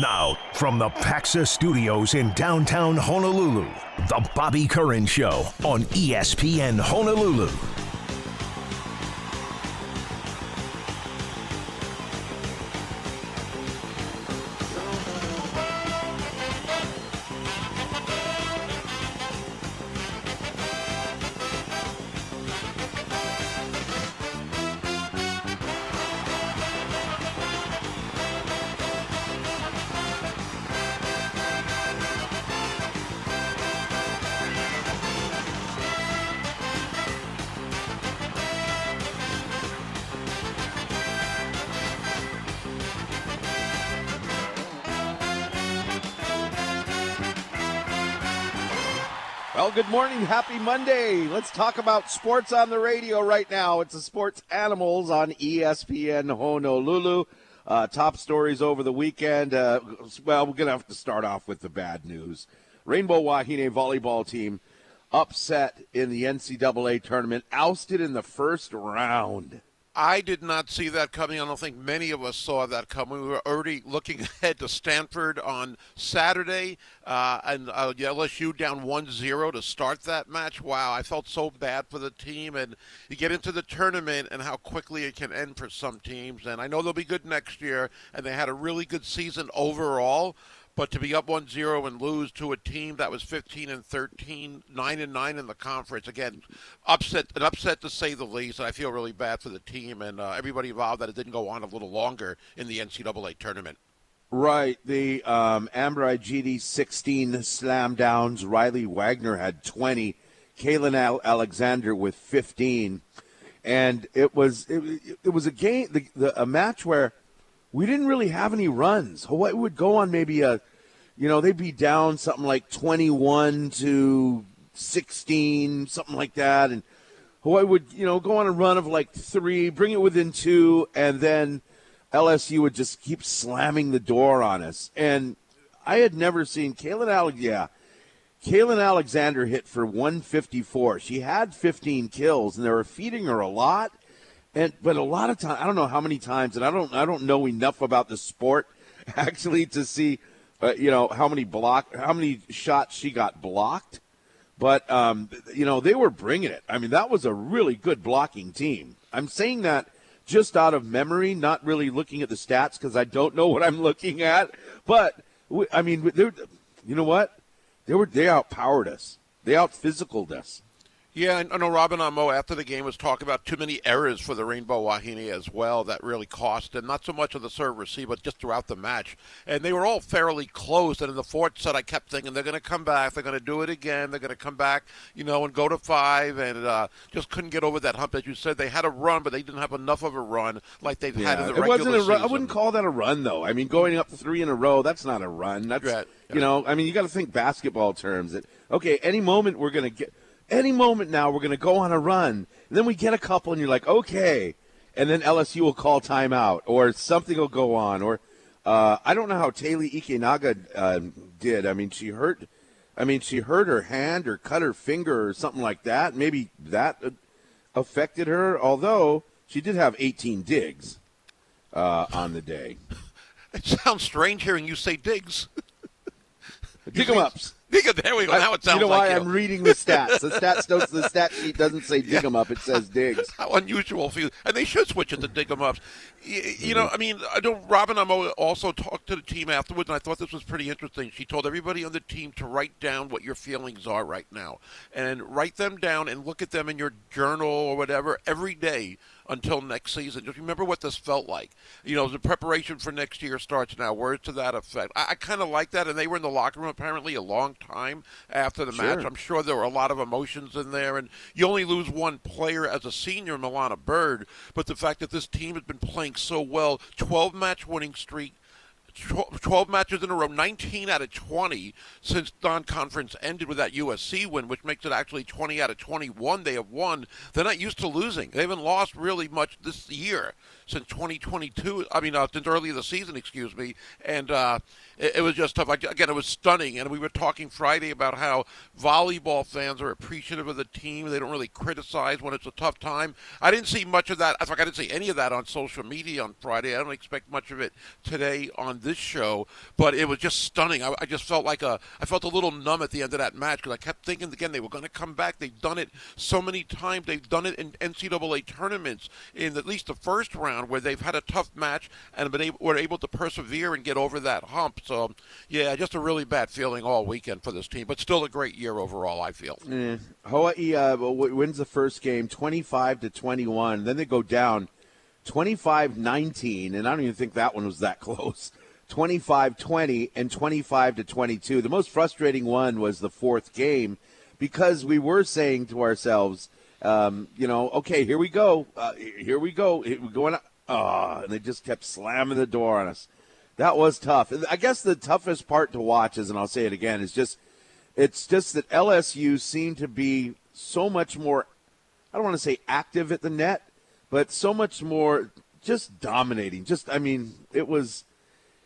Now, from the Paxa Studios in downtown Honolulu, The Bobby Curran Show on ESPN Honolulu. Monday. Let's talk about sports on the radio right now. It's the Sports Animals on ESPN Honolulu. Uh, top stories over the weekend. Uh, well, we're going to have to start off with the bad news. Rainbow Wahine volleyball team upset in the NCAA tournament, ousted in the first round. I did not see that coming. I don't think many of us saw that coming. We were already looking ahead to Stanford on Saturday, uh, and uh, LSU down 1-0 to start that match. Wow, I felt so bad for the team. And you get into the tournament and how quickly it can end for some teams. And I know they'll be good next year, and they had a really good season overall. But to be up 1-0 and lose to a team that was 15 and 13, 9 and 9 in the conference, again, upset an upset to say the least. And I feel really bad for the team and uh, everybody involved that it didn't go on a little longer in the NCAA tournament. Right. The um, Amber GD 16 slam downs. Riley Wagner had 20. Kaylin Alexander with 15. And it was it, it was a game, the, the, a match where we didn't really have any runs. Hawaii would go on maybe a, you know, they'd be down something like 21 to 16, something like that. And Hawaii would, you know, go on a run of like three, bring it within two, and then LSU would just keep slamming the door on us. And I had never seen Kaylin Alexander. Yeah. Kaylin Alexander hit for 154. She had 15 kills, and they were feeding her a lot and but a lot of times I don't know how many times, and I don't I don't know enough about the sport actually to see, uh, you know, how many block how many shots she got blocked. But um, you know they were bringing it. I mean that was a really good blocking team. I'm saying that just out of memory, not really looking at the stats because I don't know what I'm looking at. But I mean, you know what? They were they outpowered us. They out physicaled us. Yeah, I know Robin Amo after the game was talking about too many errors for the Rainbow Wahine as well that really cost them, not so much of the serve receive, but just throughout the match. And they were all fairly close. And in the fourth set, I kept thinking they're going to come back, they're going to do it again, they're going to come back, you know, and go to five, and uh, just couldn't get over that hump. As you said, they had a run, but they didn't have enough of a run like they've yeah, had in the it regular wasn't a run. I wouldn't call that a run, though. I mean, going up three in a row, that's not a run. That's, right. you know, I mean, you got to think basketball terms. That, okay, any moment we're going to get – any moment now we're going to go on a run. And then we get a couple, and you're like, okay. And then LSU will call timeout, or something will go on, or uh, I don't know how Taylor Ikenaga uh, did. I mean, she hurt. I mean, she hurt her hand or cut her finger or something like that. Maybe that affected her. Although she did have 18 digs uh, on the day. It sounds strange hearing you say digs. Dig 'em ups. There we go. Now it sounds You know like why you. I'm reading the stats. The stats notes. The stat sheet doesn't say dig them up. It says digs. How unusual for you. And they should switch it to dig 'em ups. You, you know, I mean, I don't. Robin Amo also talked to the team afterwards, and I thought this was pretty interesting. She told everybody on the team to write down what your feelings are right now, and write them down and look at them in your journal or whatever every day until next season. Just remember what this felt like. You know, the preparation for next year starts now. Words to that effect. I, I kind of like that, and they were in the locker room apparently a long time after the sure. match. I'm sure there were a lot of emotions in there, and you only lose one player as a senior, Milana Bird, but the fact that this team has been playing so well, 12 match winning streak 12 matches in a row, 19 out of 20 since non-conference ended with that USC win, which makes it actually 20 out of 21 they have won. They're not used to losing. They haven't lost really much this year since 2022. I mean, uh, since early in the season, excuse me. And uh, it, it, was just tough. Again, it was stunning. And we were talking Friday about how volleyball fans are appreciative of the team. They don't really criticize when it's a tough time. I didn't see much of that. I didn't see any of that on social media on Friday. I don't expect much of it today on this show, but it was just stunning. I, I just felt like a, I felt a little numb at the end of that match because I kept thinking again they were going to come back. They've done it so many times. They've done it in NCAA tournaments in at least the first round where they've had a tough match and been able, were able to persevere and get over that hump. So, yeah, just a really bad feeling all weekend for this team, but still a great year overall. I feel. Eh, Hawaii uh, wins the first game, twenty-five to twenty-one. Then they go down 25-19, and I don't even think that one was that close. 25-20 and 25 to 22. The most frustrating one was the fourth game because we were saying to ourselves, um, you know, okay, here we go, uh, here we go, we're going. Oh, and they just kept slamming the door on us. That was tough. I guess the toughest part to watch is, and I'll say it again, is just it's just that LSU seemed to be so much more. I don't want to say active at the net, but so much more just dominating. Just I mean, it was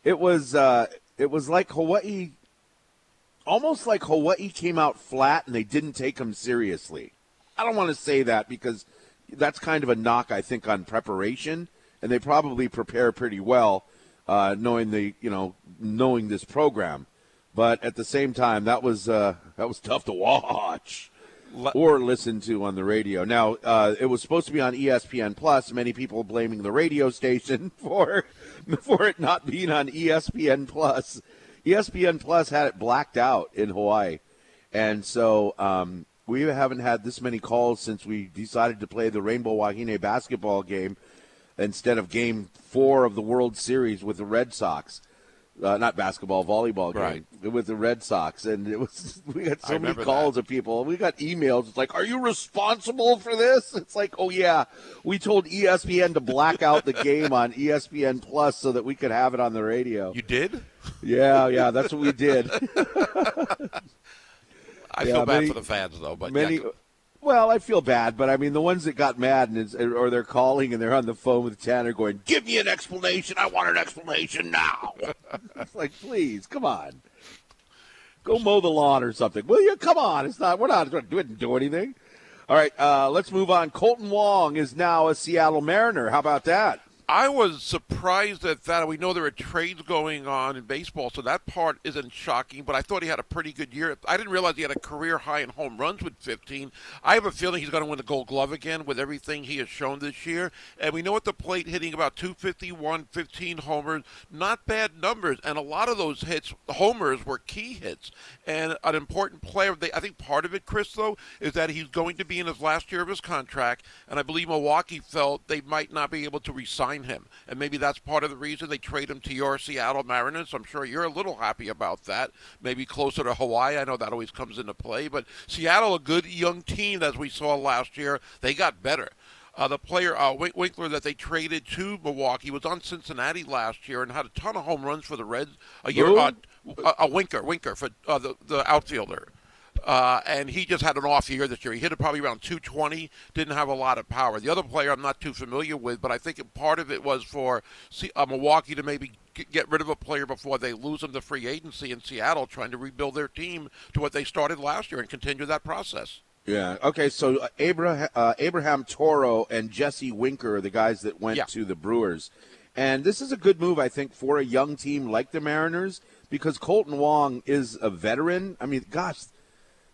it was uh, it was like Hawaii, almost like Hawaii came out flat and they didn't take them seriously. I don't want to say that because that's kind of a knock I think on preparation, and they probably prepare pretty well, uh, knowing the you know knowing this program. But at the same time, that was uh, that was tough to watch or listen to on the radio. Now, uh, it was supposed to be on ESPN Plus. Many people blaming the radio station for for it not being on ESPN Plus. ESPN Plus had it blacked out in Hawaii, and so um, we haven't had this many calls since we decided to play the Rainbow Wahine basketball game instead of Game Four of the World Series with the Red Sox uh, not basketball, volleyball game right. with the Red Sox, and it was we got so many calls that. of people. We got emails. It's like, "Are you responsible for this?" It's like, "Oh yeah, we told ESPN to black out the game on ESPN Plus so that we could have it on the radio." You did? Yeah, yeah, that's what we did. I yeah, feel bad many, for the fans though, but many. Yeah. Well, I feel bad, but I mean, the ones that got mad and or they're calling and they're on the phone with Tanner going, "Give me an explanation! I want an explanation now." it's like, please, come on, go mow the lawn or something, will you? Come on, it's not. We're not. We didn't do anything. All right, uh, let's move on. Kolten Wong is now a Seattle Mariner. How about that? I was surprised at that. We know there are trades going on in baseball, so that part isn't shocking. But I thought he had a pretty good year. I didn't realize he had a career high in home runs with 15. I have a feeling he's going to win the Gold Glove again with everything he has shown this year. And we know at the plate, hitting about 251, 15 homers, not bad numbers. And a lot of those hits, homers, were key hits and an important player. They, I think part of it, Chris, though, is that he's going to be in his last year of his contract, and I believe Milwaukee felt they might not be able to resign sign him. And maybe that's part of the reason they trade him to your Seattle Mariners. I'm sure you're a little happy about that. Maybe closer to Hawaii. I know that always comes into play. But Seattle, a good young team, as we saw last year, they got better. Uh, the player uh, Winkler that they traded to Milwaukee was on Cincinnati last year and had a ton of home runs for the Reds. A year, uh, a, Winker, Winker for uh, the the outfielder. Uh, and he just had an off year this year. He hit it probably around 220, didn't have a lot of power. The other player I'm not too familiar with, but I think part of it was for uh, Milwaukee to maybe get rid of a player before they lose him to free agency in Seattle, trying to rebuild their team to what they started last year and continue that process. Yeah. Okay. So uh, Abraham, uh, Abraham Toro and Jesse Winker are the guys that went yeah. to the Brewers, and this is a good move, I think, for a young team like the Mariners because Kolten Wong is a veteran. I mean, gosh,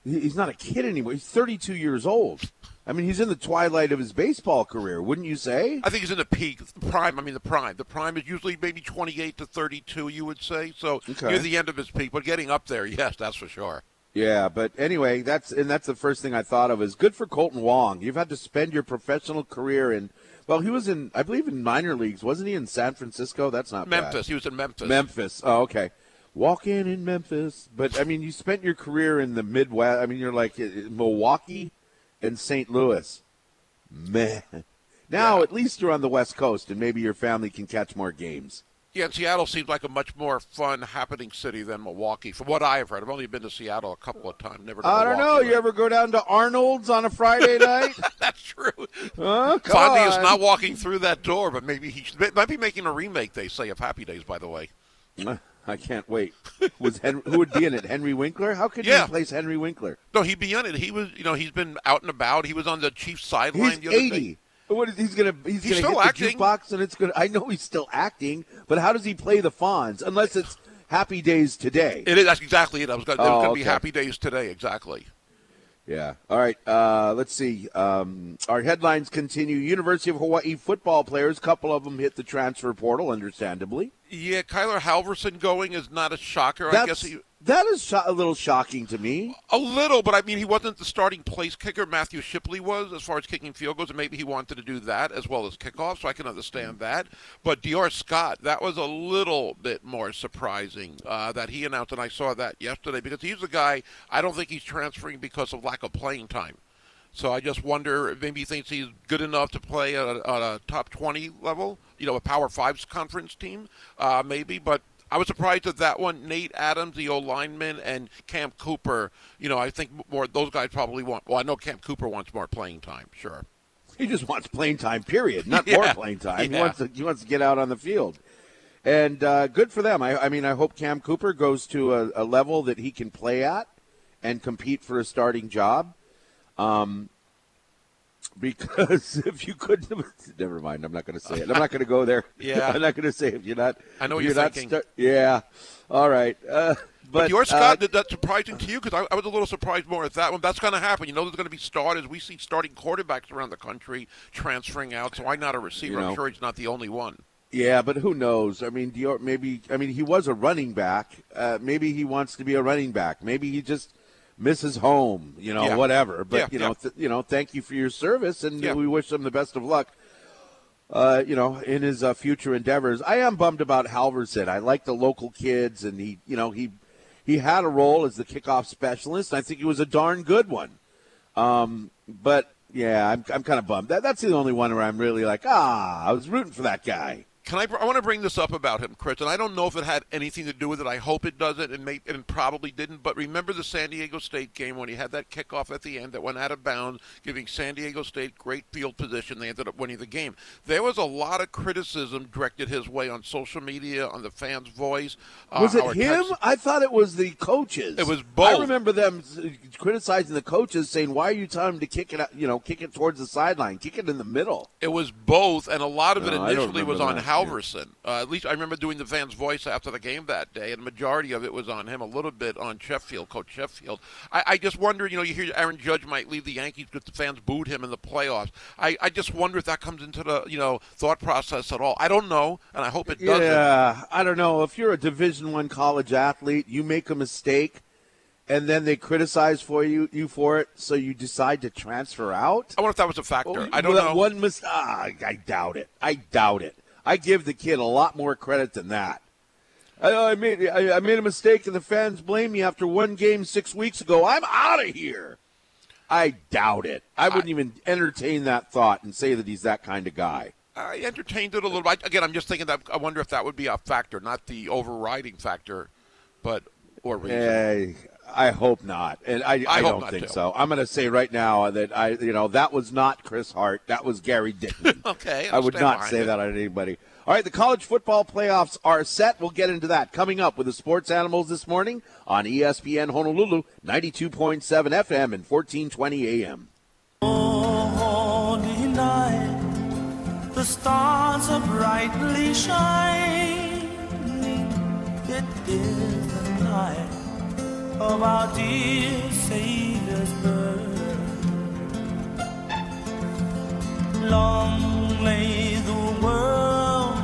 he's not a kid anymore. He's 32 years old. I mean, he's in the twilight of his baseball career, wouldn't you say? I think he's in the peak, the prime. I mean, the prime. The prime is usually maybe 28 to 32, you would say. So okay. near the end of his peak, but getting up there, yes, that's for sure. Yeah, but anyway, that's and that's the first thing I thought of is good for Kolten Wong. You've had to spend your professional career in. Well, he was in, I believe, in minor leagues, wasn't he? In San Francisco, that's not Memphis. Bad. He was in Memphis. Memphis. Oh, okay walking in in Memphis. But I mean, you spent your career in the Midwest. I mean, you're like uh, Milwaukee and St. Louis. Man. Now, yeah. at least you're on the West Coast, and maybe your family can catch more games. Yeah, Seattle seems like a much more fun, happening city than Milwaukee, from what I've heard. I've only been to Seattle a couple of times. Never. I don't know. You ever go down to Arnold's on a Friday night? That's true. Huh? Fonzie is not walking through that door, but maybe he should, might be making a remake. They say of Happy Days, by the way. I can't wait. Was Henry, who would be in it? Henry Winkler? How could yeah. you replace Henry Winkler? No, he'd be in it. He was, you know, he's been out and about. He was on the Chiefs sideline. He's eighty. what is he's gonna he's, He's gonna still hit acting. the jukebox and it's gonna I know he's still acting, but how does he play the Fonz unless it's Happy Days today? It is. That's exactly it. I was going Oh, to okay. be happy days today. Exactly. Yeah. All right. Uh, let's see. Um, our headlines continue. University of Hawaii football players, couple of them hit the transfer portal, understandably. Yeah, Kyler Halverson going is not a shocker. I guess he that is a little shocking to me. a little, but I mean he wasn't the starting place kicker. Matthew Shipley was as far as kicking field goes, and maybe he wanted to do that as well as kickoff. So I can understand that. But Dior Scott, that was a little bit more surprising uh, that he announced, and I saw that yesterday because he's a guy. I don't think he's transferring because of lack of playing time. So I just wonder if maybe he thinks he's good enough to play at a, at a top 20 level, you know, a Power Fives conference team, uh, maybe. But I was surprised at that one. Nate Adams, the old lineman, and Cam Cooper. You know, I think more those guys probably want. Well, I know Cam Cooper wants more playing time. Sure. He just wants playing time, period, not Yeah. more playing time. He wants to he wants to get out on the field, and uh, good for them. I, I mean, I hope Cam Cooper goes to a, a level that he can play at and compete for a starting job. Um, because if you couldn't, never mind. I'm not going to say it. I'm not going to go there. Yeah. I'm not going to say it. You're not. I know what you're you're not thinking. yeah. All right. Uh, But, but Dior, Scott, uh, did that surprising to you? Because I, I was a little surprised more at that one. That's going to happen. You know, there's going to be starters. We see starting quarterbacks around the country transferring out. So why not a receiver? You know. I'm sure he's not the only one. Yeah, but who knows? I mean, Dior, maybe. I mean, he was a running back. Uh, maybe he wants to be a running back. Maybe he just misses home. You know, Yeah. whatever. But Yeah, you know, yeah. th- you know, thank you for your service, and we wish him the best of luck. Uh, you know, in his uh, future endeavors. I am bummed about Halverson. I like the local kids, and he, you know, he he had a role as the kickoff specialist. I think he was a darn good one. Um, but yeah, I'm I'm kind of bummed. That, that's the only one where I'm really like, ah, I was rooting for that guy. Can I? I want to bring this up about him, Chris, and I don't know if it had anything to do with it. I hope it doesn't, and may, and probably didn't. But remember the San Diego State game when he had that kickoff at the end that went out of bounds, giving San Diego State great field position. They ended up winning the game. There was a lot of criticism directed his way on social media, on the fans' voice. uh, Was it him? I thought it was the coaches. It was both. I remember them criticizing the coaches, saying, "Why are you telling him to kick it? out- You know, kick it towards the sideline, kick it in the middle." It was both, and a lot of it No, I don't initially was on that, Halverson. Uh, at least I remember doing the fans' voice after the game that day, and the majority of it was on him. A little bit on Sheffield, Coach Sheffield. I, I just wonder, you know, you hear Aaron Judge might leave the Yankees because the fans booed him in the playoffs. I, I just wonder if that comes into the you know thought process at all. I don't know, and I hope it doesn't. Yeah, I don't know. If you're a Division One college athlete, you make a mistake, and then they criticize for you you for it, so you decide to transfer out. I wonder if that was a factor. Well, I don't that know. One mis- ah, I doubt it. I doubt it. I give the kid a lot more credit than that. I, I made I, I made a mistake, and the fans blame me after one game six weeks ago. I'm out of here. I doubt it. I wouldn't even entertain that thought and say that he's that kind of guy. I entertained it a little bit. Again, I'm just thinking that I wonder if that would be a factor, not the overriding factor, but or reason. Eh, I hope not, and I, I, hope don't think too. so. I'm going to say right now that I, you know, that was not Chris Hart. That was Gary Dickman. Okay, I I'll would not say it. that on anybody. All right, the college football playoffs are set. We'll get into that coming up with the Sports Animals this morning on ESPN Honolulu, 92.7 FM and 1420 AM. holy night, the stars are brightly shining. It is the night of our dear birth. Long lay the world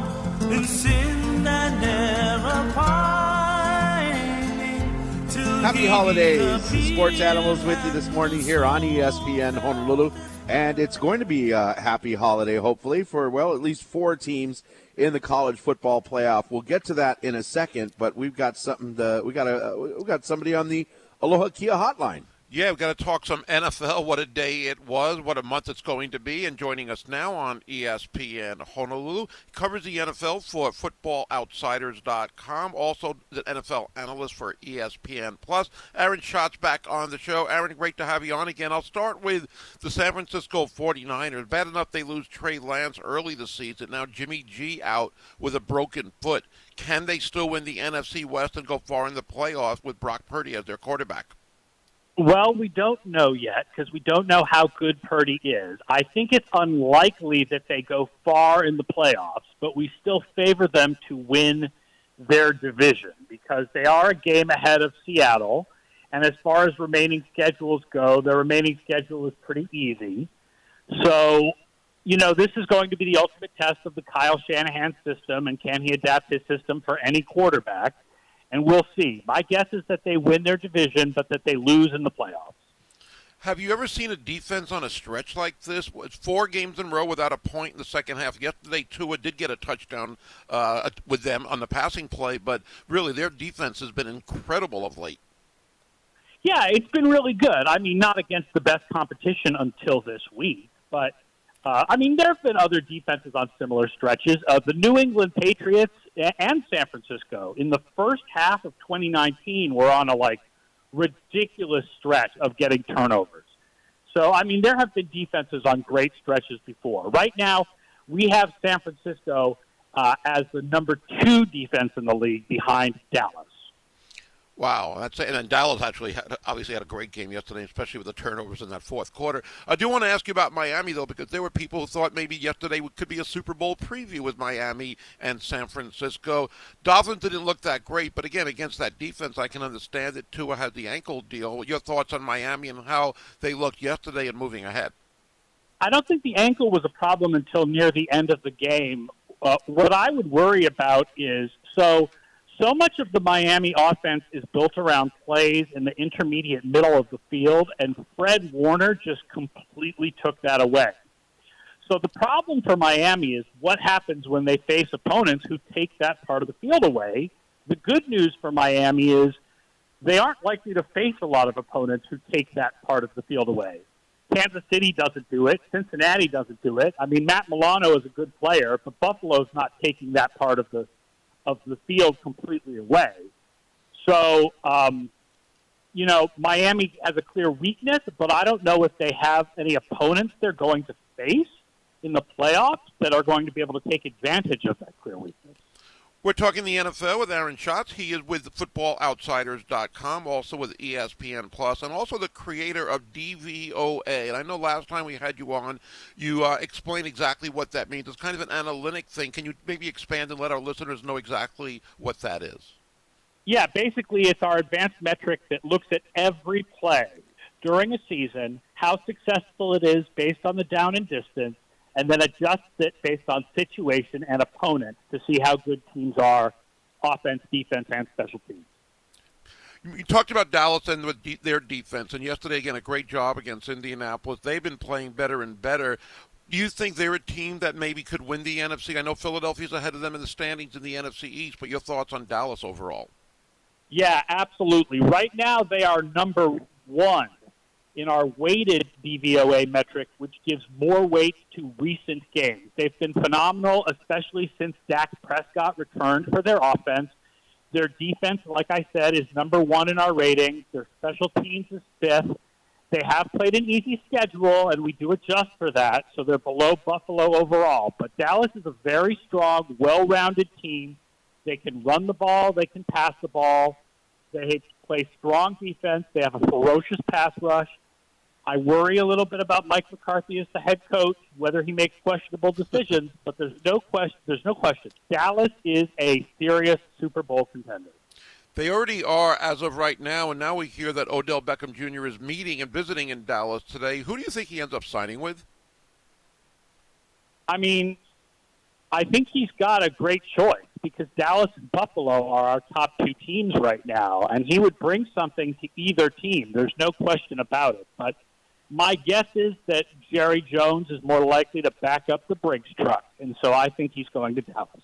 in sin and error pining. Happy holidays. Sports Animals with you this morning here on ESPN Honolulu. And it's going to be a happy holiday, hopefully, for, well, at least four teams in the college football playoff. We'll get to that in a second, but we've got something to, we got a, we got somebody on the Aloha Kia hotline. Yeah, we've got to talk some NFL, what a day it was, what a month it's going to be. And joining us now on ESPN Honolulu, covers the NFL for FootballOutsiders.com, also the NFL analyst for ESPN Plus. Aaron Schatz back on the show. Aaron, great to have you on again. I'll start with the San Francisco 49ers. Bad enough they lose Trey Lance early this season. Now Jimmy G out with a broken foot. Can they still win the NFC West and go far in the playoffs with Brock Purdy as their quarterback? Well, we don't know yet because we don't know how good Purdy is. I think it's unlikely that they go far in the playoffs, but we still favor them to win their division because they are a game ahead of Seattle. And as far as remaining schedules go, their remaining schedule is pretty easy. So, you know, this is going to be the ultimate test of the Kyle Shanahan system and can he adapt his system for any quarterback? And we'll see. My guess is that they win their division, but that they lose in the playoffs. Have you ever seen a defense on a stretch like this? It's four games in a row without a point in the second half. Yesterday, Tua did get a touchdown uh, with them on the passing play, but really their defense has been incredible of late. Yeah, it's been really good. I mean, not against the best competition until this week, but uh, I mean, there have been other defenses on similar stretches. Uh, the New England Patriots and San Francisco in the first half of 2019 were on a like ridiculous stretch of getting turnovers. So, I mean, there have been defenses on great stretches before. Right now, we have San Francisco uh, as the number two defense in the league behind Dallas. Wow, that's and then Dallas actually had, obviously had a great game yesterday, especially with the turnovers in that fourth quarter. I do want to ask you about Miami though, because there were people who thought maybe yesterday could be a Super Bowl preview with Miami and San Francisco. Dolphins didn't look that great, but again, against that defense, I can understand that Tua had the ankle deal. Your thoughts on Miami and how they looked yesterday and moving ahead? I don't think the ankle was a problem until near the end of the game. Uh, what I would worry about is so so much of the Miami offense is built around plays in the intermediate middle of the field, and Fred Warner just completely took that away. So the problem for Miami is what happens when they face opponents who take that part of the field away. The good news for Miami is they aren't likely to face a lot of opponents who take that part of the field away. Kansas City doesn't do it. Cincinnati doesn't do it. I mean, Matt Milano is a good player, but Buffalo's not taking that part of the of the field completely away. So, um, you know, Miami has a clear weakness, but I don't know if they have any opponents they're going to face in the playoffs that are going to be able to take advantage of that clear weakness. We're talking the NFL with Aaron Schatz. He is with FootballOutsiders.com, also with ESPN Plus, and also the creator of DVOA. And I know last time we had you on, you uh, explained exactly what that means. It's kind of an analytic thing. Can you maybe expand and let our listeners know exactly what that is? Yeah, basically, it's our advanced metric that looks at every play during a season, how successful it is based on the down and distance, and then adjust it based on situation and opponent to see how good teams are, offense, defense, and special teams. You talked about Dallas and their defense, and yesterday again a great job against Indianapolis. They've been playing better and better. Do you think they're a team that maybe could win the NFC? I know Philadelphia's ahead of them in the standings in the NFC East, but your thoughts on Dallas overall? Yeah, absolutely. Right now they are number one in our weighted DVOA metric, which gives more weight to recent games. They've been phenomenal, especially since Dak Prescott returned for their offense. Their defense, like I said, is number one in our rating. Their special teams is fifth. They have played an easy schedule, and we do adjust for that, so they're below Buffalo overall. But Dallas is a very strong, well rounded team. They can run the ball, they can pass the ball. They play strong defense. They have a ferocious pass rush. I worry a little bit about Mike McCarthy as the head coach, whether he makes questionable decisions. But there's no question. There's no question. Dallas is a serious Super Bowl contender. They already are as of right now, and now we hear that Odell Beckham Jr. is meeting and visiting in Dallas today. Who do you think he ends up signing with? I mean, I think he's got a great choice because Dallas and Buffalo are our top two teams right now, and he would bring something to either team. There's no question about it. But my guess is that Jerry Jones is more likely to back up the Brinks truck, and so I think he's going to Dallas.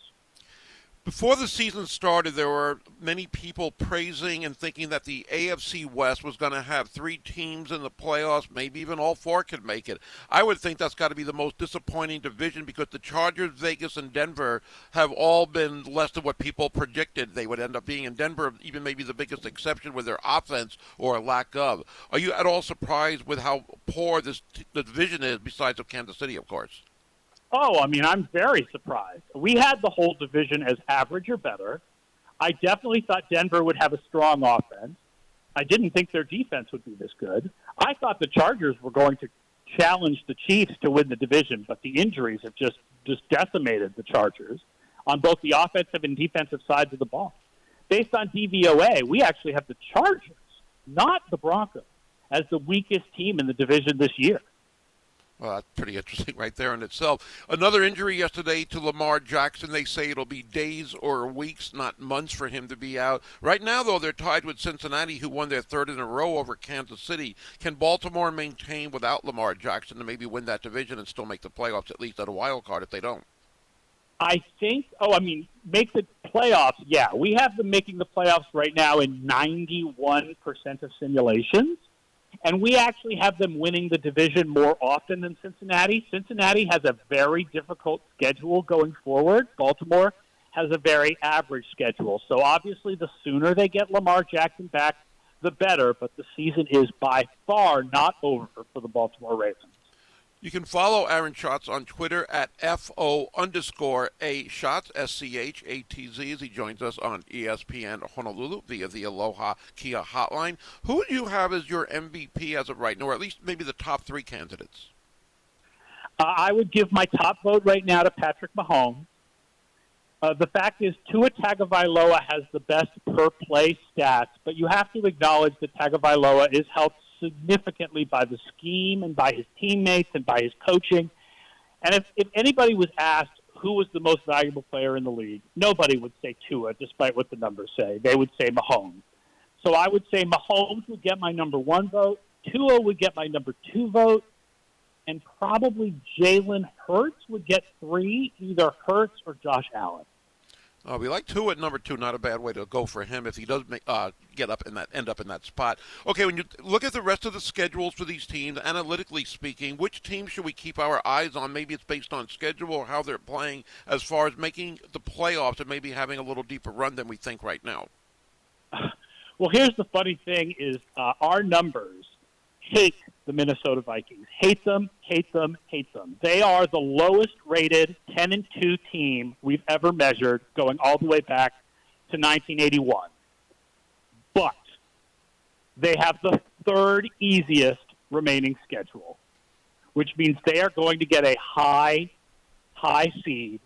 Before the season started, there were many people praising and thinking that the AFC West was going to have three teams in the playoffs, maybe even all four could make it. I would think that's got to be the most disappointing division because the Chargers, Vegas, and Denver have all been less than what people predicted they would end up being. In Denver, even maybe the biggest exception with their offense or lack of. Are you at all surprised with how poor this the division is, besides of Kansas City, of course? Oh, I mean, I'm very surprised. We had the whole division as average or better. I definitely thought Denver would have a strong offense. I didn't think their defense would be this good. I thought the Chargers were going to challenge the Chiefs to win the division, but the injuries have just just decimated the Chargers on both the offensive and defensive sides of the ball. Based on DVOA, we actually have the Chargers, not the Broncos, as the weakest team in the division this year. Well, that's pretty interesting right there in itself. Another injury yesterday to Lamar Jackson. They say it'll be days or weeks, not months, for him to be out. Right now, though, they're tied with Cincinnati, who won their third in a row over Kansas City. Can Baltimore maintain without Lamar Jackson to maybe win that division and still make the playoffs, at least at a wild card if they don't? I think, oh, I mean, make the playoffs. Yeah, we have them making the playoffs right now in 91% of simulations. And we actually have them winning the division more often than Cincinnati. Cincinnati has a very difficult schedule going forward. Baltimore has a very average schedule. So obviously, the sooner they get Lamar Jackson back, the better. But the season is by far not over for the Baltimore Ravens. You can follow Aaron Schatz on Twitter at FO underscore A Schatz, S C H A T Z, as he joins us on ESPN Honolulu via the Aloha Kia hotline. Who do you have as your MVP as of right now, or at least maybe the top three candidates? Uh, I would give my top vote right now to Patrick Mahomes. Uh, the fact is, Tua Tagovailoa has the best per play stats, but you have to acknowledge that Tagovailoa is helped significantly by the scheme and by his teammates and by his coaching. And if, if anybody was asked who was the most valuable player in the league, nobody would say Tua, despite what the numbers say. They would say Mahomes. So I would say Mahomes would get my number one vote, Tua would get my number two vote, and probably Jalen Hurts would get three, either Hurts or Josh Allen. Uh, we like Tua at number two. Not a bad way to go for him if he does make, uh, get up in that end up in that spot. Okay, when you look at the rest of the schedules for these teams, analytically speaking, which team should we keep our eyes on? Maybe it's based on schedule or how they're playing, as far as making the playoffs and maybe having a little deeper run than we think right now. Well, here's the funny thing: is uh, our numbers hate the Minnesota Vikings. Hate them, hate them, hate them. They are the lowest rated 10 and 2 team we've ever measured going all the way back to 1981. But they have the third easiest remaining schedule, which means they are going to get a high, high seed,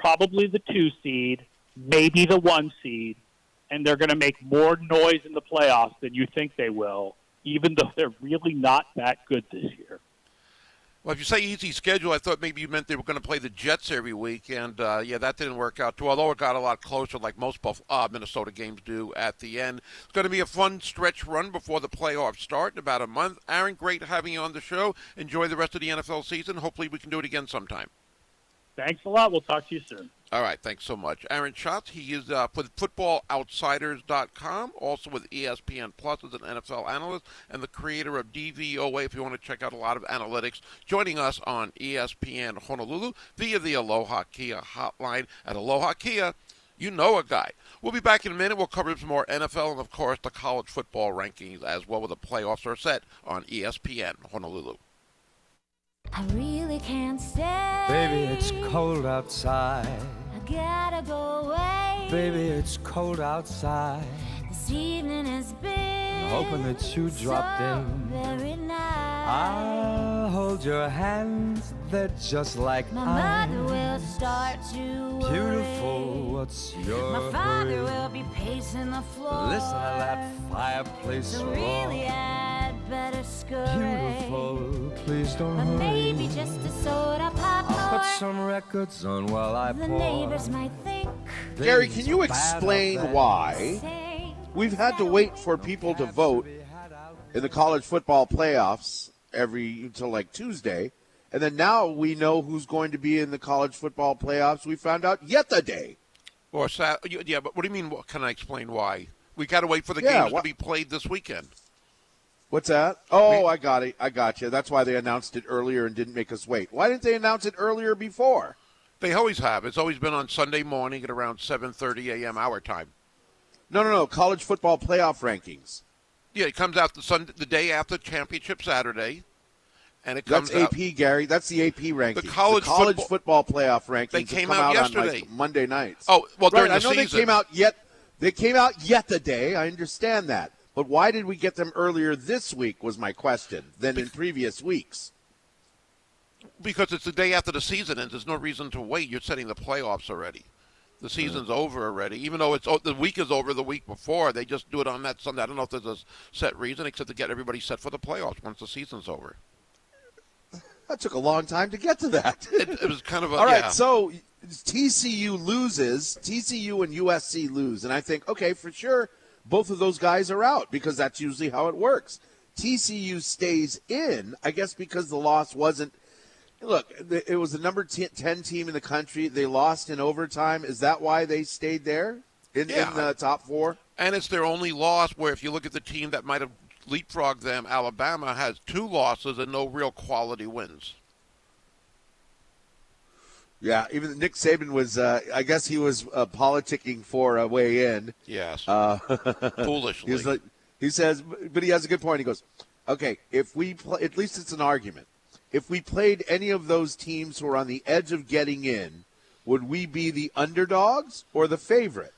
probably the two seed, maybe the one seed, and they're going to make more noise in the playoffs than you think they will even though they're really not that good this year. Well, if you say easy schedule, I thought maybe you meant they were going to play the Jets every week, and uh, yeah, that didn't work out too. Although it got a lot closer, like most uh, Minnesota games do at the end. It's going to be a fun stretch run before the playoffs start in about a month. Aaron, great having you on the show. Enjoy the rest of the NFL season. Hopefully, we can do it again sometime. Thanks a lot. We'll talk to you soon. All right, thanks so much. Aaron Schatz, he is uh, with FootballOutsiders.com, also with ESPN Plus as an NFL analyst, and the creator of DVOA if you want to check out a lot of analytics, joining us on ESPN Honolulu via the Aloha Kia hotline. At Aloha Kia, you know a guy. We'll be back in a minute. We'll cover some more NFL and, of course, the college football rankings as well, with the playoffs are set on ESPN Honolulu. I really can't stay. Baby, it's cold outside. I gotta go away. Baby, it's cold outside. This evening has been Hoping that you dropped so in. Very nice. I'll hold your hands, they're just like My ice. mother will start to worry. Beautiful, what's your My father hurry? will be pacing the floor. Listen to that fireplace So roar. really, I'd better scurry. Beautiful, please don't But hurry. maybe just a soda pop I'll put some records on while I The pour. neighbors might think. Gary, Baby, can you it's bad explain out there. why say, we've had to wait for people to vote in the college football playoffs every until like Tuesday, and then now we know who's going to be in the college football playoffs. We found out yesterday. Or sa- yeah, but what do you mean? What, can I explain why? We got to wait for the Yeah, games what- to be played this weekend. What's that? Oh, I got it. I got you. That's why they announced it earlier and didn't make us wait. Why didn't they announce it earlier before? They always have. It's always been on Sunday morning at around 7:30 a.m. our time. No, no, no. College football playoff rankings. Yeah, it comes out the Sunday, the day after championship Saturday, and it comes That's out. AP, Gary. That's the AP rankings. college college football, playoff rankings. They came come out out, on yesterday. like Monday nights. Oh, well, right. during I the know season. they came out yet. They came out yet the day. I understand that, But why did we get them earlier this week? Was my question than in previous weeks. Because it's the day after the season ends. There's no reason to wait. You're setting the playoffs already. The season's over already. Even though it's oh, the week is over the week before, they just do it on that Sunday. I don't know if there's a set reason except to get everybody set for the playoffs once the season's over. That took a long time to get to that. It, it was kind of a All right, yeah. so TCU loses, TCU and USC lose, and I think okay, for sure, both of those guys are out because that's usually how it works. TCU stays in, I guess, because the loss wasn't. Look, it was the number 10 10 team in the country. They lost in overtime. Is that why they stayed there in, Yeah. in the top four? And it's their only loss. Where if you look at the team that might have leapfrogged them, Alabama has two losses and no real quality wins. Yeah, even Nick Saban was. Uh, I guess he was uh, politicking for a way in. Yes, Uh, foolishly. He like, he says, but he has a good point. He goes, okay, if we play, at least it's an argument. If we played any of those teams who are on the edge of getting in, would we be the underdogs or the favorite?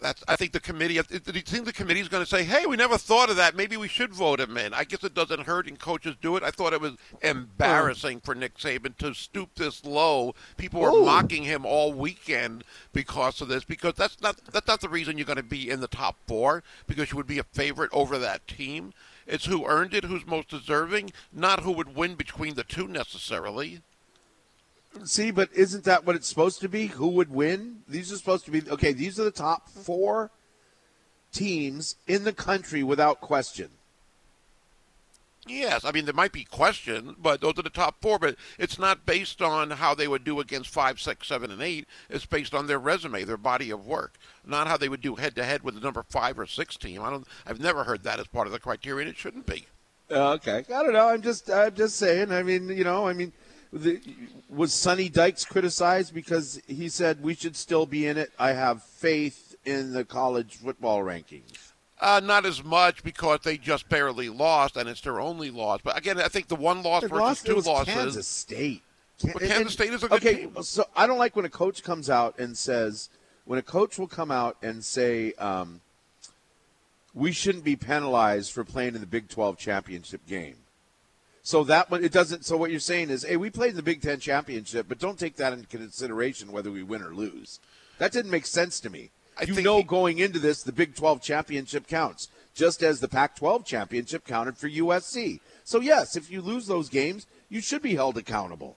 That's. I think the committee. Do you think the committee's going to say, "Hey, we never thought of that. Maybe we should vote him in"? I guess it doesn't hurt, and coaches do it. I thought it was embarrassing for Nick Saban to stoop this low. People were Ooh. mocking him all weekend because of this. Because that's not that's not the reason you're going to be in the top four. Because you would be a favorite over that team. It's who earned it, who's most deserving, not who would win between the two necessarily. See, but isn't that what it's supposed to be? Who would win? These are supposed to be okay. These are the top four teams in the country without question. Yes, I mean there might be questions, but those are the top four. But it's not based on how they would do against five, six, seven, and eight. It's based on their resume, their body of work, not how they would do head to head with the number five or six team. I don't. I've never heard that as part of the criteria. and It shouldn't be. Uh, okay, I don't know. I'm just, I'm just saying. I mean, you know, I mean, the, was Sonny Dykes criticized because he said we should still be in it? I have faith in the college football rankings. Uh, not as much because they just barely lost, and it's their only loss. But again, I think the one loss versus two losses. Kansas State. Can- But Kansas State is a good okay, team. so I don't like when a coach comes out and says, when a coach will come out and say, um, we shouldn't be penalized for playing in the Big 12 championship game. So that one, it doesn't. So what you're saying is, hey, we played in the Big Ten championship, but don't take that into consideration whether we win or lose. That didn't make sense to me. I you know, he- going into this, the Big 12 championship counts, just as the Pac 12 championship counted for USC. So, yes, if you lose those games, you should be held accountable.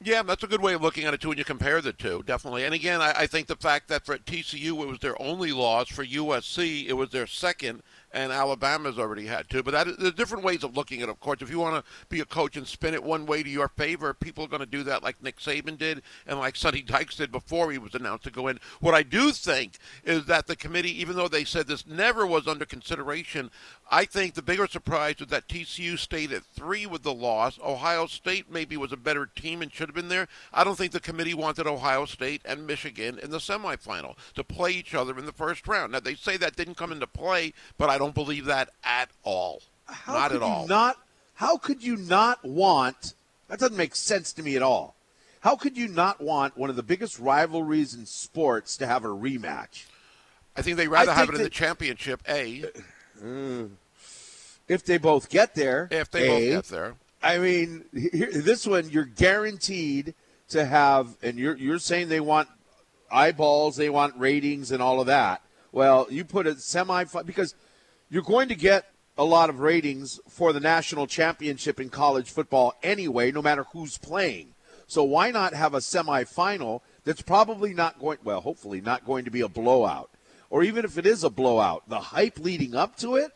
Yeah, that's a good way of looking at it too when you compare the two, definitely. And again, I, I think the fact that for TCU it was their only loss, for USC it was their second, and Alabama's already had two. But there's different ways of looking at it. Of course, if you want to be a coach and spin it one way to your favor, people are going to do that, like Nick Saban did, and like Sonny Dykes did before he was announced to go in. What I do think is that the committee, even though they said this never was under consideration, I think the bigger surprise was that TCU stayed at three with the loss. Ohio State maybe was a better team and should have been there. I don't think the committee wanted Ohio State and Michigan in the semifinal to play each other in the first round. Now they say that didn't come into play, but I don't believe that at all. How not at all. Not how could you not want? That doesn't make sense to me at all. How could you not want one of the biggest rivalries in sports to have a rematch? I think they'd rather I have it in the championship. A Mm. If they both get there, if they A, both get there. I mean, here, this one you're guaranteed to have, and you're you're saying they want eyeballs, they want ratings, and all of that. Well, you put a semi because you're going to get a lot of ratings for the national championship in college football anyway, no matter who's playing. So why not have a semifinal that's probably not going well, hopefully not going to be a blowout. Or even if it is a blowout, the hype leading up to it,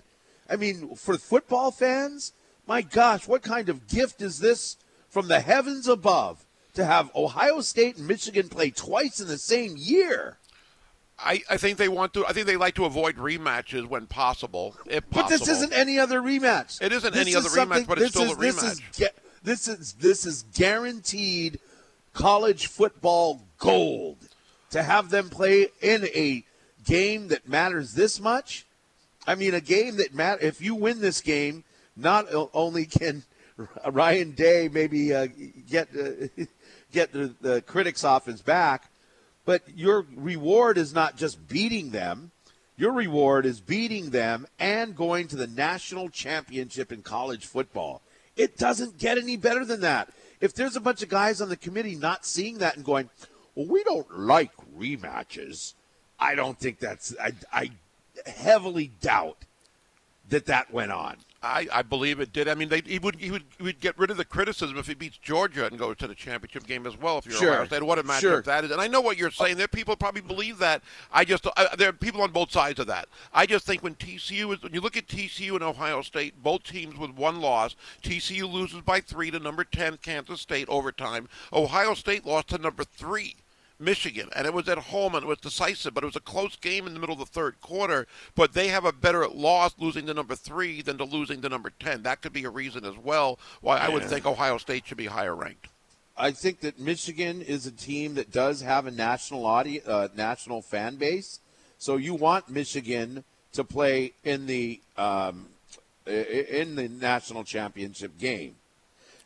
I mean, for football fans, my gosh, what kind of gift is this from the heavens above to have Ohio State and Michigan play twice in the same year? I, I think they want to. I think they like to avoid rematches when possible, if But possible. this isn't any other rematch. It isn't This any is other rematch, but it's still a is- This is, rematch. this is this is guaranteed college football gold to have them play in a game that matters this much. I mean, a game that matter. If you win this game, not only can Ryan Day maybe uh, get uh, get the, the critics off his back, but your reward is not just beating them. Your reward is beating them and going to the national championship in college football. It doesn't get any better than that. If there's a bunch of guys on the committee not seeing that and going, well, we don't like rematches, I don't think that's, I, I heavily doubt that that went on. I, I believe it did. I mean, they, he would he would he would get rid of the criticism if he beats Georgia and goes to the championship game as well. If you're Sure. Ohio State, what a matchup Sure. that is. And I know what you're saying. There are people probably believe that. I just I, there are people on both sides of that. I just think when TCU is when you look at TCU and Ohio State, both teams with one loss. TCU loses by three to number ten Kansas State overtime. Ohio State lost to number three. Michigan, and it was at home and it was decisive, but it was a close game in the middle of the third quarter. But they have a better loss losing to number three than to losing to number 10. That could be a reason as well why I would think Ohio State should be higher ranked. I think that Michigan is a team that does have a national audi- uh, national fan base. So you want Michigan to play in the um, in the national championship game.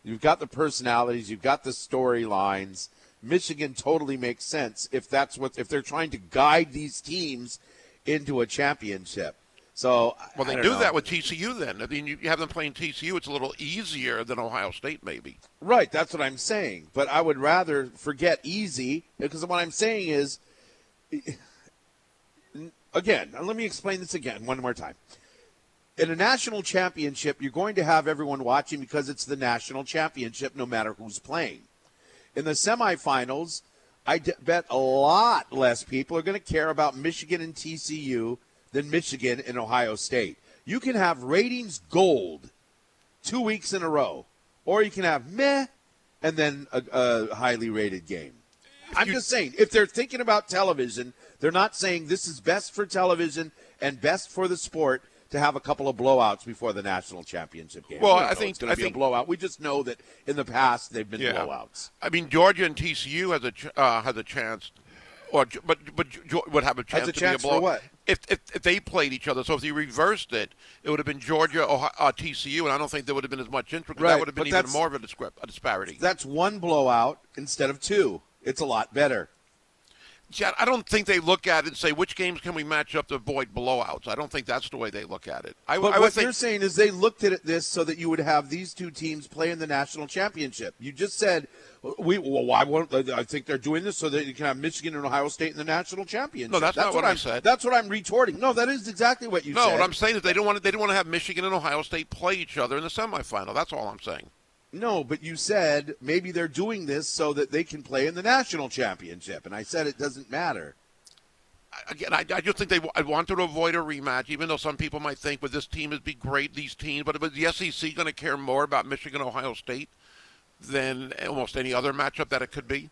You've got the personalities, you've got the storylines. Michigan totally makes sense if that's what if they're trying to guide these teams into a championship. So Well, they do know. that with TCU then. I mean, you have them playing TCU, it's a little easier than Ohio State, maybe. Right, that's what I'm saying. But I would rather forget easy because what I'm saying is, again, let me explain this again one more time. In a national championship, you're going to have everyone watching because it's the national championship, no matter who's playing. In the semifinals, I d- bet a lot less people are going to care about Michigan and TCU than Michigan and Ohio State. You can have ratings gold two weeks in a row, or you can have meh and then a, a highly rated game. I'm you- just saying, if they're thinking about television, they're not saying this is best for television and best for the sport to have a couple of blowouts before the national championship game. Well, We I think- it's going to be think- a blowout. We just know that in the past they've been Yeah. blowouts. I mean, Georgia and TCU has a ch- uh, has a chance, or but but would have a chance a to chance be a for what? If, if if they played each other, so if they reversed it, it would have been Georgia or uh, TCU, and I don't think there would have been as much interest. Right, That would have been but even more of a, discrep- a disparity. That's one blowout instead of two. It's a lot better. See, I I don't think they look at it and say which games can we match up to avoid blowouts. I don't think that's the way they look at it. I, But I what think you're saying is they looked at it this so that you would have these two teams play in the national championship. You just said we well why won't I think they're doing this so that you can have Michigan and Ohio State in the national championship. No, that's not what I I'm, said. That's what I'm retorting. No, that is exactly what you no. said. No, what I'm saying is they don't want to, they don't want to have Michigan and Ohio State play each other in the semifinal. That's all I'm saying. No, but you said maybe they're doing this so that they can play in the national championship, and I said it doesn't matter. again, I, I just think they I wanted to avoid a rematch, even though some people might think, "Would this team would be great?" These teams, but was the SEC going to care more about Michigan, Ohio State than almost any other matchup that it could be?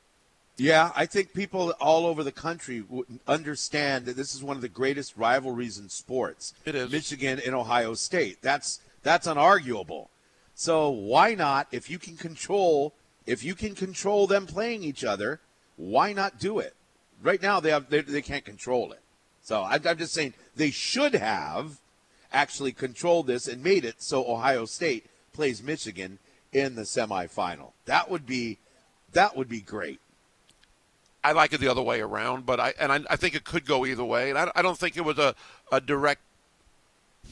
Yeah, I think people all over the country would understand that this is one of the greatest rivalries in sports. It is. Michigan and Ohio State. That's that's unarguable. So why not if you can control if you can control them playing each other, why not do it? Right now they have they, they can't control it. So I, I'm just saying they should have actually controlled this and made it so Ohio State plays Michigan in the semifinal. That would be that would be great. I like it the other way around, but I and I, I think it could go either way. And I, I don't think it was a a direct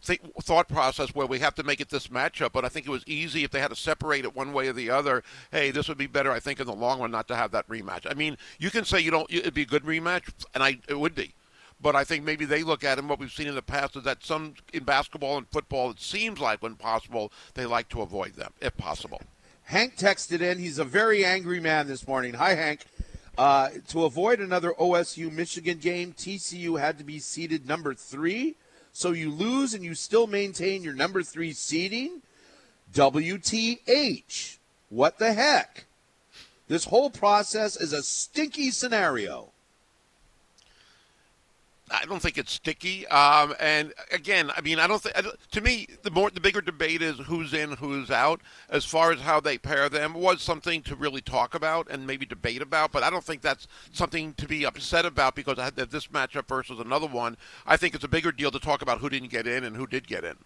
think, thought process where we have to make it this matchup. But I think it was easy if they had to separate it one way or the other. Hey, this would be better, I think, in the long run, not to have that rematch. I mean, you can say you don't. It'd be a good rematch, and I it would be. But I think maybe they look at it, and what we've seen in the past is that some in basketball and football, it seems like when possible, they like to avoid them, if possible. Hank texted in. He's a very angry man this morning. Hi, Hank. Uh, to avoid another OSU Michigan game, TCU had to be seeded number three. So you lose and you still maintain your number three seeding? WTH. What the heck? This whole process is a stinky scenario. I don't think it's sticky. Um, and again, I mean, I don't think. To me, the more the bigger debate is who's in, who's out. As far as how they pair them was something to really talk about and maybe debate about. But I don't think that's something to be upset about because I had this matchup versus another one. I think it's a bigger deal to talk about who didn't get in and who did get in.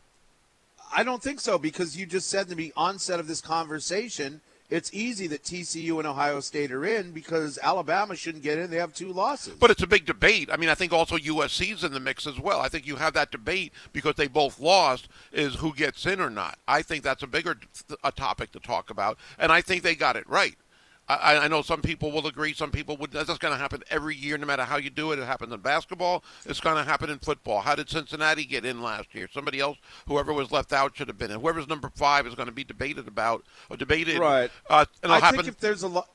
I don't think so because you just said to me onset of this conversation it's easy that TCU and Ohio State are in because Alabama shouldn't get in. They have two losses. But it's a big debate. I mean, I think also USC's in the mix as well. I think you have that debate because they both lost is who gets in or not. I think that's a bigger a topic to talk about, and I think they got it right. I, I know some people will agree, some people would. That's going to happen every year, no matter how you do it. It happens in basketball. It's going to happen in football. How did Cincinnati get in last year? Somebody else, whoever was left out, should have been in. Whoever's number five is going to be debated about or debated. Right. Uh, and I happen. think if there's a lot,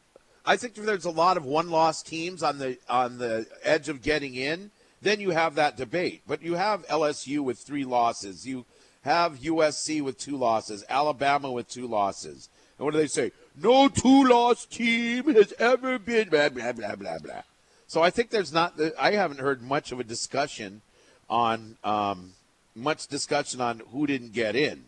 I think if there's a lot of one-loss teams on the on the edge of getting in, then you have that debate. But you have LSU with three losses. You have USC with two losses. Alabama with two losses. And what do they say? No two-loss team has ever been blah blah blah blah blah. So I think there's not. I haven't heard much of a discussion on um, much discussion on who didn't get in.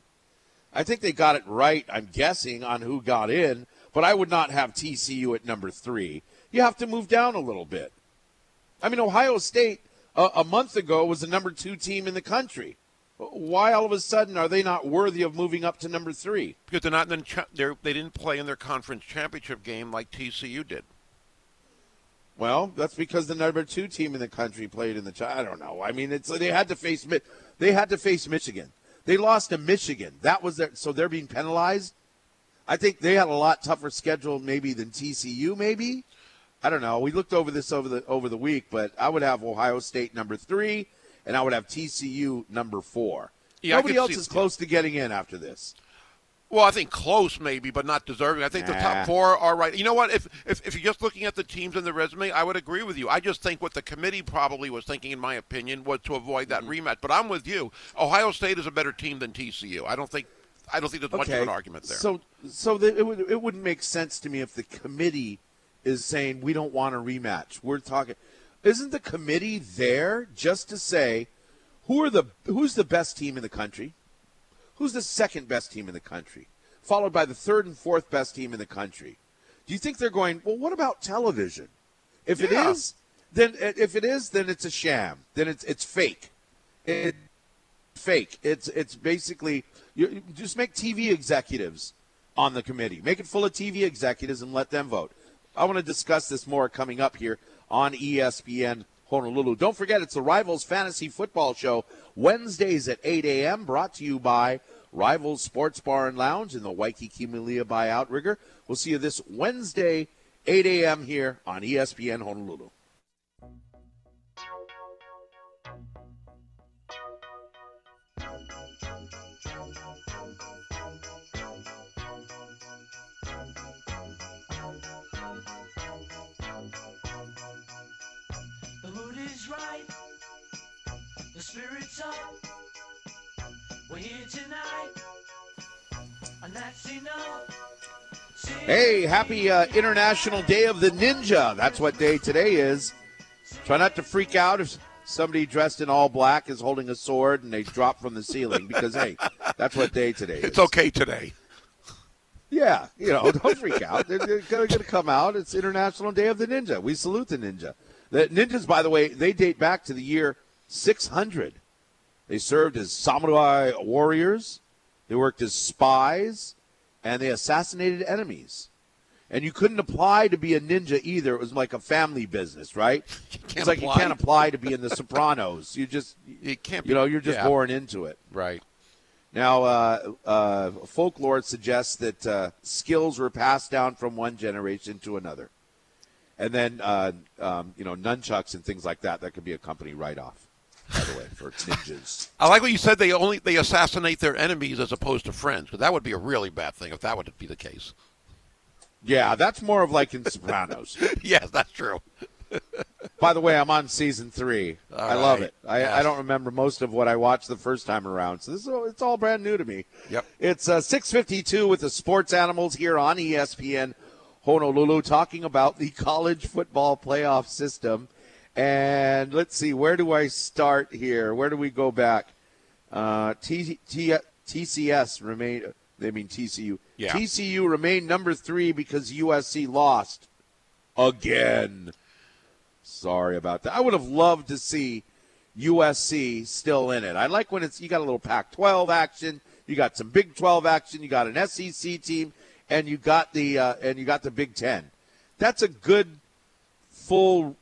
I think they got it right, I'm guessing, on who got in, but I would not have TCU at number three. You have to move down a little bit. I mean, Ohio State uh, a month ago was the number two team in the country. Why all of a sudden are they not worthy of moving up to number three? because they're not in the they're, they didn't play in their conference championship game like TCU did. Well, that's because the number two team in the country played in the. I don't know. I mean, it's they had to face they had to face Michigan. They lost to Michigan. That was their so they're being penalized. I think they had a lot tougher schedule maybe than TCU. Maybe I don't know. We looked over this over the over the week, but I would have Ohio State number three, and I would have TCU number four. Yeah, Nobody else is close to getting in after this. Well, I think close maybe, but not deserving. I think the top four are right. You know what? If, if if you're just looking at the teams and the resume, I would agree with you. I just think what the committee probably was thinking, in my opinion, was to avoid that Mm-hmm. rematch. But I'm with you. Ohio State is a better team than TCU. I don't think I don't think there's much of an argument there. So, so the, it would it wouldn't make sense to me if the committee is saying we don't want a rematch. We're talking. Isn't the committee there just to say who are the who's the best team in the country? Who's the second best team in the country? Followed by the third and fourth best team in the country. Do you think they're going? Well, what about television? If it Yeah. is, then if it is, then it's a sham. Then it's it's fake. It, fake. It's it's basically you just make TV executives on the committee. Make it full of TV executives and let them vote. I want to discuss this more coming up here on ESPN Honolulu. Don't forget, it's the Rivals Fantasy Football Show Wednesdays at 8 a.m. Brought to you by Rivals Sports Bar and Lounge in the Waikiki Malia by Outrigger. We'll see you this Wednesday, 8 a.m. here on ESPN Honolulu. The spirit's up. We're here tonight. And that's enough. Hey, happy uh, International Day of the Ninja. That's what day today is. Try not to freak out if somebody dressed in all black is holding a sword and they drop from the ceiling because, hey, that's what day today is. it's okay today. Yeah, you know, don't freak out. They're, they're going to come out. It's International Day of the Ninja. We salute the ninja. The ninjas, by the way, they date back to the year 600. They served as samurai warriors, they worked as spies, and they assassinated enemies. And you couldn't apply to be a ninja either. It was like a family business, right? it's like apply. you can't apply to be in The Sopranos. You just, You can't. Be, you know, you're just yeah, born into it. right. Now, uh, uh, folklore suggests that uh, skills were passed down from one generation to another, and then uh, um, you know nunchucks and things like that. That could be a company write-off, by the way, for ninjas. I like what you said. They only they assassinate their enemies as opposed to friends. Because that would be a really bad thing if that would be the case. Yeah, that's more of like in Sopranos. yes, that's true. by the way, I'm on season three. All I love right. it. I, Yes. I don't remember most of what I watched the first time around, so this is it's all brand new to me. Yep. It's uh, 6:52 with the Sports Animals here on ESPN Honolulu, talking about the college football playoff system. And let's see, where do I start here? Where do we go back? Uh, T, T, TCS remain. They mean TCU. Yeah. TCU remained number three because USC lost again. Sorry about that. I would have loved to see USC still in it. I like when it's you got a little Pac-12 action, you got some Big 12 action, you got an SEC team, and you got the uh, and you got the Big Ten. That's a good, full,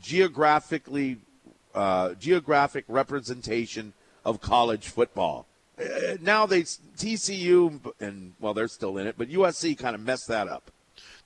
geographically, uh, geographic representation of college football. Uh, now they TCU and well they're still in it, but USC kind of messed that up.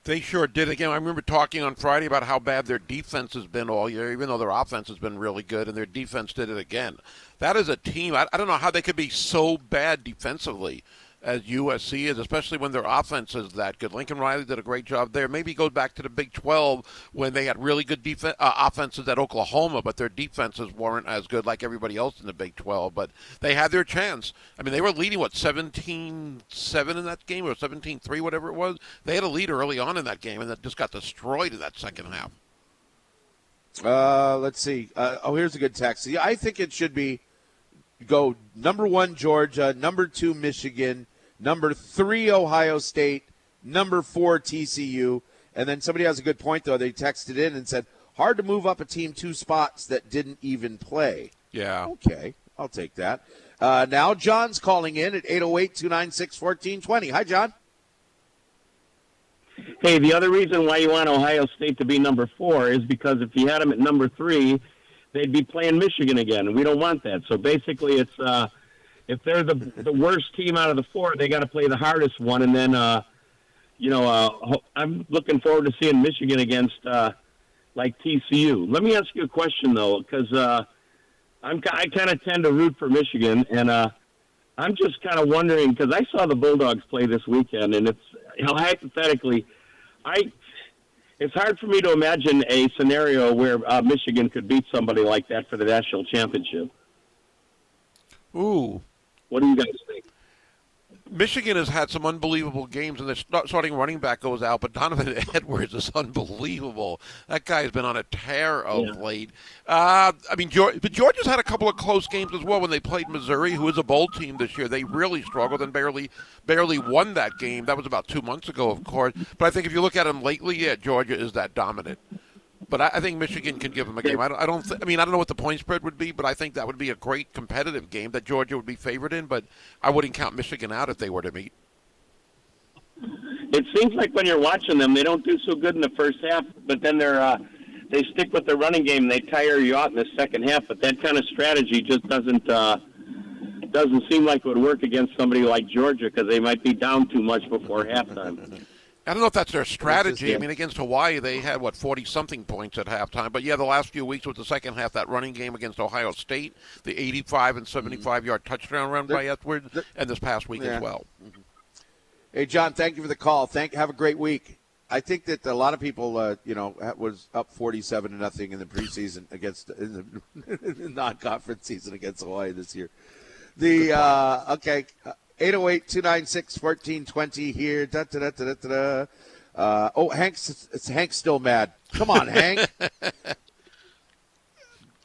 They sure did. Again, I remember talking on Friday about how bad their defense has been all year, even though their offense has been really good, and their defense did it again. That is a team. I, I don't know how they could be so bad defensively as USC is, especially when their offense is that good. Lincoln Riley did a great job there. Maybe go back to the Big 12 when they had really good defense uh, offenses at Oklahoma, but their defenses weren't as good like everybody else in the Big 12. But they had their chance. I mean, they were leading what 17-7 in that game or 17-3, whatever it was. They had a lead early on in that game, and that just got destroyed in that second half. Uh, let's see. Uh, oh, here's a good text. I think it should be go number one Georgia, number two Michigan, number three Ohio State, number four TCU, and then somebody has a good point though. They texted in and said hard to move up a team two spots that didn't even play. Yeah. Okay, I'll take that. Uh, now John's calling in at 808-296-1420. Hi, John. Hey, the other reason why you want Ohio State to be number four is because if you had them at number three, they'd be playing Michigan again, and we don't want that. So basically, it's uh, if they're the the worst team out of the four, they got to play the hardest one, and then uh, you know uh, I'm looking forward to seeing Michigan against uh, like TCU. Let me ask you a question though, because uh, I'm I kind of tend to root for Michigan, and uh, I'm just kind of wondering because I saw the Bulldogs play this weekend, and it's you know, hypothetically, I it's hard for me to imagine a scenario where uh, Michigan could beat somebody like that for the national championship. Ooh. What do you guys think? Michigan has had some unbelievable games, and start- starting running back goes out, but Donovan Edwards is unbelievable. That guy has been on a tear of Yeah. late. Uh, I mean, Georgia, but Georgia's had a couple of close games as well when they played Missouri, who is a bowl team this year. They really struggled and barely barely won that game. That was about two months ago, of course. But I think if you look at them lately, yeah, Georgia is that dominant. But I, I think Michigan can give them a game. I don't. I, don't th- I mean, I don't know what the point spread would be, but I think that would be a great competitive game that Georgia would be favored in. But I wouldn't count Michigan out if they were to meet. It seems like when you're watching them, they don't do so good in the first half, but then they're uh, they stick with their running game. and They tire you out in the second half, but that kind of strategy just doesn't uh, doesn't seem like it would work against somebody like Georgia because they might be down too much before halftime. I don't know if that's their strategy. I mean, against Hawaii, they had what forty something points at halftime. But yeah, the last few weeks with the second half, that running game against Ohio State, the eighty-five and seventy-five yard touchdown run by Edwards, and this past week Yeah. as well. Hey, John, thank you for the call. Thank. Have a great week. I think that a lot of people, uh, you know, was up forty-seven to nothing in the preseason against in the, in the non-conference season against Hawaii this year. The uh, okay, 808-296-1420 here. Da, da, da, da, da, da, da. Uh, oh, Hank's it's Hank's still mad. Come on, Hank.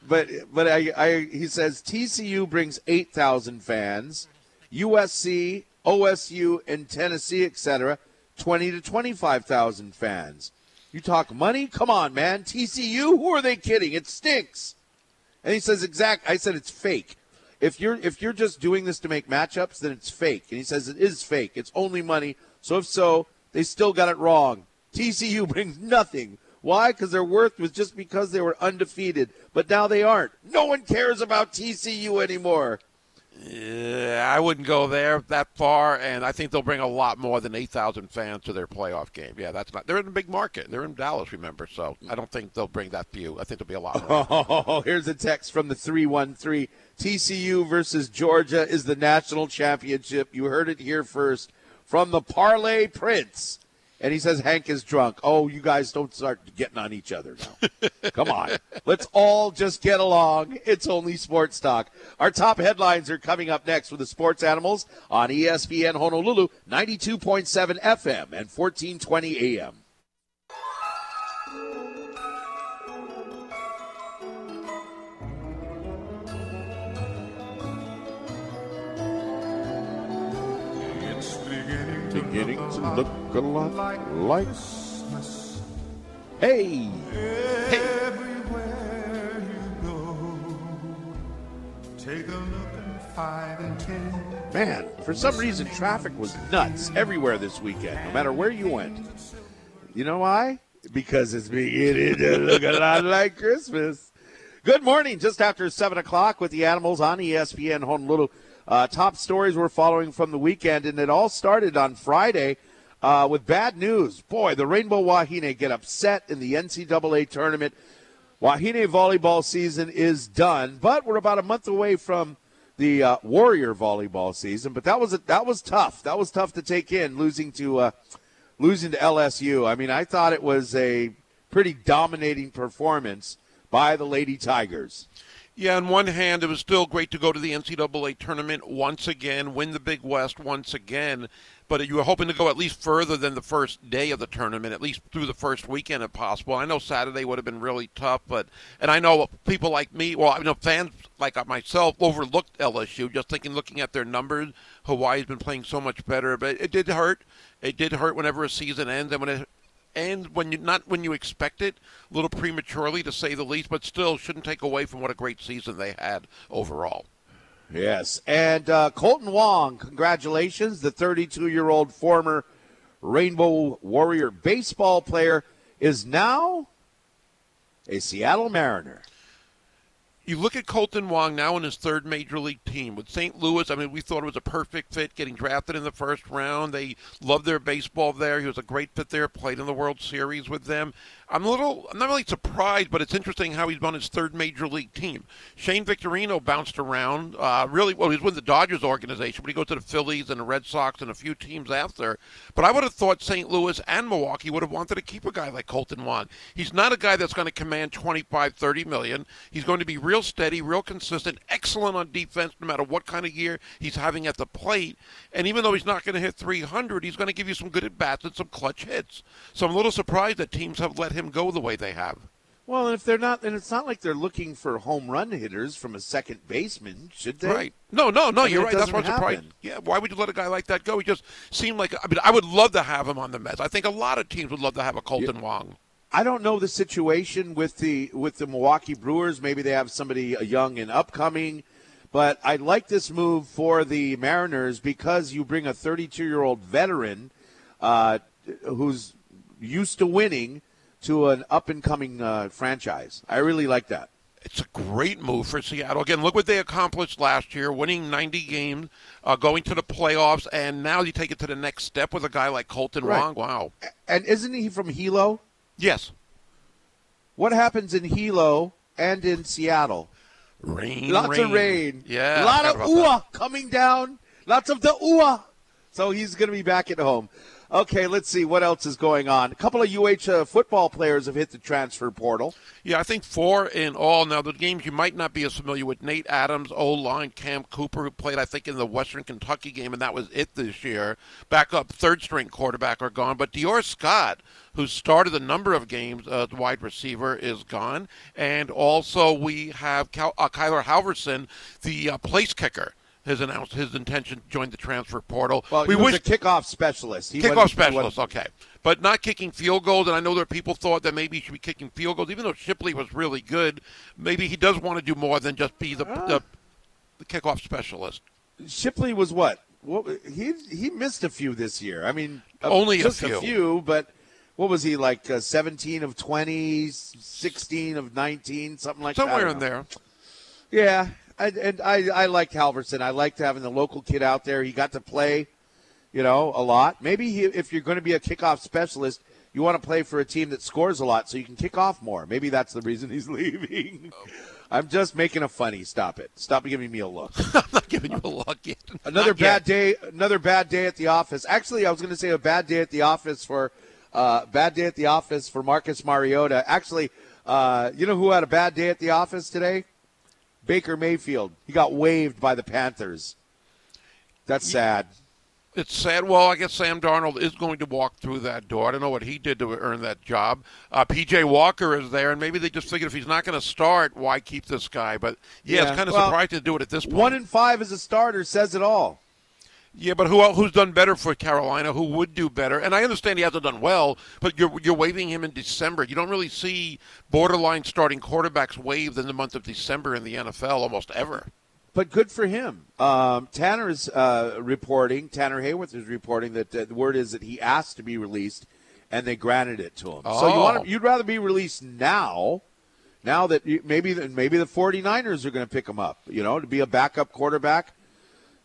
but but I, I he says TCU brings eight thousand fans, USC, OSU, and Tennessee, etc., twenty to twenty five thousand fans. You talk money? Come on, man. TCU? Who are they kidding? It stinks. And he says exact. I said it's fake. If you're if you're just doing this to make matchups, then it's fake. And he says it is fake. It's only money. So if so, they still got it wrong. TCU brings nothing. Why? Because their worth was just because they were undefeated. But now they aren't. No one cares about TCU anymore. Yeah, I wouldn't go there that far, and I think they'll bring a lot more than eight thousand fans to their playoff game. Yeah, that's not. They're in a big market. They're in Dallas, remember? So I don't think they'll bring that few. I think there'll be a lot more. Oh, here's a text from the 313. TCU versus Georgia is the national championship. You heard it here first from the Parlay Prince. And he says Hank is drunk. Oh, you guys don't start getting on each other now. Come on. Let's all just get along. It's only sports talk. Our top headlines are coming up next with the sports animals on ESPN Honolulu, 92.7 FM and 1420 AM. Beginning to look a lot look a lot like Christmas. Hey. Everywhere you go, Take a look at five and ten. Man, for some reason, traffic was nuts everywhere this weekend, no matter where you went. You know why? Because it's beginning to look a lot like Christmas. Good morning, just after 7 o'clock with the animals on ESPN Honolulu. Uh, top stories we're following from the weekend, and it all started on Friday uh, with bad news. Boy, the Rainbow Wahine get upset in the NCAA tournament. Wahine volleyball season is done, but we're about a month away from the uh, Warrior volleyball season. But that was a, that was tough. That was tough to take in, losing to uh, losing to LSU. I mean, I thought it was a pretty dominating performance by the Lady Tigers. Yeah, on one hand, it was still great to go to the NCAA tournament once again, win the Big West once again. But you were hoping to go at least further than the first day of the tournament, at least through the first weekend if possible. I know Saturday would have been really tough, but and I know people like me, well, I know fans like myself overlooked LSU, just thinking, looking at their numbers, Hawaii's been playing so much better, but it did hurt. It did hurt whenever a season ends, and when it and when you not when you expect it, a little prematurely to say the least, but still shouldn't take away from what a great season they had overall. Yes, and uh, Kolten Wong, congratulations, the 32-year-old former Rainbow Warrior baseball player is now a Seattle Mariner. You look at Kolten Wong now in his third major league team with St. Louis. I mean, we thought it was a perfect fit getting drafted in the first round. They loved their baseball there. He was a great fit there, played in the World Series with them. I'm a little, I'm not really surprised, but it's interesting how he's on his third major league team. Shane Victorino bounced around, uh, really, well, he was with the Dodgers organization, but he goes to the Phillies and the Red Sox and a few teams after. But I would have thought St. Louis and Milwaukee would have wanted to keep a guy like Kolten Wong. He's not a guy that's going to command 25, 30 million. He's going to be real steady, real consistent, excellent on defense no matter what kind of year he's having at the plate. And even though he's not going to hit 300, he's going to give you some good at bats and some clutch hits. So I'm a little surprised that teams have let him go the way they have. Well, and if they're not, then it's not like they're looking for home run hitters from a second baseman, should they? Right. No, no, no. I mean, you're right. That's I'm surprised. Yeah. Why would you let a guy like that go? He just seemed like. I mean, I would love to have him on the Mets. I think a lot of teams would love to have a Kolten Wong. I don't know the situation with the with the Milwaukee Brewers. Maybe they have somebody young and upcoming, but I like this move for the Mariners because you bring a 32 year old veteran uh, who's used to winning to an up and coming uh, franchise. I really like that. It's a great move for Seattle. Again, look what they accomplished last year, winning 90 games, uh, going to the playoffs, and now you take it to the next step with a guy like Kolten Right. Wong. Wow. And isn't he from Hilo? Yes. What happens in Hilo and in Seattle? Rain. Lots of rain. Yeah. A lot of ooah coming down. Lots of the ooah. So he's going to be back at home. Okay, let's see what else is going on. A couple of UH uh, football players have hit the transfer portal. Yeah, I think four in all. Now, the games you might not be as familiar with Nate Adams, O line, Cam Cooper, who played, I think, in the Western Kentucky game, and that was it this year. Backup third string quarterback are gone. But Dior Scott, who started a number of games as wide receiver, is gone. And also, we have Cal- uh, Kyler Halverson, the uh, place kicker. Has announced his intention to join the transfer portal. Well, we he was wish a kickoff specialist. He kickoff specialist, okay, but not kicking field goals. And I know there are people thought that maybe he should be kicking field goals, even though Shipley was really good. Maybe he does want to do more than just be the the, the kickoff specialist. Shipley was what? What he he missed a few this year. I mean, uh, Only a just few. but what was he like? Uh, Seventeen of 20, 16 of nineteen, something like that. Somewhere in know. there. Yeah, I, and I I liked Halverson. I liked having the local kid out there. He got to play, you know, a lot. Maybe he, if you're going to be a kickoff specialist, you want to play for a team that scores a lot so you can kick off more. Maybe that's the reason he's leaving. I'm just making a funny. Stop it. Stop giving me a look. I'm not giving you a look yet. Another Not yet. bad day. Another bad day at the office. Actually, I was going to say a bad day at the office for uh, bad day at the office for Marcus Mariota. Actually, uh, you know who had a bad day at the office today? Baker Mayfield. He got waived by the Panthers. That's sad. It's sad. Well, I guess Sam Darnold is going to walk through that door. I don't know what he did to earn that job. Uh, P.J. Walker is there, and maybe they just figured if he's not going to start, why keep this guy? But yeah, Yeah, it's kind of well, surprising to do it at this point. One in five as a starter says it all. Yeah, but who who's done better for Carolina? Who would do better? And I understand he hasn't done well, but you're you're waiving him in December. You don't really see borderline starting quarterbacks waived in the month of December in the NFL almost ever. but good for him. Um, Tanner is uh, reporting. Tanner Hayworth is reporting that uh, the word is that he asked to be released, and they granted it to him. Oh. So you Oh. want you'd rather be released now, now that you, maybe maybe the 49ers are going to pick him up. You know, to be a backup quarterback,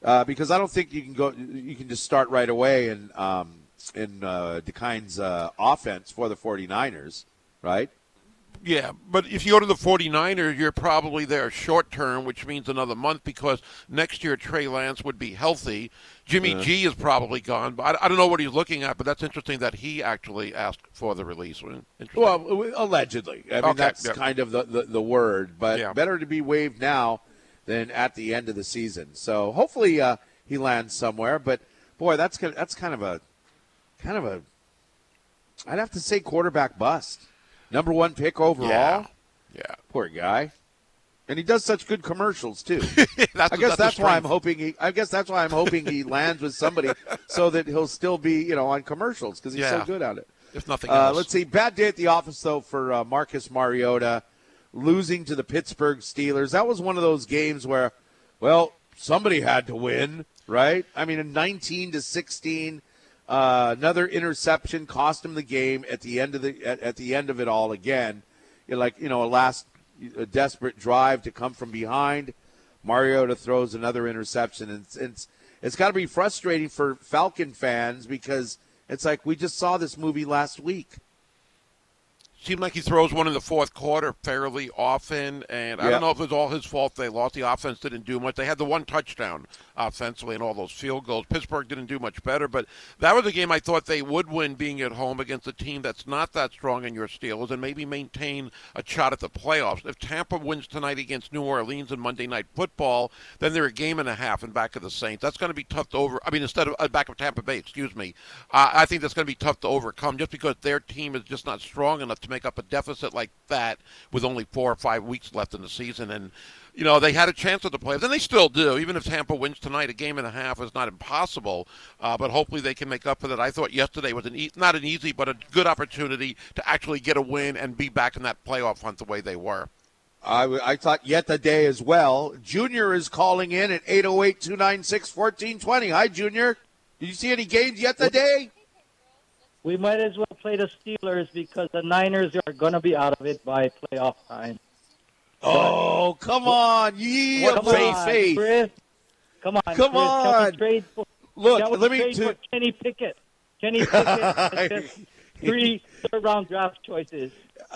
uh, because I don't think you can go. You can just start right away in um, in uh, DeKine's uh, offense for the 49ers, right? Yeah, but if you go to the 49ers, you're probably there short term, which means another month because next year Trey Lance would be healthy. Jimmy Yeah. G is probably gone, but I, I don't know what he's looking at, but that's interesting that he actually asked for the release. Well, allegedly. I mean, Okay, that's yeah. kind of the, the, the word, but Yeah. better to be waived now than at the end of the season. So hopefully uh, he lands somewhere. But boy, that's kind that's kind of a kind of a I'd have to say quarterback bust. Number one pick overall. Yeah. Yeah. Poor guy. And he does such good commercials too. That's- I guess that's why I'm hoping he. I guess that's why I'm hoping he lands with somebody so that he'll still be, you know, on commercials because he's so good at it. If nothing Uh, else. let's see. Bad day at the office, though, for uh, Marcus Mariota losing to the Pittsburgh Steelers. That was one of those games where, well, somebody had to win, right? I mean, a 19 to 16, uh, another interception cost him the game at the end of the at, at the end of it all again. Like you know, a last a desperate drive to come from behind. Mariota throws another interception, and it's it's, it's got to be frustrating for Falcon fans because it's like we just saw this movie last week. Seemed like he throws one in the fourth quarter fairly often, and I Yeah. don't know if it was all his fault they lost. The offense didn't do much. They had the one touchdown offensively and all those field goals. Pittsburgh didn't do much better, but that was a game I thought they would win being at home against a team that's not that strong in your Steelers and maybe maintain a shot at the playoffs. If Tampa wins tonight against New Orleans in Monday Night Football, then they're a game and a half in back of the Saints. That's going to be tough to over. I mean, instead of uh, back of Tampa Bay, excuse me. Uh, I think that's going to be tough to overcome just because their team is just not strong enough to make up a deficit like that with only four or five weeks left in the season. And you know they had a chance at the playoffs, and they still do. Even if Tampa wins tonight, a game and a half is not impossible. Uh, but hopefully they can make up for that. I thought yesterday was an e- not an easy, but a good opportunity to actually get a win and be back in that playoff hunt the way they were. I, I thought yet the day as well. Junior is calling in at 808 296 1420. Hi, Junior. Did you see any games yet the day? We might as well play the Steelers because the Niners are going to be out of it by playoff time. Oh, come on. Ye Come faith, on, faith. Chris. Come on, Come Chris. On. trade for, Look, let me for Kenny Pickett. Kenny Pickett three third-round draft choices.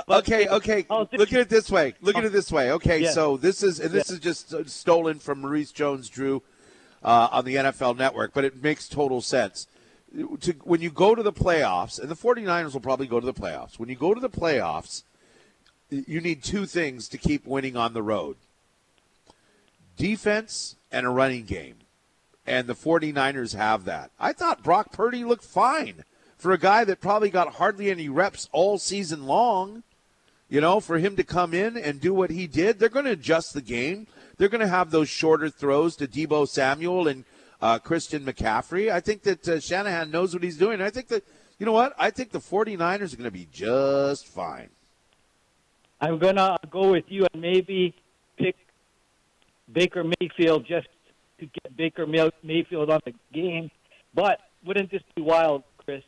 But- okay, okay. Oh, Look at it this way. Look at it this way. Okay, Yes. so this is and this is just stolen from Maurice Jones-Drew uh, on the NFL Network, but it makes total sense. To, when you go to the playoffs, and the 49ers will probably go to the playoffs. When you go to the playoffs, you need two things to keep winning on the road. Defense and a running game. And the 49ers have that. I thought Brock Purdy looked fine for a guy that probably got hardly any reps all season long. You know, for him to come in and do what he did, they're going to adjust the game. They're going to have those shorter throws to Debo Samuel and uh, Christian McCaffrey. I think that uh, Shanahan knows what he's doing. I think that, you know what? I think the 49ers are going to be just fine. I'm going to go with you and maybe pick Baker Mayfield just to get Baker May- Mayfield on the game. But wouldn't this be wild, Chris?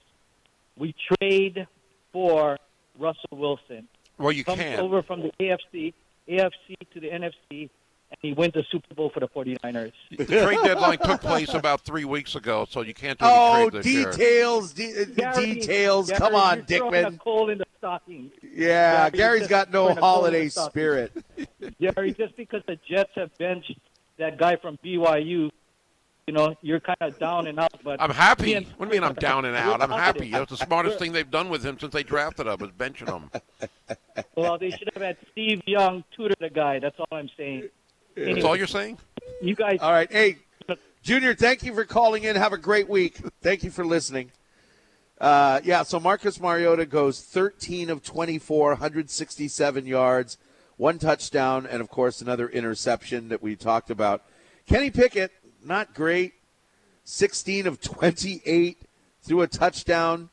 We trade for Russell Wilson. Well, you Comes can. over from the AFC, AFC to the NFC, and he wins the Super Bowl for the 49ers. The trade deadline took place about three weeks ago, so you can't do any Oh, trade this year. details, de- uh, Gary, details. Gary, Come on, you're Dickman. a coal in the stocking. Yeah, Gary, Gary's just got no throwing a coal in the holiday spirit. Gary, just because the Jets have benched that guy from BYU, you know, you're kind of down and out. But I'm happy. and- What do you mean I'm down and out? I'm happy. positive. That's the smartest thing they've done with him since they drafted him, is benching him. Well, they should have had Steve Young tutor the guy. That's all I'm saying. That's all you're saying? You guys. All right. Hey, Junior, thank you for calling in. Have a great week. Thank you for listening. Uh, yeah, so Marcus Mariota goes 13 of 24, 167 yards, one touchdown, and of course another interception that we talked about. Kenny Pickett, not great, 16 of 28, threw a touchdown,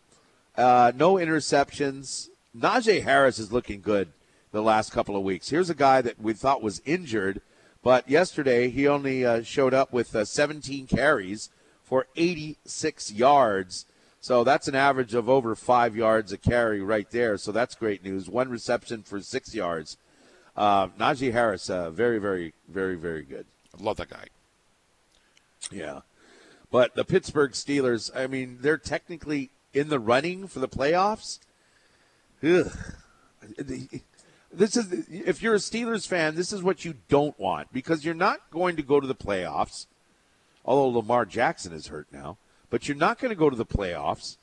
uh, no interceptions. Najee Harris is looking good the last couple of weeks. Here's a guy that we thought was injured, But yesterday he only uh, showed up with uh, 17 carries for 86 yards. So that's an average of over five yards a carry right there. So that's great news. One reception for six yards. Uh, Najee Harris, uh, very, very, very, very good. I love that guy. Yeah. But the Pittsburgh Steelers, I mean, they're technically in the running for the playoffs. Ugh. This is if you're a Steelers fan, this is what you don't want because you're not going to go to the playoffs. Although Lamar Jackson is hurt now, but you're not going to go to the playoffs.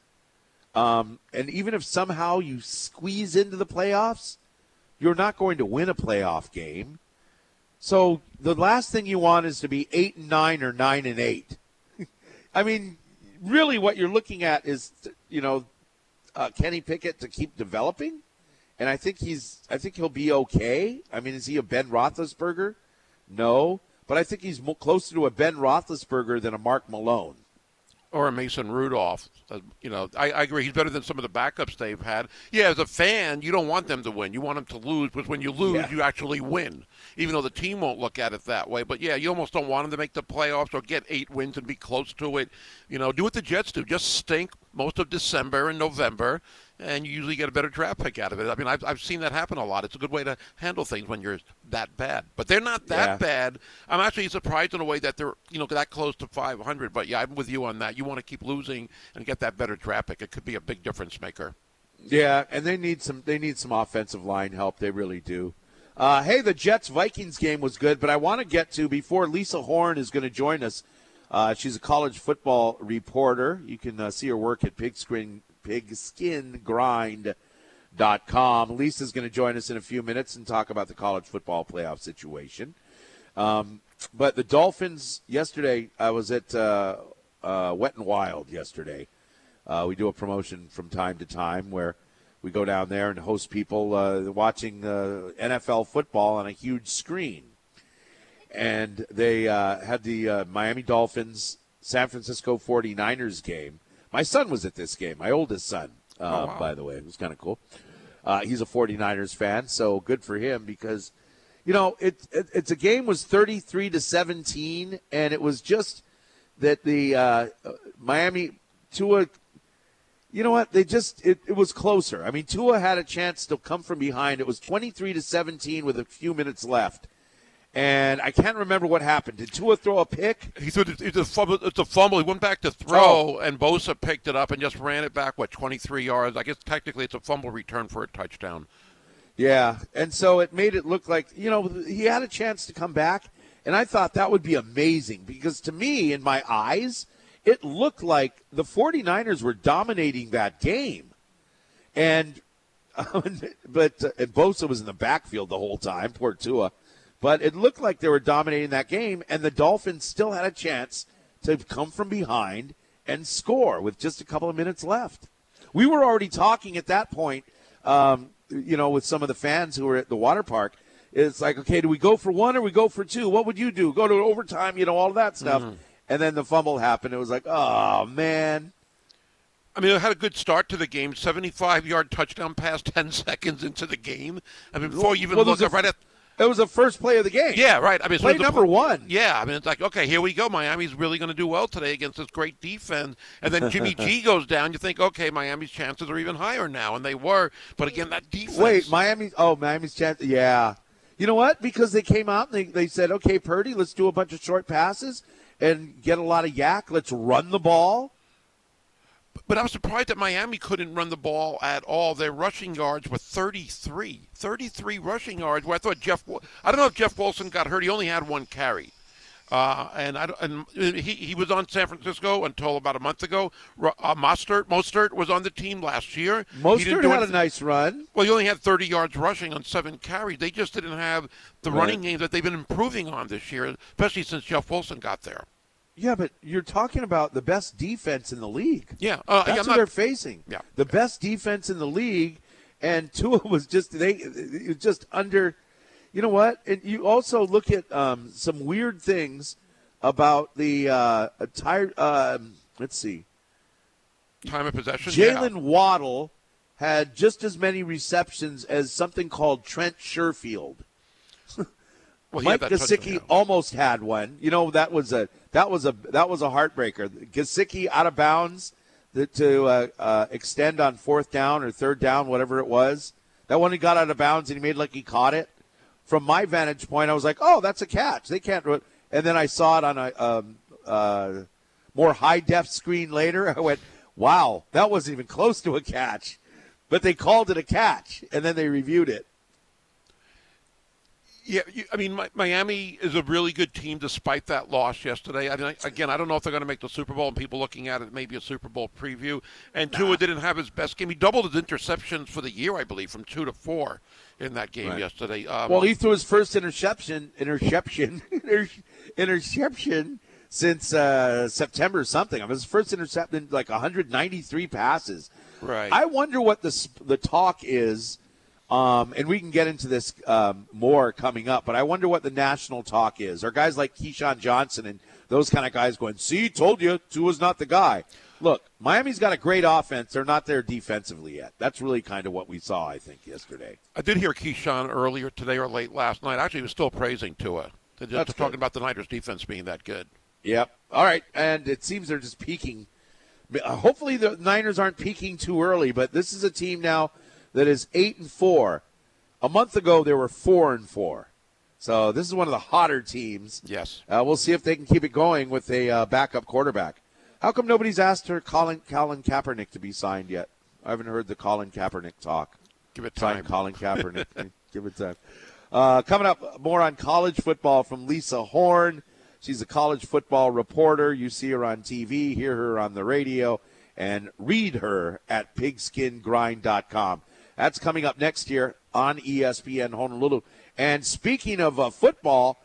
Um, and even if somehow you squeeze into the playoffs, you're not going to win a playoff game. So the last thing you want is to be eight and nine or nine and eight. I mean, really, what you're looking at is, you know, uh, Kenny Pickett to keep developing, and I think he's, I think he'll be okay. I mean, is he a Ben Roethlisberger? No, but I think he's closer to a Ben Roethlisberger than a Mark Malone. or a Mason Rudolph. Uh, you know, I, I agree. He's better than some of the backups they've had. Yeah, as a fan, you don't want them to win. You want them to lose, because when you lose, Yeah. you actually win. Even though the team won't look at it that way. But yeah, you almost don't want them to make the playoffs or get eight wins and be close to it. You know, do what the Jets do. Just stink most of December and November, and you usually get a better draft pick out of it. I mean, I've, I've seen that happen a lot. It's a good way to handle things when you're that bad. But they're not that Yeah. bad. I'm actually surprised in a way that they're you know that close to 500. But yeah, I'm with you on that. You want to keep losing and get that better draft pick. It could be a big difference maker. Yeah, and they need some they need some offensive line help. They really do. Uh, hey, the Jets Vikings game was good, but I want to get to before Lisa Horne is going to join us. Uh, she's a college football reporter. You can uh, see her work at Pigskin pigskin.grind.com. Lisa's going to join us in a few minutes and talk about the college football playoff situation. Um, but the Dolphins yesterday, I was at uh, uh, Wet and Wild yesterday. Uh, we do a promotion from time to time where we go down there and host people uh, watching uh, NFL football on a huge screen. And they uh, had the Miami Dolphins San Francisco 49ers game. My son was at this game, my oldest son, uh, Oh, wow. by the way. It was kind of cool. Uh, he's a 49ers fan, so good for him because, you know, it, it, it's a game was 33 to 17, and it was just that the uh, uh, Miami Tua you know what? They just it, it was closer. I mean, Tua had a chance to come from behind. It was 23 to 17 with a few minutes left. And I can't remember what happened. Did Tua throw a pick? He threw it's a fumble. It's a fumble. He went back to throw, and Bosa picked it up and just ran it back. What 23 yards? I guess technically it's a fumble return for a touchdown. Yeah. And so it made it look like, you know, he had a chance to come back. And I thought that would be amazing because to me, in my eyes, it looked like the 49ers were dominating that game. And, but, uh, Bosa was in the backfield the whole time, poor Tua. But it looked like they were dominating that game, and the Dolphins still had a chance to come from behind and score with just a couple of minutes left. We were already talking at that point, um, you know, with some of the fans who were at the water park. It's like, okay, do we go for one or we go for two? What would you do? Go to overtime, you know, all of that stuff. And then the fumble happened. It was like, oh man. I mean, it had a good start to the game. 75 yard touchdown pass 10 seconds into the game. I mean, before you even Well, look up right at. It was the first play of the game. Yeah, right. I mean, play number one. Yeah, I mean, it's like, okay, here we go. Miami's really going to do well today against this great defense. And then Jimmy G goes down. You think, okay, Miami's chances are even higher now. And they were. But again, that defense. Wait, Miami. Oh, Miami's chance. Yeah. You know what? Because they came out and they, they said, okay, Purdy, let's do a bunch of short passes and get a lot of yak. Let's run the ball. But I'm surprised that Miami couldn't run the ball at all. Their rushing yards were 33. 33 rushing yards. Where I thought Jeff, I don't know if Jeff Wilson got hurt. He only had one carry. Uh, and I, and he, he was on San Francisco until about a month ago. Uh, Mostert, Mostert was on the team last year. Mostert had a nice run. Well, he only had 30 yards rushing on seven carries. They just didn't have the Right. running game that they've been improving on this year, especially since Jeff Wilson got there. Yeah, but you're talking about the best defense in the league. Yeah, uh, That's I'm what not- they're facing. Yeah. The best defense in the league, and Tua was just they it was just under. You know what? And you also look at um, some weird things about the uh, tire. Um, let's see. Time of possession. yeah. Jalen Waddle had just as many receptions as something called Trent Sherfield. Well, Mike Gesicki yeah. almost had one. You know that was a that was a that was a heartbreaker. Gesicki out of bounds to uh, uh, extend on fourth down or third down, whatever it was. That one he got out of bounds and he made like he caught it. From my vantage point, I was like, "Oh, that's a catch." They can't. ru-" And then I saw it on a um, uh, more high def screen later. I went, "Wow, that wasn't even close to a catch." But they called it a catch, and then they reviewed it. Yeah, you, I mean, Mi- Miami is a really good team despite that loss yesterday. I mean, again, I don't know if they're going to make the Super Bowl, and people looking at it maybe a Super Bowl preview. And Tua didn't have his best game. He doubled his interceptions for the year, I believe, from two to four in that game Right. yesterday. Um, Well, he threw his first interception, interception, inter- interception since uh, September or something. I was his first interception, like 193 passes. Right. I wonder what the sp- the talk is, um, and we can get into this um, more coming up. But I wonder what the national talk is. Are guys like Keyshawn Johnson and those kind of guys going? See, told you, Tua's not the guy. Look, Miami's got a great offense. They're not there defensively yet. That's really kind of what we saw, I think, yesterday. I did hear Keyshawn earlier today or late last night. Actually, he was still praising Tua. They're just That's talking good. about the Niners' defense being that good. Yep. All right, and it seems they're just peaking. Hopefully, the Niners aren't peaking too early, but this is a team now that is eight and four. A month ago, they were four and four. So this is one of the hotter teams. Yes. Uh, we'll see if they can keep it going with a uh, backup quarterback. How come nobody's asked her Colin Colin Kaepernick to be signed yet? I haven't heard the Colin Kaepernick talk. Give it Sign time. Colin Kaepernick. Give it time. Uh, coming up, more on college football from Lisa Horne. She's a college football reporter. You see her on TV, hear her on the radio, and read her at pigskingrind.com. That's coming up next year on ESPN Honolulu. And speaking of uh, football,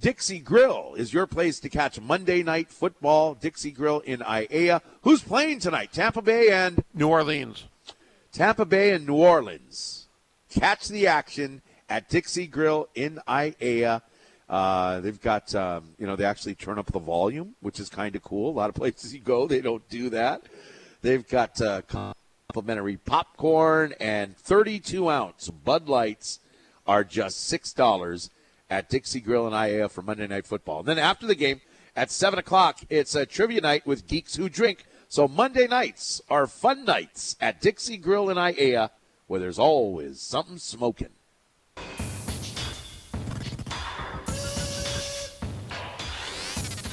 Dixie Grill is your place to catch Monday night football. Dixie Grill in Aiea. Who's playing tonight? Tampa Bay and New Orleans. Tampa Bay and New Orleans. Catch the action at Dixie Grill in Aiea. Uh, they've got, um, you know, they actually turn up the volume, which is kind of cool. A lot of places you go, they don't do that. They've got uh, complimentary popcorn and 32 ounce Bud Lights are just $6 at Dixie Grill and Aiea for Monday Night Football. And then after the game at 7 o'clock, it's a trivia night with Geeks Who Drink. So Monday nights are fun nights at Dixie Grill and Aiea, where there's always something smoking.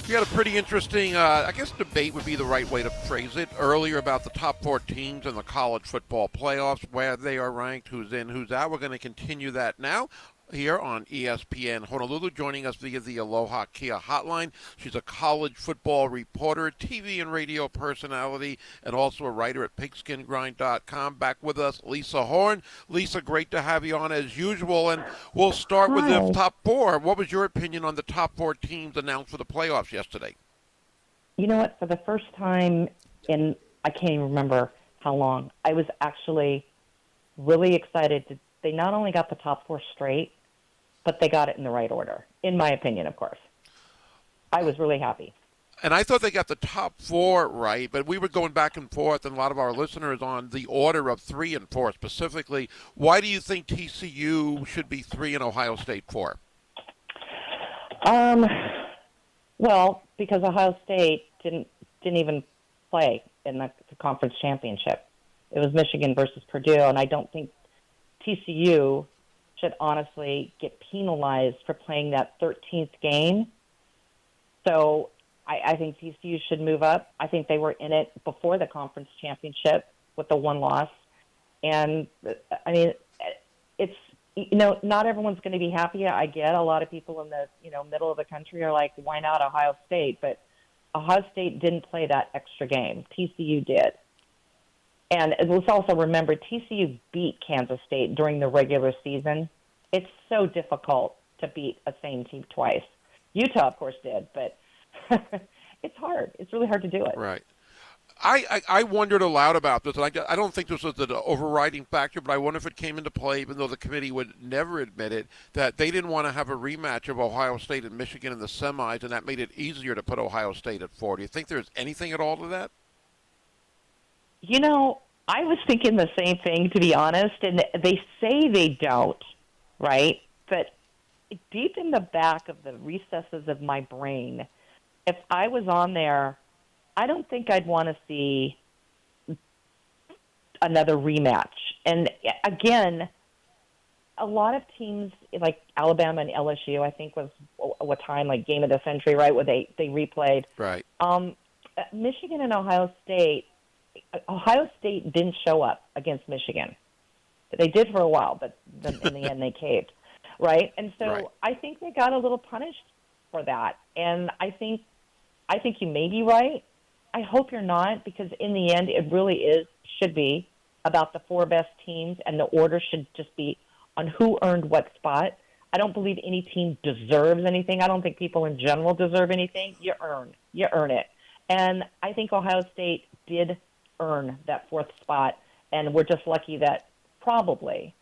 You had a pretty interesting, uh, I guess debate would be the right way to phrase it, earlier about the top four teams in the college football playoffs, where they are ranked, who's in, who's out. We're going to continue that now here on ESPN Honolulu. Joining us via the Aloha Kia hotline. She's a college football reporter, TV and radio personality, and also a writer at pigskingrind.com. Back with us, Lisa Horne. Lisa, great to have you on as usual. And we'll start with the top four. What was your opinion on the top four teams announced for the playoffs yesterday? You know what? For the first time in, I can't even remember how long, I was actually really excited. To, they not only got the top four straight, but they got it in the right order, in my opinion, of course. I was really happy. and I thought they got the top four right, but we were going back and forth, and a lot of our listeners on the order of three and four specifically. Why do you think TCU should be three and Ohio State four? Um, well, because Ohio State didn't didn't even play in the, the conference championship. It was Michigan versus Purdue, and I don't think TCU should honestly get penalized for playing that 13th game. So I, I think TCU should move up. I think they were in it before the conference championship with the one loss, and I mean, it's you know not everyone's going to be happy. I get a lot of people in the you know middle of the country are like, why not Ohio State? But Ohio State didn't play that extra game. TCU did. And let's also remember TCU beat Kansas State during the regular season. It's so difficult to beat a same team twice. Utah, of course, did, but it's hard. It's really hard to do it. Right. I, I, I wondered aloud about this, and I, I don't think this was the overriding factor, but I wonder if it came into play, even though the committee would never admit it, that they didn't want to have a rematch of Ohio State and Michigan in the semis, and that made it easier to put Ohio State at four. Do you think there's anything at all to that? You know, I was thinking the same thing, to be honest, and they say they don't, right? But deep in the back of the recesses of my brain, if I was on there, I don't think I'd want to see another rematch. And again, a lot of teams like Alabama and LSU, I think was what time like game of the century, right? Where they they replayed. Right. Um, Michigan and Ohio State. Ohio State didn't show up against Michigan. They did for a while, but then in the end they caved, right? And so Right. I think they got a little punished for that. And I think I think you may be right. I hope you're not because in the end it really is should be about the four best teams and the order should just be on who earned what spot. I don't believe any team deserves anything. I don't think people in general deserve anything. You earn. You earn it. And I think Ohio State did earn that fourth spot and we're just lucky that probably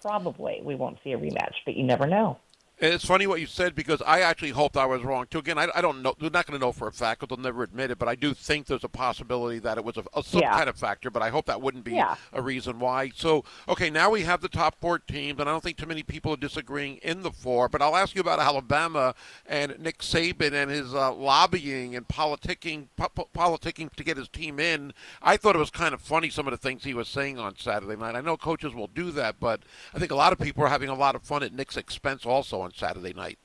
probably we won't see a rematch, but you never know. It's funny what you said because I actually hoped I was wrong too. Again, I, I don't know. We're not going to know for a fact because they'll never admit it. But I do think there's a possibility that it was a, a some Yeah. kind of factor. But I hope that wouldn't be Yeah. a reason why. So, okay, now we have the top four teams, and I don't think too many people are disagreeing in the four. But I'll ask you about Alabama and Nick Saban and his uh, lobbying and politicking, po- po- politicking to get his team in. I thought it was kind of funny some of the things he was saying on Saturday night. I know coaches will do that, but I think a lot of people are having a lot of fun at Nick's expense also on Saturday night.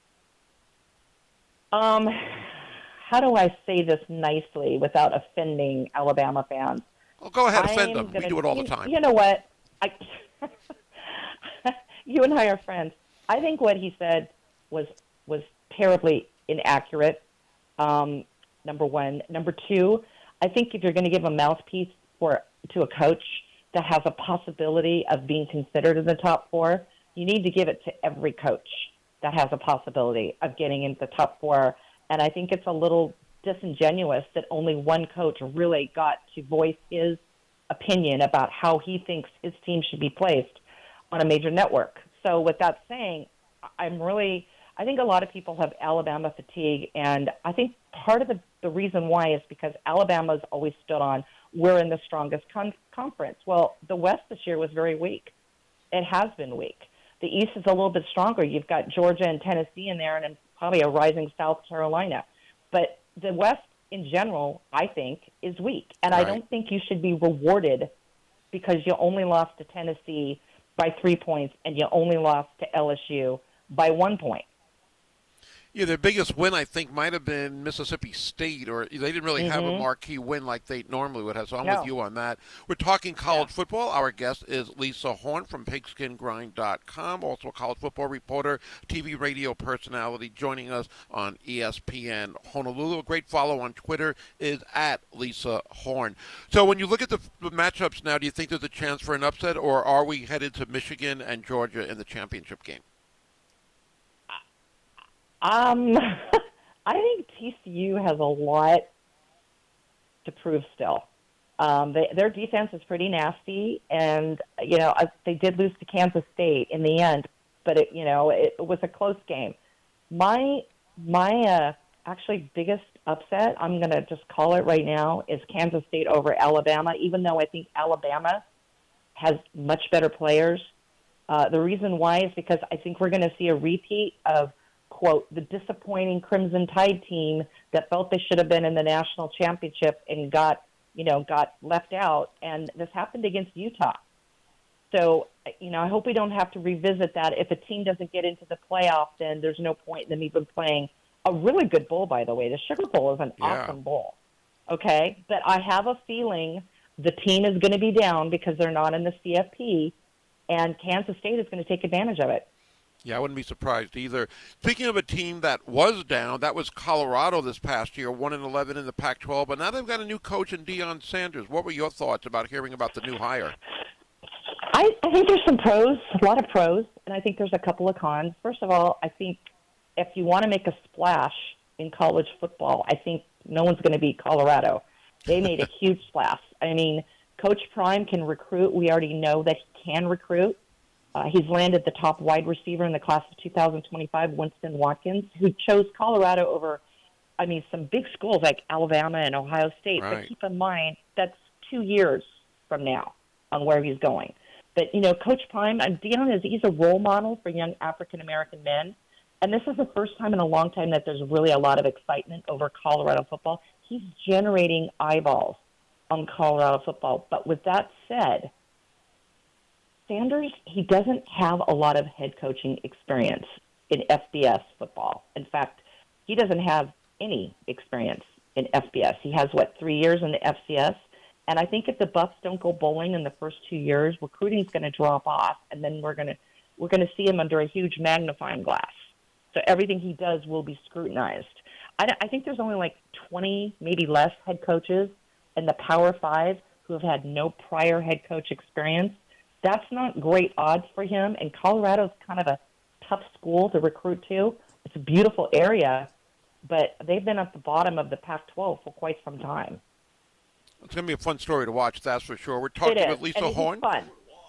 Um, how do I say this nicely without offending Alabama fans? Well, go ahead, offend them. We gonna- do it all the time. You know what? I, you and I are friends. I think what he said was was terribly inaccurate. Um, number one. Number two. I think if you're going to give a mouthpiece for to a coach that has a possibility of being considered in the top four, you need to give it to every coach that has a possibility of getting into the top four. And I think it's a little disingenuous that only one coach really got to voice his opinion about how he thinks his team should be placed on a major network. So, with that saying, I'm really, I think a lot of people have Alabama fatigue, and I think part of the, the reason why is because Alabama's always stood on we're in the strongest con- conference. Well, the West this year was very weak. It has been weak. The East is a little bit stronger. You've got Georgia and Tennessee in there, and probably a rising South Carolina. But the West in general, I think, is weak. And I don't think you should be rewarded because you only lost to Tennessee by three points and you only lost to LSU by one point. Yeah, their biggest win, I think, might have been Mississippi State, or they didn't really have a Mhm. marquee win like they normally would have. So I'm No. with you on that. We're talking college football. Our guest is Lisa Horne from PigskinGrind.com, also a college football reporter, TV radio personality, joining us on ESPN Honolulu. A great follow on Twitter is at Lisa Horne. So when you look at the matchups now, do you think there's a chance for an upset, or are we headed to Michigan and Georgia in the championship game? Um, I think TCU has a lot to prove still. Um, they, their defense is pretty nasty, and you know uh, they did lose to Kansas State in the end, but it you know it, it was a close game. My my uh, actually biggest upset, I'm going to just call it right now, is Kansas State over Alabama. Even though I think Alabama has much better players, uh, the reason why is because I think we're going to see a repeat of quote the disappointing Crimson Tide team that felt they should have been in the national championship and got you know got left out, and this happened against Utah. So you know I hope we don't have to revisit that. If a team doesn't get into the playoff, then there's no point in them even playing a really good bowl. By the way, the Sugar Bowl is an Yeah. awesome bowl. Okay, but I have a feeling the team is going to be down because they're not in the CFP, and Kansas State is going to take advantage of it. Yeah, I wouldn't be surprised either. Speaking of a team that was down, that was Colorado this past year, one and eleven in the Pac-12. But now they've got a new coach in Deion Sanders. What were your thoughts about hearing about the new hire? I, I think there's some pros, a lot of pros, and I think there's a couple of cons. First of all, I think if you want to make a splash in college football, I think no one's going to beat Colorado. They made a huge splash. I mean, Coach Prime can recruit. We already know that he can recruit. Uh, he's landed the top wide receiver in the class of 2025, Winston Watkins, who chose Colorado over, I mean, some big schools like Alabama and Ohio State. Right. But keep in mind, that's two years from now on where he's going. But, you know, Coach Prime, Deion is, he's a role model for young African American men. And this is the first time in a long time that there's really a lot of excitement over Colorado football. He's generating eyeballs on Colorado football. But with that said, Sanders, he doesn't have a lot of head coaching experience in FBS football. In fact, he doesn't have any experience in FBS. He has what three years in the FCS, and I think if the Buffs don't go bowling in the first two years, recruiting's going to drop off, and then we're going to we're going to see him under a huge magnifying glass. So everything he does will be scrutinized. I, I think there's only like 20, maybe less head coaches in the Power Five who have had no prior head coach experience. That's not great odds for him, and Colorado's kind of a tough school to recruit to. It's a beautiful area, but they've been at the bottom of the Pac-12 for quite some time. It's going to be a fun story to watch, that's for sure. We're talking with Lisa and Horne. fun.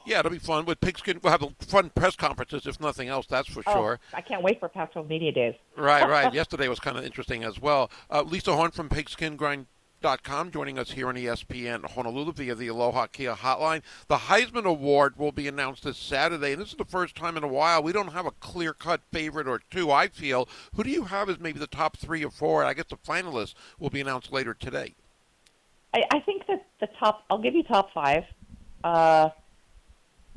Yeah, it'll be fun. With Pigskin, we'll have fun press conferences, if nothing else, that's for Oh, sure. I can't wait for Pac-12 Media Days. Right, right. Yesterday was kind of interesting as well. Uh, Lisa Horne from PigskinGrind.com joining us here on ESPN Honolulu via the Aloha Kia hotline. The Heisman Award will be announced this Saturday, and this is the first time in a while we don't have a clear cut favorite or two, I feel. Who do you have as maybe the top three or four? I guess the finalists will be announced later today. I, I think that the top, I'll give you top five. Uh,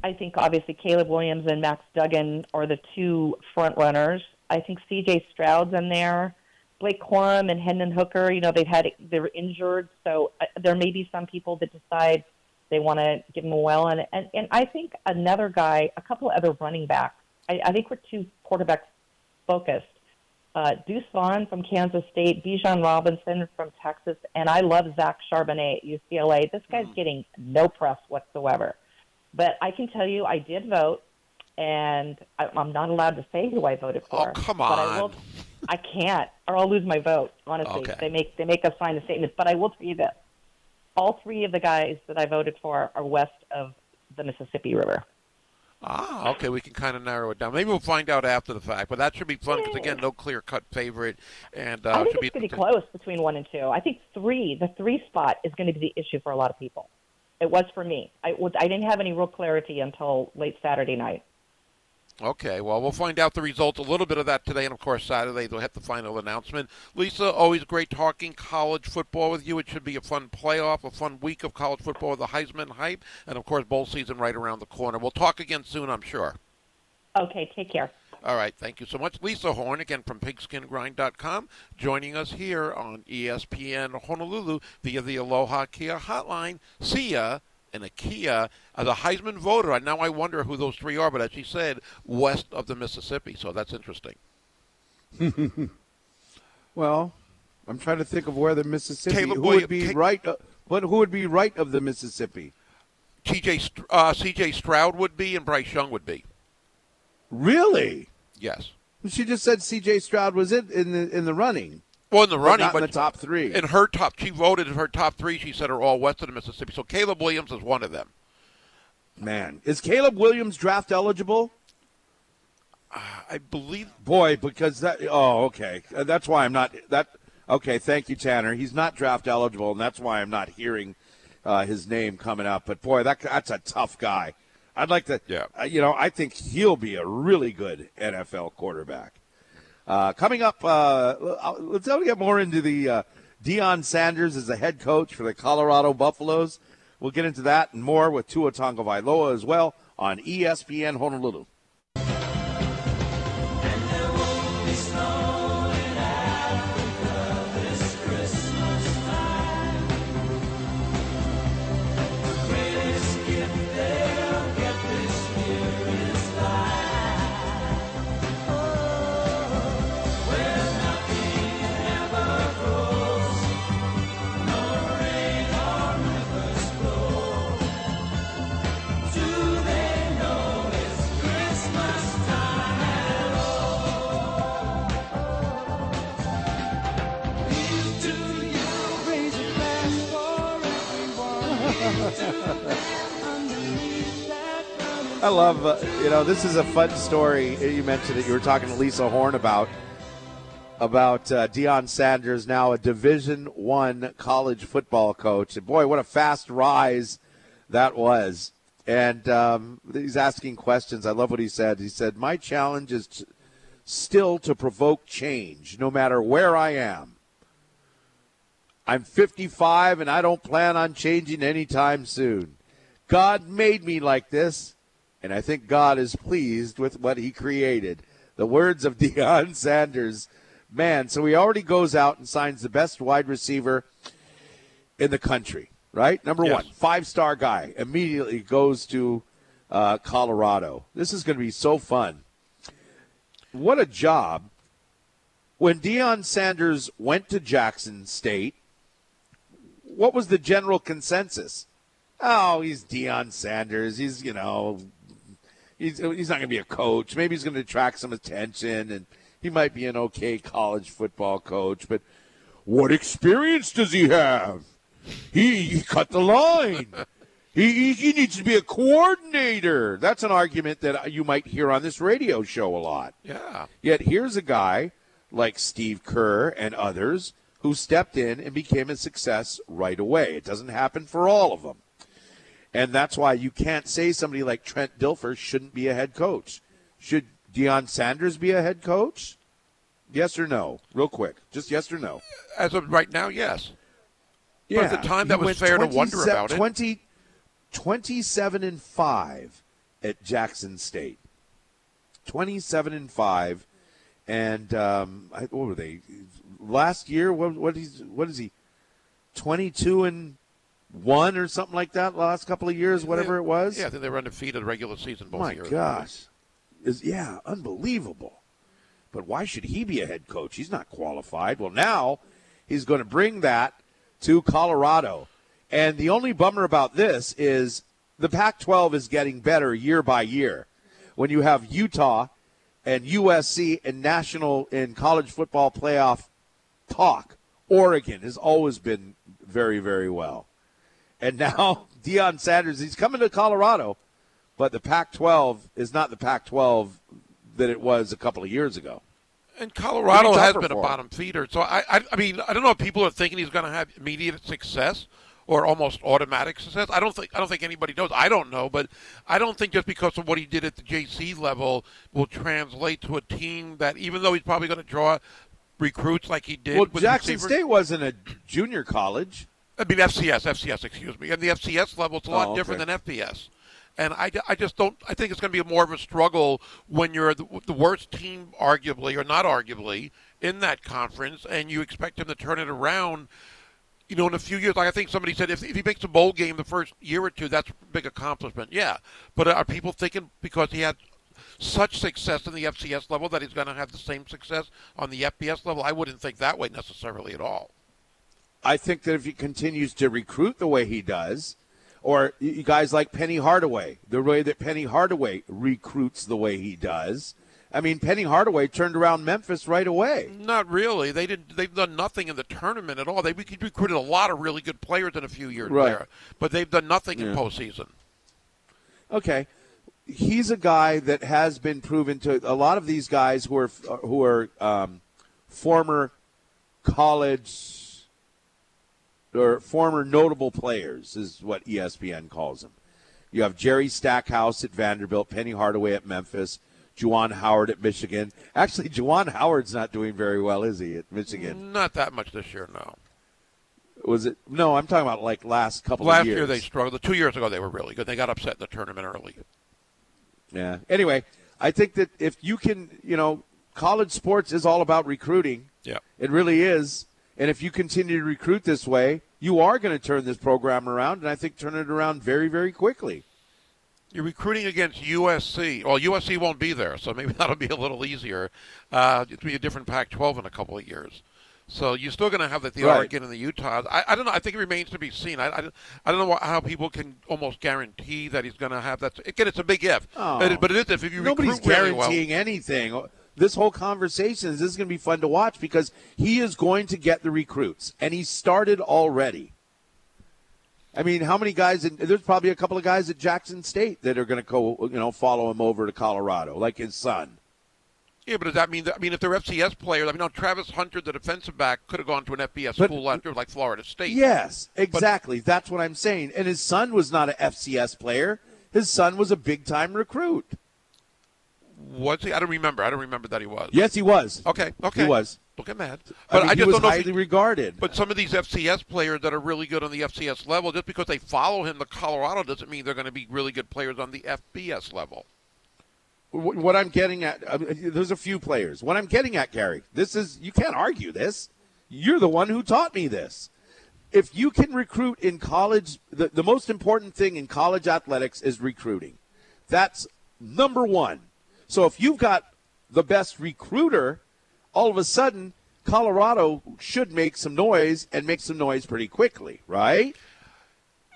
I think obviously Caleb Williams and Max Duggan are the two front runners. I think C.J. Stroud's in there. Blake Corum and Hendon Hooker, you know, they've had they're injured, so uh, there may be some people that decide they want to give them a well. And, and and I think another guy, a couple of other running backs. I, I think we're too quarterback focused. Uh, Deuce Vaughn from Kansas State, Bijan Robinson from Texas, and I love Zach Charbonnet at UCLA. This guy's getting no press whatsoever. But I can tell you, I did vote, and I, I'm not allowed to say who I voted for. Oh, come But I, will, on. I can't, or I'll lose my vote. Honestly, Okay. they make they make us sign a statement. But I will tell you this: all three of the guys that I voted for are west of the Mississippi River. Ah, okay, we can kind of narrow it down. Maybe we'll find out after the fact, but that should be fun because again, no clear cut favorite, and uh, I think should be it's pretty close between one and two. I think three, the three spot, is going to be the issue for a lot of people. It was for me. I, I didn't have any real clarity until late Saturday night. Okay, well, we'll find out the results, a little bit of that today, and of course, Saturday, they'll have the final announcement. Lisa, always great talking college football with you. It should be a fun playoff, a fun week of college football with the Heisman hype, and of course, bowl season right around the corner. We'll talk again soon, I'm sure. Okay, take care. All right, thank you so much. Lisa Horne, again from pigskinGrind.com, joining us here on ESPN Honolulu via the Aloha Kia hotline. See ya. And a Kia, as a Heisman voter, And now I wonder who those three are, but as she said, west of the Mississippi, so that's interesting. Well, I'm trying to think of where the Mississippi. Caleb who would be right? Uh, but who would be right of the Mississippi? TJ, uh, CJ Stroud would be, and Bryce Young would be. Really? Yes. She just said C.J. Stroud was in in the in the running. Well, in the running, but in the top three. In her top, she voted in her top three. She said are all west of the Mississippi. So Caleb Williams is one of them. Man, is Caleb Williams draft eligible? I believe. Boy, because that. Oh, okay. Uh, That's why I'm not. That. Okay, thank you, Tanner. He's not draft eligible, and that's why I'm not hearing uh, his name coming up. But boy, that that's a tough guy. I'd like to. Yeah. Uh, you know, I think he'll be a really good NFL quarterback. Uh, coming up, uh, let's get more into the uh, Deion Sanders as a head coach for the Colorado Buffaloes. We'll get into that and more with Tua Tagovailoa as well on ESPN Honolulu. Love, uh, you know, this is a fun story. You mentioned it. You were talking to Lisa Horne about about uh, Deion Sanders, now a Division One college football coach. And boy, what a fast rise that was. And um, he's asking questions. I love what he said. He said, "My challenge is." To, still to provoke change, no matter where I am. I'm 55 and I don't plan on changing anytime soon. God made me like this, and I think God is pleased with what he created. The words of Deion Sanders. Man, so he already goes out and signs the best wide receiver in the country, right? Number Yes. one, five star guy, immediately goes to uh, Colorado. This is going to be so fun. What a job. When Deion Sanders went to Jackson State, what was the general consensus? Oh, he's Deion Sanders. He's, you know, he's, he's not going to be a coach. Maybe he's going to attract some attention and he might be an okay college football coach, but what experience does he have? He, he cut the line. He, he, he needs to be a coordinator. That's an argument that you might hear on this radio show a lot. Yeah. Yet here's a guy like Steve Kerr and others who stepped in and became a success right away. It doesn't happen for all of them. And that's why you can't say somebody like Trent Dilfer shouldn't be a head coach. Should Deion Sanders be a head coach? Yes or no? Real quick. Just yes or no. As of right now, yes. But at the time, that He was fair to wonder 27 about it. 27 and 5 at Jackson State. 27 and 5 and um, I- what were they last year what what is what is he 22 and 1 or something like that last couple of years whatever it was? Yeah, I think they were undefeated regular season both my years. gosh. Is yeah unbelievable. But why should he be a head coach? He's not qualified. Well now he's going to bring that to colorado. And the only bummer about this is the pac 12 is getting better year by year. When you have utah and usc and national in college football playoff talk oregon has always been very very well and now Deion Sanders, he's coming to Colorado, but the Pac-12 is not the Pac-12 that it was a couple of years ago. And Colorado has been a him. bottom feeder. So I, I, I mean, I don't know if people are thinking he's going to have immediate success or almost automatic success. I don't think I don't think anybody knows. I don't know, but I don't think just because of what he did at the JC level will translate to a team that, even though he's probably going to draw recruits like he did. Well, with Jackson State wasn't a junior college. I mean FCS, FCS, excuse me, and the FCS level it's a lot Oh, different than FBS. And I, I just don't. I think it's going to be more of a struggle when you're the, the worst team, arguably or not arguably, in that conference, and you expect him to turn it around. You know, in a few years, like I think somebody said, if, if he makes a bowl game the first year or two, that's a big accomplishment. Yeah, but are people thinking because he had such success in the FCS level that he's going to have the same success on the FBS level? I wouldn't think that way necessarily at all. I think that if he continues to recruit the way he does, or you guys like Penny Hardaway, the way that Penny Hardaway recruits the way he does. I mean, Penny Hardaway turned around Memphis right away. Not really. They did. They've done nothing in the tournament at all. They we recruited a lot of really good players in a few years Right. there, but they've done nothing in postseason. Okay, he's a guy that has been proven to a lot of these guys who are who are um, former college or former notable players is what ESPN calls them. You have Jerry Stackhouse at Vanderbilt, Penny Hardaway at Memphis, Juwan Howard at Michigan. Actually, Juwan Howard's not doing very well, is he, at Michigan? Not that much this year, no. Was it? No, I'm talking about like last couple Last of years. year they struggled. Two years ago they were really good. They got upset in the tournament early. Yeah. Anyway, I think that if you can, you know, college sports is all about recruiting. Yeah. It really is. And if you continue to recruit this way, you are going to turn this program around, and I think turn it around very, very quickly. You're recruiting against USC. Well, USC won't be there, so maybe that'll be a little easier. Uh, it'll be a different Pac-12 in a couple of years. So you're still going to have the, the Right. Oregon and the Utah. I, I don't know. I think it remains to be seen. I, I, I don't know what, how people can almost guarantee that he's going to have that. Again, it's a big if. Oh. It is- but it is if, you Nobody's recruit really well. guaranteeing anything. This whole conversation is this is going to be fun to watch because he is going to get the recruits, and he started already. I mean, how many guys? In, there's probably a couple of guys at Jackson State that are going to go, you know, follow him over to Colorado, like his son. Yeah, but does that mean that? I mean, if they're FCS players, I mean, no, Travis Hunter, the defensive back, could have gone to an FBS But- school after, like Florida State. Yes, exactly. That's what I'm saying. And his son was not an FCS player. His son was a big time recruit. Was he? I don't remember. I don't remember that he was. Yes, he was. Okay. Okay. He was. Don't get mad. I But mean, I, he just was don't know. if highly he- regarded. But some of these FCS players that are really good on the FCS level, just because they follow him to Colorado, doesn't mean they're going to be really good players on the FBS level. Wh- what I'm getting at, I mean, there's a few players. What I'm getting at, Gary, this is you can't argue this. You're the one who taught me this. If you can recruit in college, the, the most important thing in college athletics is recruiting. That's number one. So if you've got the best recruiter, all of a sudden Colorado should make some noise and make some noise pretty quickly, right?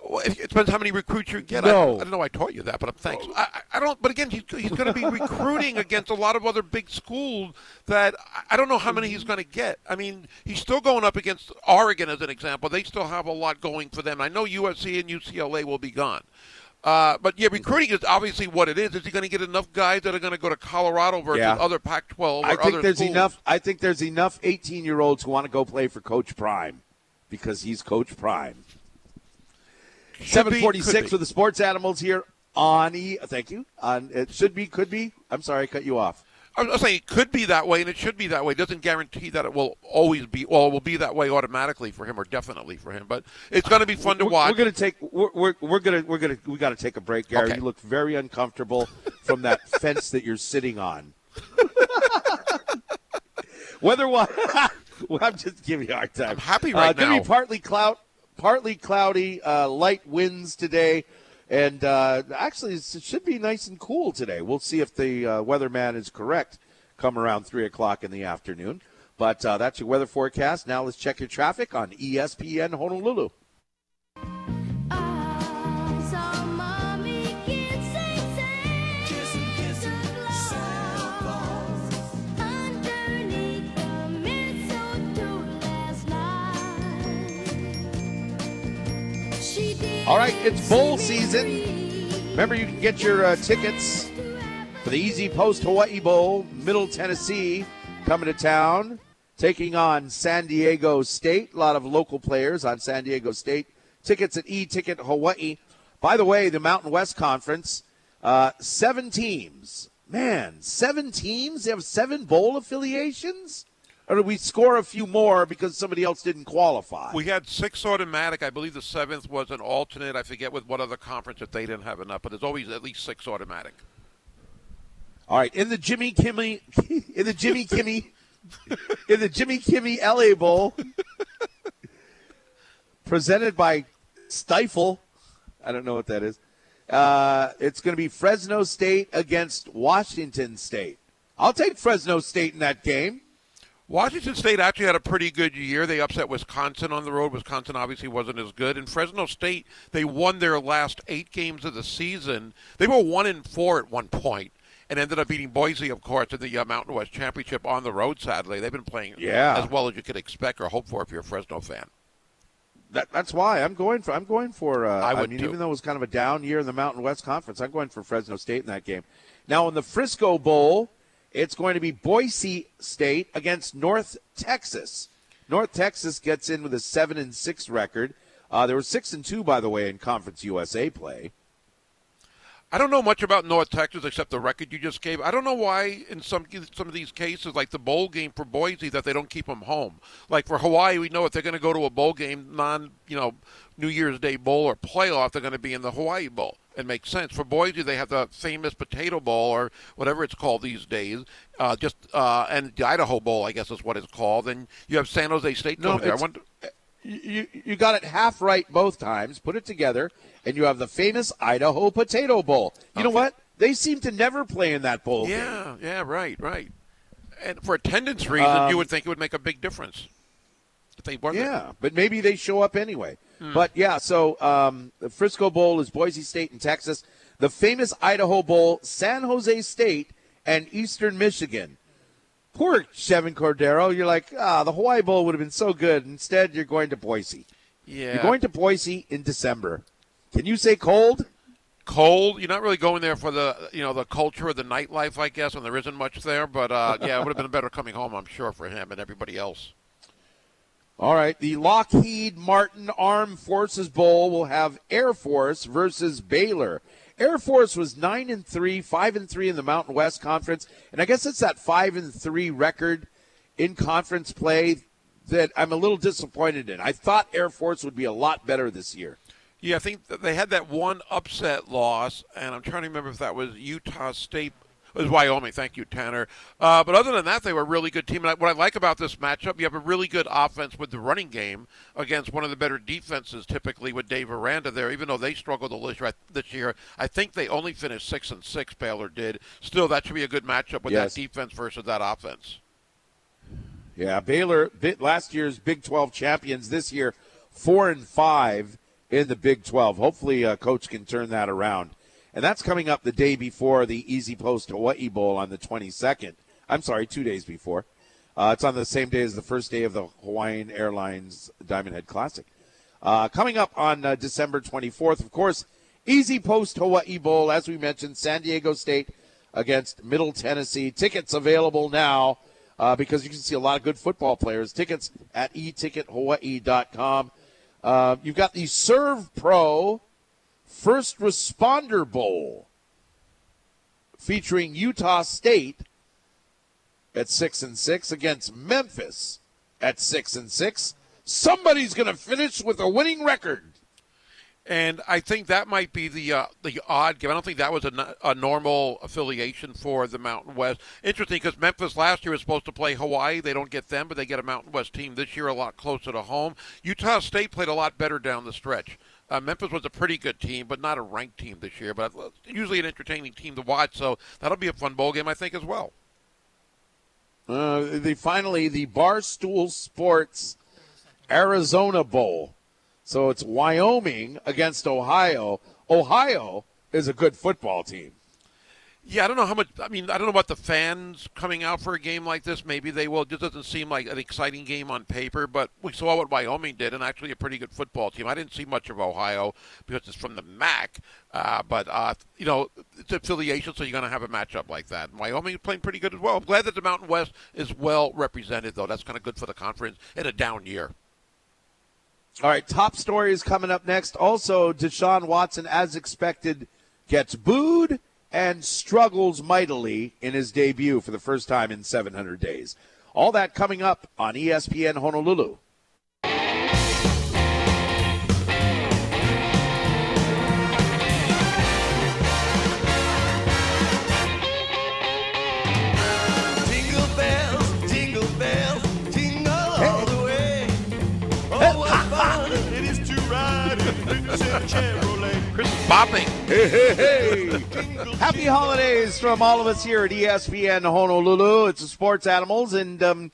Well, it depends how many recruits you get. No. I, I don't know. I taught you that, but I'm thanks. I, I don't. But again, he's, he's going to be recruiting against a lot of other big schools that I- I don't know how many he's going to get. I mean, he's still going up against Oregon as an example. They still have a lot going for them. I know USC and UCLA will be gone. Uh, but yeah, recruiting is obviously what it is. Is he going to get enough guys that are going to go to Colorado versus Yeah. other Pac-12 or I think there's schools? enough. I think there's enough 18 year olds who want to go play for Coach Prime because he's Coach Prime. Should 746 could be. with the sports animals here on E. Thank you. On it should be, could be. I'm sorry, I cut you off. I was saying it could be that way, and it should be that way. It doesn't guarantee that it will always be. Well, it will be that way automatically for him, or definitely for him. But it's going to be fun to watch. We're gonna take. We're, we're, we're gonna. We're gonna. We got to take a break, Gary. Okay. You look very uncomfortable from that fence that you're sitting on. Weather wise, well, I'm just giving you a hard time. I'm happy right Uh, right gonna be partly cloud, partly cloudy, uh, light winds today, and uh, actually it should be nice and cool today. We'll see if the uh, weatherman is correct. Come around three o'clock in the afternoon. But uh, that's your weather forecast. Now let's check your traffic on ESPN Honolulu. All right, it's bowl season. Remember, you can get your uh, tickets for the EasyPost Hawaii Bowl, Middle Tennessee, coming to town, taking on San Diego State. A lot of local players on San Diego State. Tickets at E-Ticket Hawaii. By the way, the Mountain West Conference, uh, seven teams. Man, seven teams? They have seven bowl affiliations? Or did we score a few more because somebody else didn't qualify? We had six automatic. I believe the seventh was an alternate. I forget with what other conference if they didn't have enough, but there's always at least six automatic. All right, in the Jimmy Kimmy, in the Jimmy Kimmy, in the Jimmy Kimmy LA Bowl, presented by Stifel. I don't know what that is. Uh, it's going to be Fresno State against Washington State. I'll take Fresno State in that game. Washington State actually had a pretty good year. They upset Wisconsin on the road. Wisconsin obviously wasn't as good. And Fresno State, they won their last eight games of the season. They were one and four at one point, and ended up beating Boise, of course, in the uh, Mountain West Championship on the road. Sadly, they've been playing Yeah. as well as you could expect or hope for if you're a Fresno fan. That, that's why I'm going for. I'm going for. Uh, I would mean, too. even though it was kind of a down year in the Mountain West Conference, I'm going for Fresno State in that game. Now in the Frisco Bowl, it's going to be Boise State against North Texas. North Texas gets in with a seven and six record. Uh, they were six and two, by the way, in Conference USA play. I don't know much about North Texas except the record you just gave. I don't know why in some some of these cases, like the bowl game for Boise, that they don't keep them home. Like for Hawaii, we know if they're going to go to a bowl game, non you know New Year's Day bowl or playoff, they're going to be in the Hawaii Bowl. It makes sense. For Boise, they have the famous Potato Bowl or whatever it's called these days. Uh, just uh, and the Idaho Bowl, I guess is what it's called. And you have San Jose State No, going there. I wonder, You, you got it half right both times. Put it together, and you have the famous Idaho Potato Bowl. You know what? They seem to never play in that bowl. game. yeah, yeah, right, right. And for attendance reasons, Um, you would think it would make a big difference if they weren't. Yeah, but maybe they show up anyway. Hmm. But yeah, so um, the Frisco Bowl is Boise State in Texas. The famous Idaho Bowl, San Jose State and Eastern Michigan. Poor Chevan Cordeiro. You're like, ah, the Hawaii Bowl would have been so good. Instead, you're going to Boise. Yeah. You're going to Boise in December. Can you say cold? cold. You're not really going there for the you know the culture of the nightlife, I guess, and there isn't much there. But uh, yeah, it would have been better coming home, I'm sure, for him and everybody else. All right. The Lockheed Martin Armed Forces Bowl will have Air Force versus Baylor. Air Force was nine and three, five and three in the Mountain West Conference, and I guess it's that five and three record in conference play that I'm a little disappointed in. I thought Air Force would be a lot better this year. Yeah, I think they had that one upset loss, and I'm trying to remember if that was Utah State. It was Wyoming. Thank you, Tanner. Uh, but other than that, they were a really good team. And I- what I like about this matchup, you have a really good offense with the running game against one of the better defenses, typically with Dave Aranda there. Even though they struggled a little this year, I think they only finished six and six. Baylor did. Still, that should be a good matchup with Yes. that defense versus that offense. Yeah, Baylor last year's Big 12 champions. This year, four and five in the Big 12. Hopefully, uh, coach can turn that around. And that's coming up the day before the EasyPost Hawaii Bowl on the 22nd. I'm sorry, two days before. Uh, it's on the same day as the first day of the Hawaiian Airlines Diamond Head Classic. Uh, coming up on uh, December 24th, of course, EasyPost Hawaii Bowl, as we mentioned, San Diego State against Middle Tennessee. Tickets available now uh, because you can see a lot of good football players. Tickets at etickethawaii.com. Uh, you've got the SERVPRO First Responder Bowl featuring Utah State at six and six against Memphis at six and six. Somebody's going to finish with a winning record. And I think that might be the uh, the odd game. I don't think that was a, a normal affiliation for the Mountain West. Interesting because Memphis last year was supposed to play Hawaii. They don't get them, but they get a Mountain West team this year a lot closer to home. Utah State played a lot better down the stretch. Uh, Memphis was a pretty good team, but not a ranked team this year. But usually an entertaining team to watch. So that'll be a fun bowl game, I think, as well. Uh, the finally the Barstool Sports Arizona Bowl. So it's Wyoming against Ohio. Ohio is a good football team. Yeah, I don't know how much. I mean, I don't know about the fans coming out for a game like this. Maybe they will. It just doesn't seem like an exciting game on paper. But we saw what Wyoming did, and actually a pretty good football team. I didn't see much of Ohio because it's from the MAC. Uh, but uh, you know, it's affiliation, so you're going to have a matchup like that. Wyoming is playing pretty good as well. I'm glad that the Mountain West is well represented, though. That's kind of good for the conference in a down year. All right, top stories coming up next. Also, Deshaun Watson, as expected, gets booed and struggles mightily in his debut for the first time in 700 days. All that coming up on ESPN Honolulu. Jingle bopping. Hey, hey, hey. Happy holidays from all of us here at ESPN Honolulu. It's the Sports Animals, and um,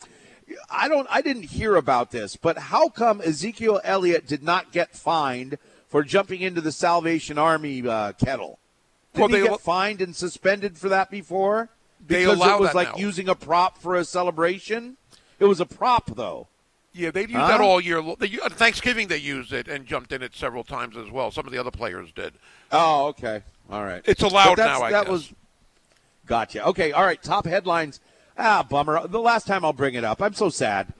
I don't, I didn't hear about this, but how come Ezekiel Elliott did not get fined for jumping into the Salvation Army uh, kettle? Did Well, he they get al- fined and suspended for that before? They Because allow it was that like now. using a prop for a celebration. It was a prop, though. Yeah, they've used Huh? that all year. They, Thanksgiving, they used it and jumped in it several times as well. Some of the other players did. Oh, okay. All right. It's allowed now, I that guess. was gotcha. Okay. All right. Top headlines. Ah, bummer. The last time I'll bring it up. I'm so sad.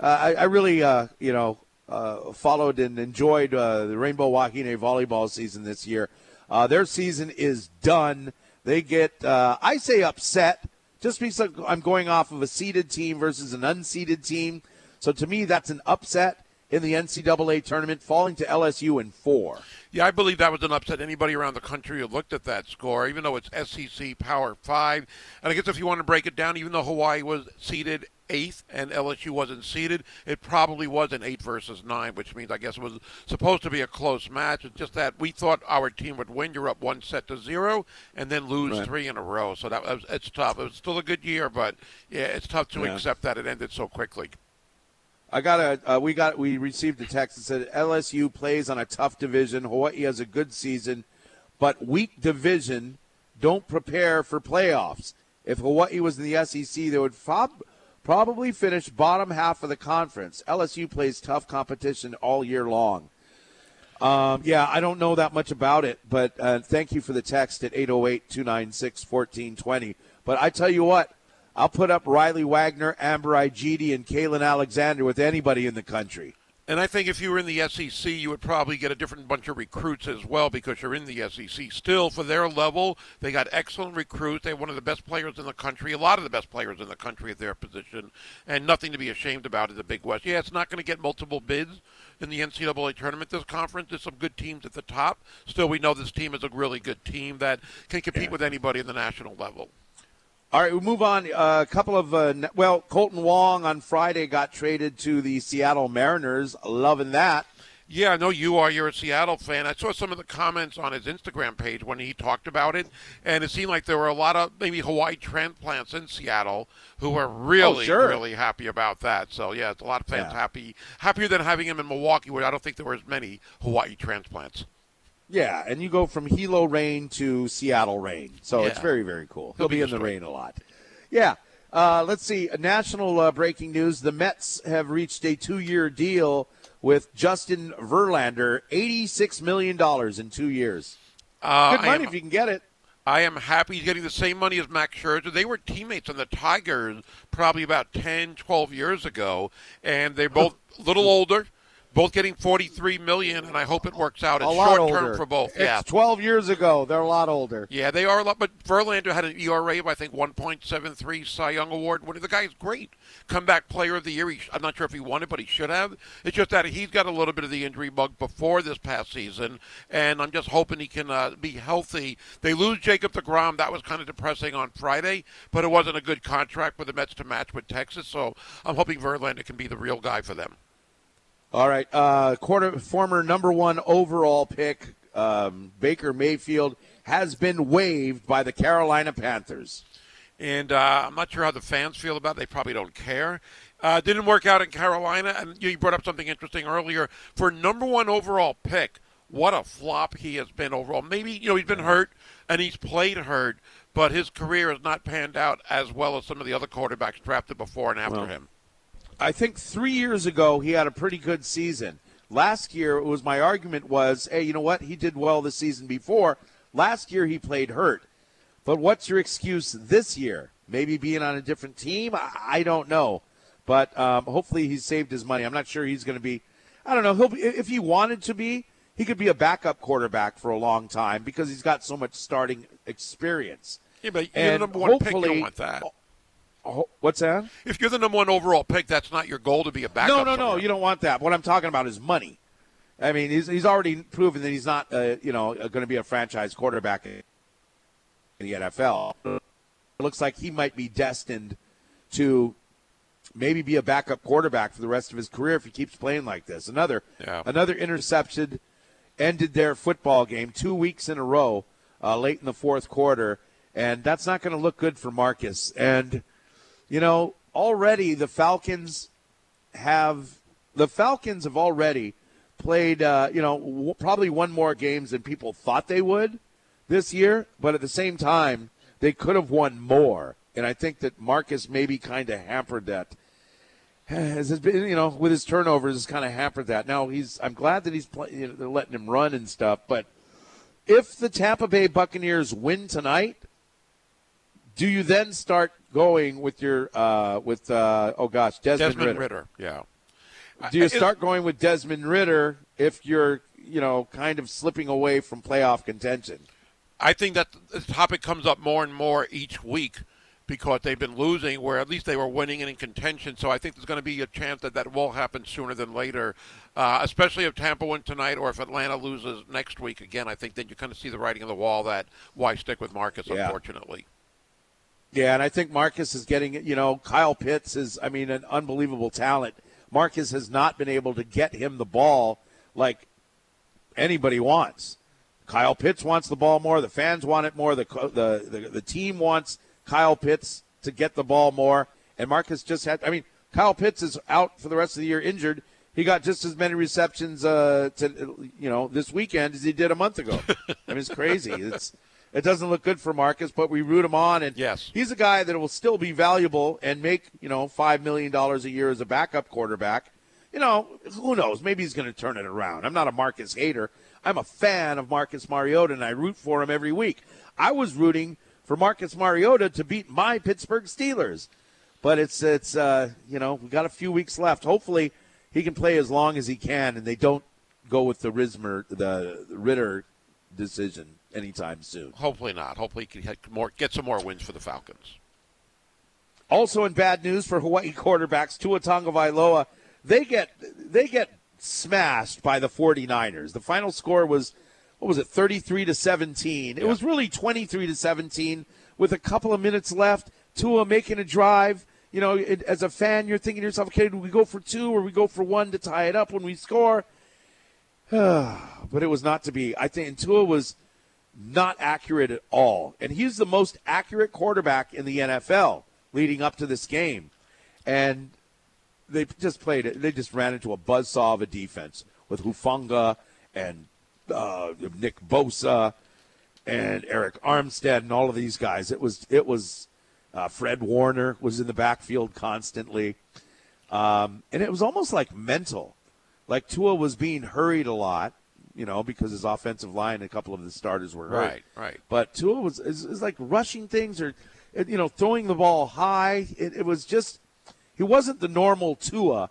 Uh, I, I really, uh, you know, uh, followed and enjoyed uh, the Rainbow Wahine volleyball season this year. Uh, their season is done. They get, uh, I say, upset just because I'm going off of a seeded team versus an unseeded team. So to me, that's an upset in the NCAA tournament, falling to LSU in four. Yeah, I believe that was an upset. Anybody around the country who looked at that score, even though it's SEC Power Five, and I guess if you want to break it down, even though Hawaii was seeded eighth and LSU wasn't seeded, it probably was an eight versus nine, which means I guess it was supposed to be a close match. It's just that we thought our team would win. You're up one set to zero, and then lose Right. three in a row. So that was it's tough. It was still a good year, but yeah, it's tough to Yeah. accept that it ended so quickly. I got a. Uh, we got. We received a text that said LSU plays on a tough division. Hawaii has a good season, but weak division don't prepare for playoffs. If Hawaii was in the SEC, they would prob- probably finish bottom half of the conference. LSU plays tough competition all year long. Um, yeah, I don't know that much about it, but uh, thank you for the text at 808 296 1420. But I tell you what, I'll put up Riley Wagoner, Amber Igiede, and Caylen Alexander with anybody in the country. And I think if you were in the SEC, you would probably get a different bunch of recruits as well because you're in the SEC. Still, for their level, they got excellent recruits. They have one of the best players in the country, a lot of the best players in the country at their position, and nothing to be ashamed about in the Big West. Yeah, it's not going to get multiple bids in the NCAA tournament this conference. There's some good teams at the top. Still, we know this team is a really good team that can compete with anybody in the national level. All right, we move on. Uh, a couple of uh, well, Kolten Wong on Friday got traded to the Seattle Mariners. Loving that. Yeah, I know you are. You're a Seattle fan. I saw some of the comments on his Instagram page when he talked about it, and it seemed like there were a lot of maybe Hawaii transplants in Seattle who were really, Oh, sure. really happy about that. So yeah, it's a lot of fans Yeah. happy, happier than having him in Milwaukee, where I don't think there were as many Hawaii transplants. Yeah, and you go from Hilo rain to Seattle rain, so it's very very cool. He'll He'll be be in the rain a lot. Yeah. Uh, let's see. National uh, breaking news: The Mets have reached a two-year deal with Justin Verlander, eighty-six million dollars in two years. Uh, Good money am- if you can get it. I am happy he's getting the same money as Max Scherzer. They were teammates on the Tigers probably about 10, 12 years ago, and they're both a little older, both getting 43 million, and I hope it works out. It's short term for both. It's yeah. twelve years ago. They're a lot older. Yeah, they are a lot, but Verlander had an ERA of I think 1.73 Cy Young Award. winner. The guy's great, comeback player of the year. He, I'm not sure if he won it, but he should have. It's just that he's got a little bit of the injury bug before this past season, and I'm just hoping he can uh, be healthy. They lose Jacob Degrom. That was kind of depressing on Friday, but it wasn't a good contract for the Mets to match with Texas. So I'm hoping Verlander can be the real guy for them. All right. Uh, quarter former number one overall pick um, Baker Mayfield has been waived by the Carolina Panthers. and uh, I'm not sure how the fans feel about it. They probably don't care. Uh, didn't work out in Carolina, and you brought up something interesting earlier. For number one overall pick, what a flop he has been overall. Maybe you know he's been hurt and he's played hurt, but his career has not panned out as well as some of the other quarterbacks drafted before and after Well, him. I think three years ago he had a pretty good season. Last year it was my argument was, hey, you know what? He did well the season before. Last year he played hurt. But what's your excuse this year? Maybe being on a different team? I, I don't know. But um, hopefully he saved his money. I'm not sure he's going to be. I don't know. He'll be if he wanted to be. He could be a backup quarterback for a long time because he's got so much starting experience. Yeah, but you're And the number one pick. You don't want that. Oh, What's that? If you're the number one overall pick, that's not your goal to be a backup. No, no, no. You don't want that. What I'm talking about is money. I mean, he's, he's already proven that he's not, uh, you know, going to be a franchise quarterback in the NFL. It looks like he might be destined to maybe be a backup quarterback for the rest of his career if he keeps playing like this. Another, Yeah. another interception ended their football game two weeks in a row, uh, late in the fourth quarter, and that's not going to look good for Marcus. And you know, already the Falcons have the Falcons have already played, uh, you know, w- probably one more games than people thought they would this year. But at the same time, they could have won more, and I think that Marcus maybe kind of hampered that. Has been, you know, with his turnovers, has kind of hampered that. Now he's. I'm glad that he's play, you know, they're letting him run and stuff. But if the Tampa Bay Buccaneers win tonight, do you then start going with your uh, with uh, oh gosh Desmond, Desmond Ridder? Ridder. Yeah. Do you start going with Desmond Ridder if you're you know kind of slipping away from playoff contention? I think that the topic comes up more and more each week because they've been losing, where at least they were winning and in contention. So I think there's going to be a chance that that will happen sooner than later, uh, especially if Tampa wins tonight or if Atlanta loses next week again. I think then you kind of see the writing on the wall that why stick with Marcus, Yeah. unfortunately. Yeah, and I think Marcus is getting. You know, Kyle Pitts is, I mean, an unbelievable talent. Marcus has not been able to get him the ball like anybody wants. Kyle Pitts wants the ball more. The fans want it more. The the the, the team wants Kyle Pitts to get the ball more. And Marcus just had. I mean, Kyle Pitts is out for the rest of the year injured. He got just as many receptions, uh, to you know, this weekend as he did a month ago. I mean, it's crazy. It's it doesn't look good for Marcus, but we root him on, and Yes. he's a guy that will still be valuable and make you know five million dollars a year as a backup quarterback. You know, who knows? Maybe he's going to turn it around. I'm not a Marcus hater. I'm a fan of Marcus Mariota, and I root for him every week. I was rooting for Marcus Mariota to beat my Pittsburgh Steelers, but it's it's uh, you know we got a few weeks left. Hopefully, he can play as long as he can, and they don't go with the Rismer, the Ridder decision anytime soon. Hopefully not. Hopefully he can get more, get some more wins for the Falcons. Also in bad news for Hawaii quarterbacks, Tua Tagovailoa, they get they get smashed by the 49ers. The final score was what was it 33 to 17. It was really 23 to 17 with a couple of minutes left. Tua making a drive. You know, it, as a fan, you're thinking to yourself, okay, do we go for two or we go for one to tie it up when we score? but it was not to be. I think and Tua was not accurate at all. And he's the most accurate quarterback in the NFL leading up to this game. And they just played it. They just ran into a buzzsaw of a defense with Hufanga and uh, Nick Bosa and Arik Armstead and all of these guys. It was it was uh, Fred Warner was in the backfield constantly, um, and it was almost like mental. Like Tua was being hurried a lot, you know, because his offensive line, a couple of the starters were hurt. Right, right. But Tua was is, is like rushing things or, you know, throwing the ball high. It, it was just he wasn't the normal Tua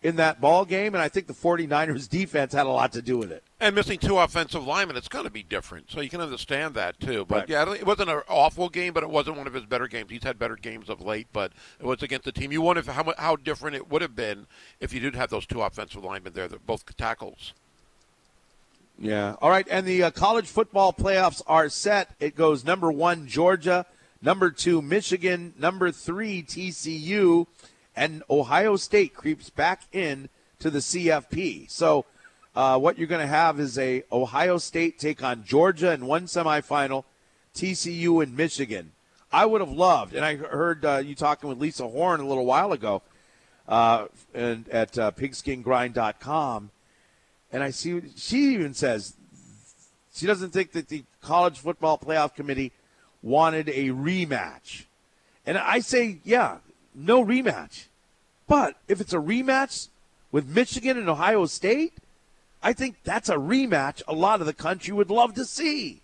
in that ball game, and I think the 49ers defense had a lot to do with it. And missing two offensive linemen, it's going to be different. So you can understand that too. But Right. yeah, it wasn't an awful game, but it wasn't one of his better games. He's had better games of late, but it was against the team. You wonder how how different it would have been if you did have those two offensive linemen there, both tackles. Yeah. All right. And the uh, college football playoffs are set. It goes number one, Georgia, number two, Michigan, number three, TCU, and Ohio State creeps back in to the CFP. So, uh, what you're going to have is a Ohio State take on Georgia in one semifinal, TCU and Michigan. I would have loved, and I heard uh, you talking with Lisa Horne a little while ago, uh, and at uh, pigskingrind.com, and I see she even says she doesn't think that the college football playoff committee wanted a rematch. And I say, yeah, no rematch. But if it's a rematch with Michigan and Ohio State, I think that's a rematch a lot of the country would love to see.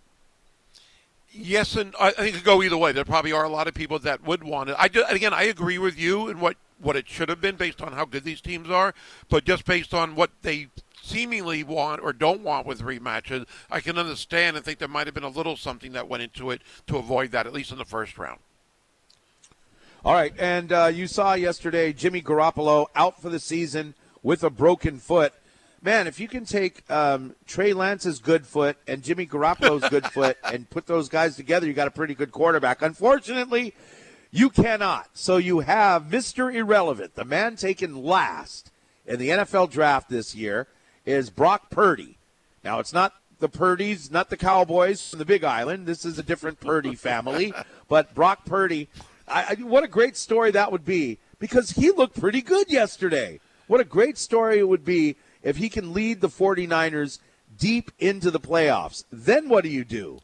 Yes, and I think it could go either way. There probably are a lot of people that would want it. I do, again, I agree with you in what what it should have been based on how good these teams are, but just based on what they seemingly want or don't want with rematches, I can understand and think there might have been a little something that went into it to avoid that, at least in the first round. All right, and uh, you saw yesterday Jimmy Garoppolo out for the season with a broken foot. Man, if you can take um, Trey Lance's good foot and Jimmy Garoppolo's good foot and put those guys together, you got a pretty good quarterback. Unfortunately, you cannot. So you have Mr. Irrelevant, the man taken last in the NFL draft this year, is Brock Purdy. Now, it's not the Purdy's, not the Cowboys from the Big Island. This is a different Purdy family. But Brock Purdy, I, I, what a great story that would be because he looked pretty good yesterday. What a great story it would be if he can lead the 49ers deep into the playoffs. Then what do you do?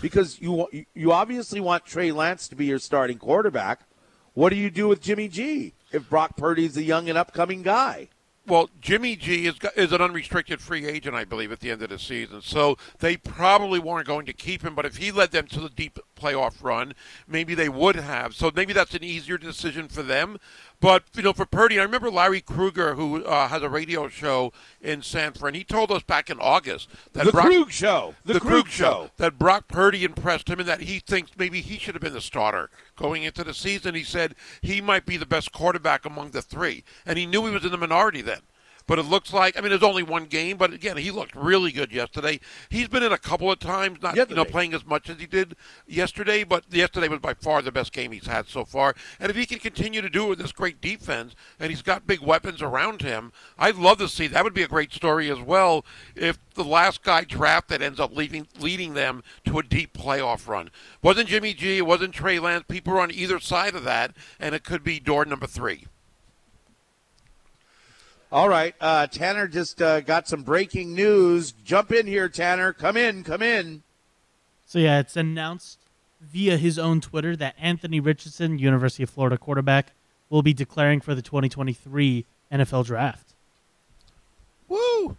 Because you you obviously want Trey Lance to be your starting quarterback. What do you do with Jimmy G if Brock Purdy's a young and upcoming guy? Well, Jimmy G is is an unrestricted free agent, I believe, at the end of the season. So they probably weren't going to keep him. But if he led them to the deep playoff run, maybe they would have. So maybe that's an easier decision for them. But you know, for Purdy, I remember Larry Krueger, who uh, has a radio show in San Fran. He told us back in August that The Brock, Krug Show. The the, Krug Krug Show. show, that Brock Purdy impressed him, and that he thinks maybe he should have been the starter going into the season. He said he might be the best quarterback among the three, and he knew he was in the minority then. But it looks like I mean, there's only one game, but again, he looked really good yesterday. He's been in a couple of times, not you know playing as much as he did yesterday, but yesterday was by far the best game he's had so far. And if he can continue to do it with this great defense, and he's got big weapons around him, I'd love to see that. Would be a great story as well if the last guy drafted ends up leading leading them to a deep playoff run. Wasn't Jimmy G? It wasn't Trey Lance. People were on either side of that, and it could be door number three. All right, uh, Tanner just uh, got some breaking news. Jump in here, Tanner. Come in, come in. So yeah, it's announced via his own Twitter that Anthony Richardson, University of Florida quarterback, will be declaring for the 2023 NFL Draft. Woo!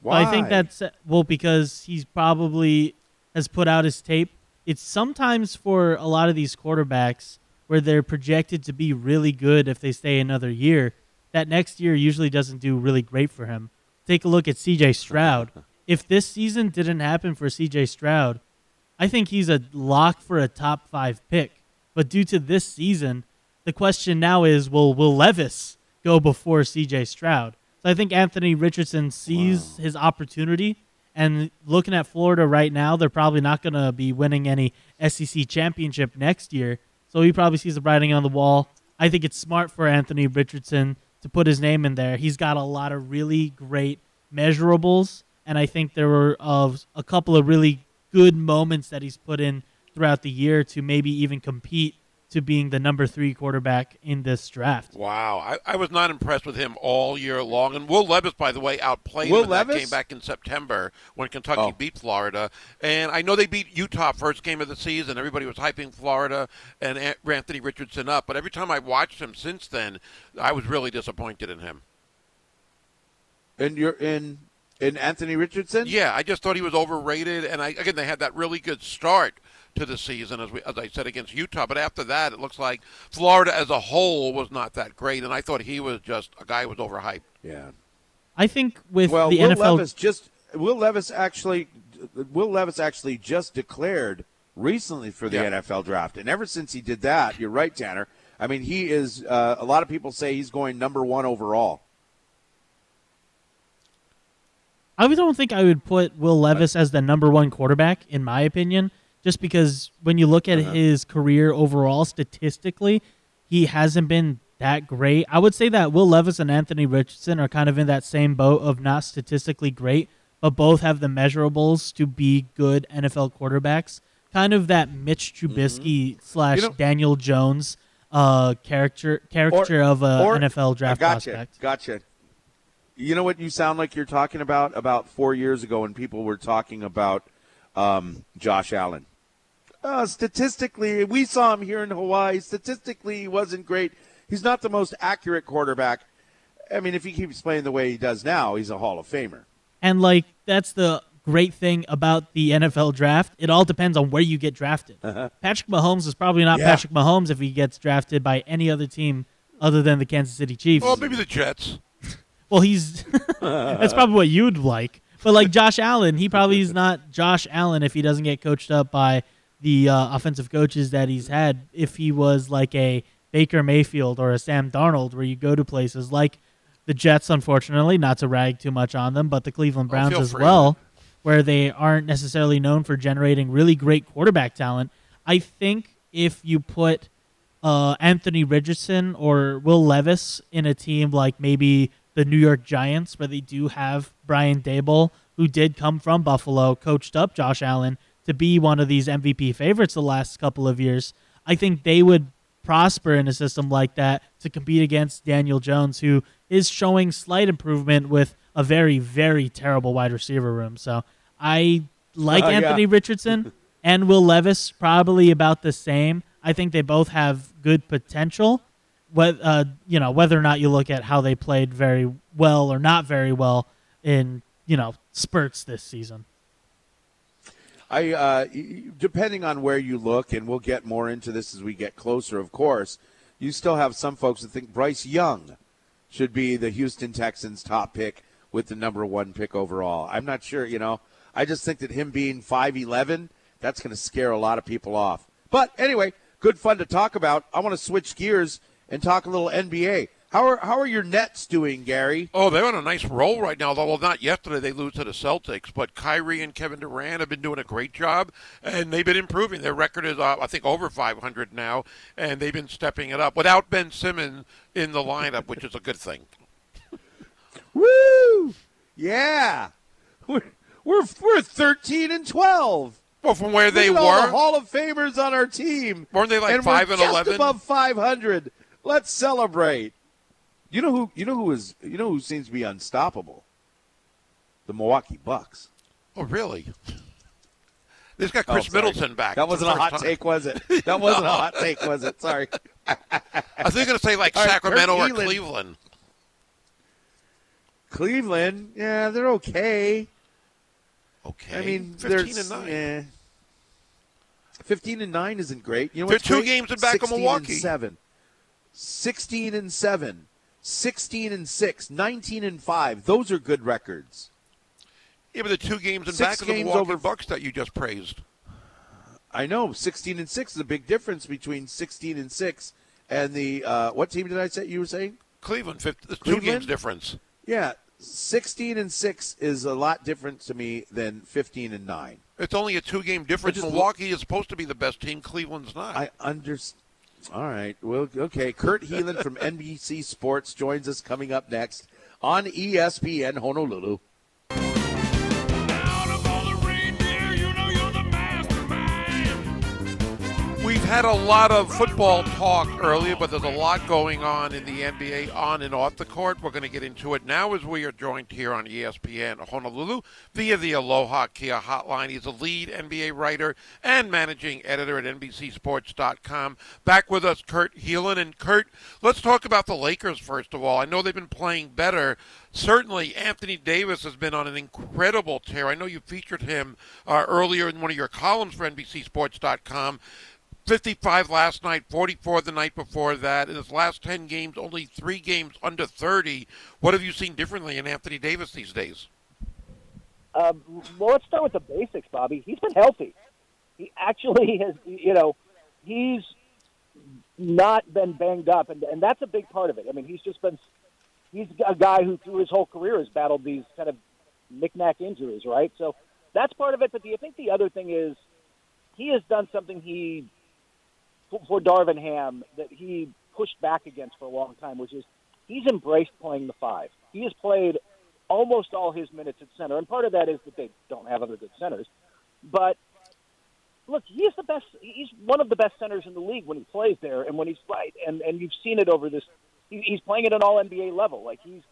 Why? I think that's well because he's probably has put out his tape. It's sometimes for a lot of these quarterbacks where they're projected to be really good if they stay another year. That next year usually doesn't do really great for him. Take a look at CJ Stroud. if this season didn't happen for CJ Stroud, I think he's a lock for a top five pick. But due to this season, the question now is will Will Levis go before CJ Stroud? So I think Anthony Richardson sees his opportunity. And looking at Florida right now, they're probably not going to be winning any SEC championship next year. So he probably sees the writing on the wall. I think it's smart for Anthony Richardson to put his name in there. He's got a lot of really great measurables, and I think there were of a couple of really good moments that he's put in throughout the year to maybe even compete to being the number three quarterback in this draft. Wow, I, I was not impressed with him all year long. And Will Levis, by the way, outplayed Will him in that Levis? game back in September when Kentucky Oh. beat Florida. And I know they beat Utah first game of the season. Everybody was hyping Florida and Anthony Richardson up. But every time I watched him since then, I was really disappointed in him. And you're in in Anthony Richardson. Yeah, I just thought he was overrated. And I, again, they had that really good start to the season, as we, as I said, against Utah. But after that, it looks like Florida as a whole was not that great. And I thought he was just a guy who was overhyped. Yeah. I think with well, the Will NFL, Levis just Will Levis actually Will Levis actually just declared recently for the Yeah. NFL draft, and ever since he did that, you're right, Tanner. I mean, he is. Uh, a lot of people say he's going number one overall. I don't think I would put Will Levis as the number one quarterback, in my opinion, just because when you look at Uh-huh. his career overall, statistically, he hasn't been that great. I would say that Will Levis and Anthony Richardson are kind of in that same boat of not statistically great, but both have the measurables to be good NFL quarterbacks. Kind of that Mitch Trubisky slash Mm-hmm. You know- Daniel Jones uh, character caricature of a or- NFL draft I gotcha, prospect. Gotcha. You know what you sound like you're talking about about four years ago when people were talking about um, Josh Allen. Uh, statistically, we saw him here in Hawaii. Statistically, he wasn't great. He's not the most accurate quarterback. I mean, if he keeps playing the way he does now, he's a Hall of Famer. And like that's the great thing about the NFL draft. It all depends on where you get drafted. Patrick Mahomes is probably not Yeah. Patrick Mahomes if he gets drafted by any other team other than the Kansas City Chiefs. Well, maybe the Jets. Well, he's that's probably what you'd like. But like Josh Allen, he probably is not Josh Allen if he doesn't get coached up by the uh, offensive coaches that he's had. If he was like a Baker Mayfield or a Sam Darnold, where you go to places like the Jets, unfortunately, not to rag too much on them, but the Cleveland Oh, Browns feel as free. well, where they aren't necessarily known for generating really great quarterback talent. I think if you put uh, Anthony Richardson or Will Levis in a team like maybe the New York Giants, where they do have Brian Daboll, who did come from Buffalo, coached up Josh Allen to be one of these MVP favorites the last couple of years. I think they would prosper in a system like that to compete against Daniel Jones, who is showing slight improvement with a very, very terrible wide receiver room. So I like yeah. Anthony Richardson and Will Levis probably about the same. I think they both have good potential. What uh, you know, whether or not you look at how they played very well or not very well in you know spurts this season. I uh, depending on where you look, and we'll get more into this as we get closer. Of course, you still have some folks that think Bryce Young should be the Houston Texans' top pick with the number one pick overall. I'm not sure. You know, I just think that him being five eleven, that's going to scare a lot of people off. But anyway, good fun to talk about. I want to switch gears and talk a little NBA. How are how are your Nets doing, Gary? Oh, they're on a nice roll right now. Although not yesterday. They lose to the Celtics, but Kyrie and Kevin Durant have been doing a great job, and they've been improving. Their record is, uh, I think, over 500 now, and they've been stepping it up without Ben Simmons in the lineup, which is a good thing. Woo! Yeah, we're we're, we're thirteen and twelve. Well, from where they all the were, Hall of Famers on our team. weren't they like and five we're and just 11? above 500. Let's celebrate. You know who? You know who is? You know who seems to be unstoppable? The Milwaukee Bucks. Oh, really? This got Oh, Chris sorry. Middleton back. That wasn't a hot time. take, was it? That wasn't a hot take, was it? Sorry. I was going to say like All right, Sacramento Kurt or. Cleveland. Cleveland, yeah, they're okay. Okay. I mean, 15 they're and nine. eh. Fifteen and nine isn't great. You know They're two great? games in back of 16 Milwaukee. And seven. Sixteen and seven. 16 and 6, 19 and 5. Those are good records. Yeah, but the two games in Six back of the Milwaukee over- Bucks that you just praised. I know 16 and 6 is a big difference between 16 and 6 and the uh, what team did I say you were saying? Cleveland, 50, it's two Cleveland? games difference. Yeah, 16 and 6 is a lot different to me than 15 and 9. It's only a two-game difference. just- Milwaukee is supposed to be the best team. Cleveland's not. I understand. All right. Well, okay. Kurt Helin from NBC Sports joins us coming up next on ESPN Honolulu. Had a lot of football talk earlier, but there's a lot going on in the NBA on and off the court. We're going to get into it now as we are joined here on ESPN Honolulu via the Aloha Kia hotline. He's a lead NBA writer and managing editor at NBCSports.com. Back with us, Kurt Helin. And Kurt, let's talk about the Lakers first of all. I know they've been playing better. Certainly, Anthony Davis has been on an incredible tear. I know you featured him uh, earlier in one of your columns for NBCSports.com. 55 last night, 44 the night before that. In his last 10 games, only three games under 30. What have you seen differently in Anthony Davis these days? Um, well, let's start with the basics, Bobby. He's been healthy. He actually has, you know, he's not been banged up, and and that's a big part of it. I mean, he's just been he's a guy who through his whole career has battled these kind of knick-knack injuries, right? So that's part of it. But the, I think the other thing is he has done something he for, Darvin Ham that he pushed back against for a long time, which is he's embraced playing the five. He has played almost all his minutes at center, and part of that is that they don't have other good centers. But look, he's the best. He's one of the best centers in the league when he plays there, and when he's right. And and you've seen it over this. He, he's playing at an All NBA level. Like he's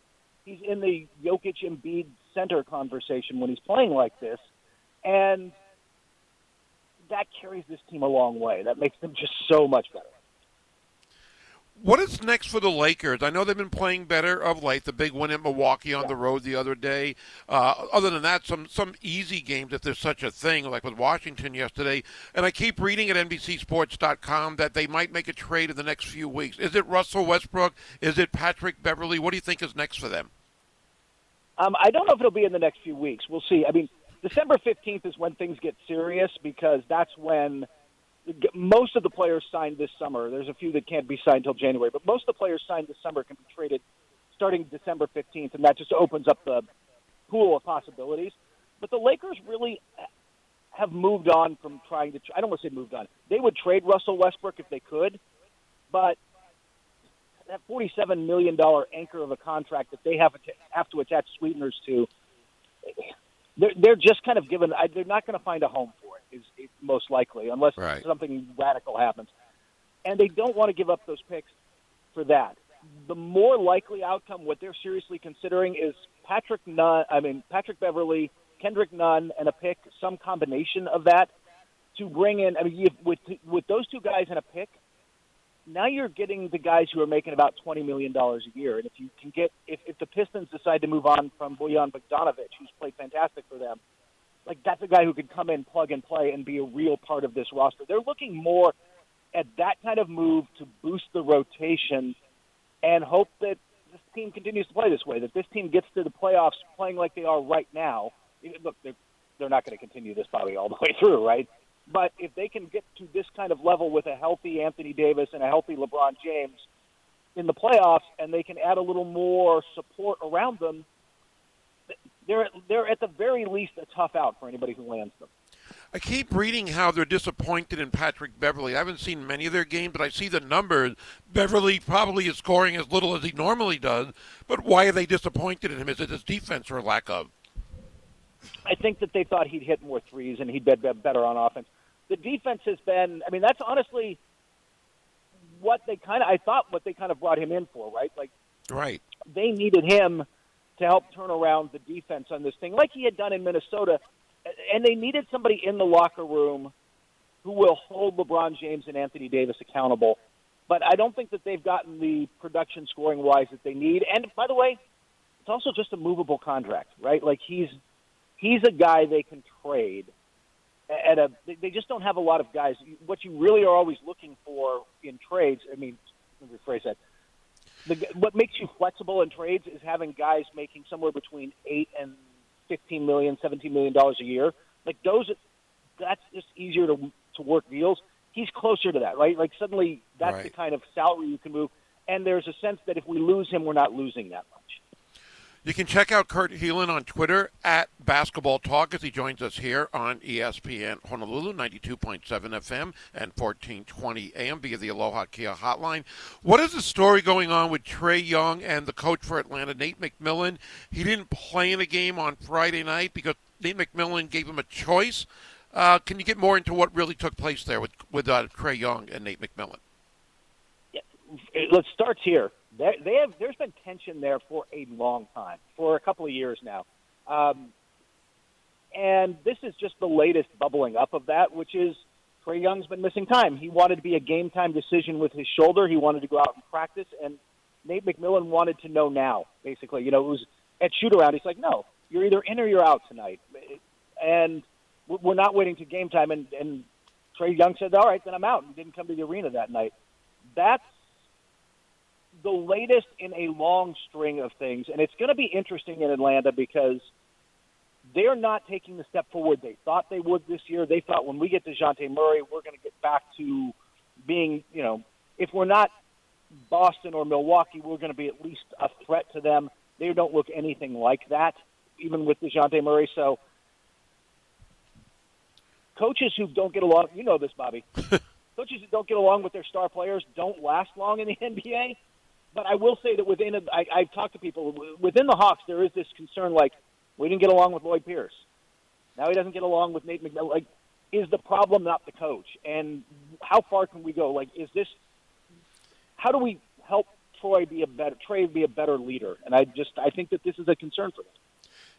he's in the Jokic Embiid center conversation when he's playing like this, and that carries this team a long way. That makes them just so much better. What is next for the Lakers? I know they've been playing better of late. The big win in Milwaukee on the road the other day. Uh, other than that, some some easy games, if there's such a thing, like with Washington yesterday. And I keep reading at NBCSports.com that they might make a trade in the next few weeks. Is it Russell Westbrook? Is it Patrick Beverley? What do you think is next for them? Um, I don't know if it'll be in the next few weeks. We'll see. I mean, December 15th is when things get serious because that's when most of the players signed this summer. There's a few that can't be signed until January, but most of the players signed this summer can be traded starting December 15th, and that just opens up the pool of possibilities. But the Lakers really have moved on from trying to. I don't want to say moved on. They would trade Russell Westbrook if they could, but that $47 million anchor of a contract that they have to, have to attach sweeteners to, they're, they're just kind of given, I- they're not going to find a home for it, is, is most likely, unless Right. something radical happens. And they don't want to give up those picks for that. The more likely outcome, what they're seriously considering is Patrick Nunn, I mean, Patrick Beverley, Kendrick Nunn, and a pick, some combination of that to bring in, I mean, you, with, with those two guys and a pick, now you're getting the guys who are making about twenty million dollars a year. And if you can get if, if the Pistons decide to move on from Bojan Bogdanovic, who's played fantastic for them, like that's a guy who could come in, plug and play, and be a real part of this roster. They're looking more at that kind of move to boost the rotation and hope that this team continues to play this way. That this team gets to the playoffs playing like they are right now. Look, they're they're not going to continue this Bobby all the way through, right? But if they can get to this kind of level with a healthy Anthony Davis and a healthy LeBron James in the playoffs, and they can add a little more support around them, they're they're at the very least a tough out for anybody who lands them. I keep reading how they're disappointed in Patrick Beverley. I haven't seen many of their games, but I see the numbers. Beverley probably is scoring as little as he normally does, but why are they disappointed in him? Is it his defense or lack of? I think that they thought he'd hit more threes and he'd be be- better on offense. The defense has been. I mean, that's honestly what they kind of. I thought what they kind of brought him in for, right? Like Right. they needed him to help turn around the defense on this thing, like he had done in Minnesota, and they needed somebody in the locker room who will hold LeBron James and Anthony Davis accountable. But I don't think that they've gotten the production scoring wise that they need. And by the way, it's also just a movable contract, right? Like he's he's a guy they can trade at a. they- just don't have a lot of guys. What you really are always looking for in trades. I mean, let me rephrase that. the, what makes you flexible in trades is having guys making somewhere between eight and fifteen million, seventeen million dollars a year. Like those, that's just easier to to work deals. He's closer to that, right? Like suddenly, that's the kind of salary you can move. And there's a sense that if we lose him, we're not losing that much. You can check out Kurt Helin on Twitter at Basketball Talk as he joins us here on ESPN Honolulu 92.7 FM and 1420 AM via the Aloha Kia hotline. What is the story going on with Trae Young and the coach for Atlanta, Nate McMillan? He didn't play in a game on Friday night because Nate McMillan gave him a choice. Uh, can you get more into what really took place there with with uh, Trae Young and Nate McMillan? it- let's start here. They, have there's been tension there for a long time, for a couple of years now, um, and this is just the latest bubbling up of that, which is Trae Young's been missing time. He wanted to be a game time decision with his shoulder. He wanted to go out and practice, and Nate McMillan wanted to know now. Basically, you know, it was at shoot around. He's like, "No, you're either in or you're out tonight," and we're not waiting to game time. And, and Trae Young said, "All right, then I'm out." And didn't come to the arena that night. That's the latest in a long string of things, and it's going to be interesting in Atlanta because they're not taking the step forward they thought they would this year. They thought when we get to Dejounte Murray, we're going to get back to being, you know, if we're not Boston or Milwaukee, we're going to be at least a threat to them. They don't look anything like that, even with Dejounte Murray. So, coaches who don't get along, you know this, Bobby. coaches who don't get along with their star players don't last long in the NBA. But I will say that within, a, I, I've talked to people within the Hawks. There is this concern, like we didn't get along with Lloyd Pierce. Now he doesn't get along with Nate McMillan. Like, is the problem not the coach? And how far can we go? Like, is this? How do we help Troy be a better Trae be a better leader? And I just I think that this is a concern for them.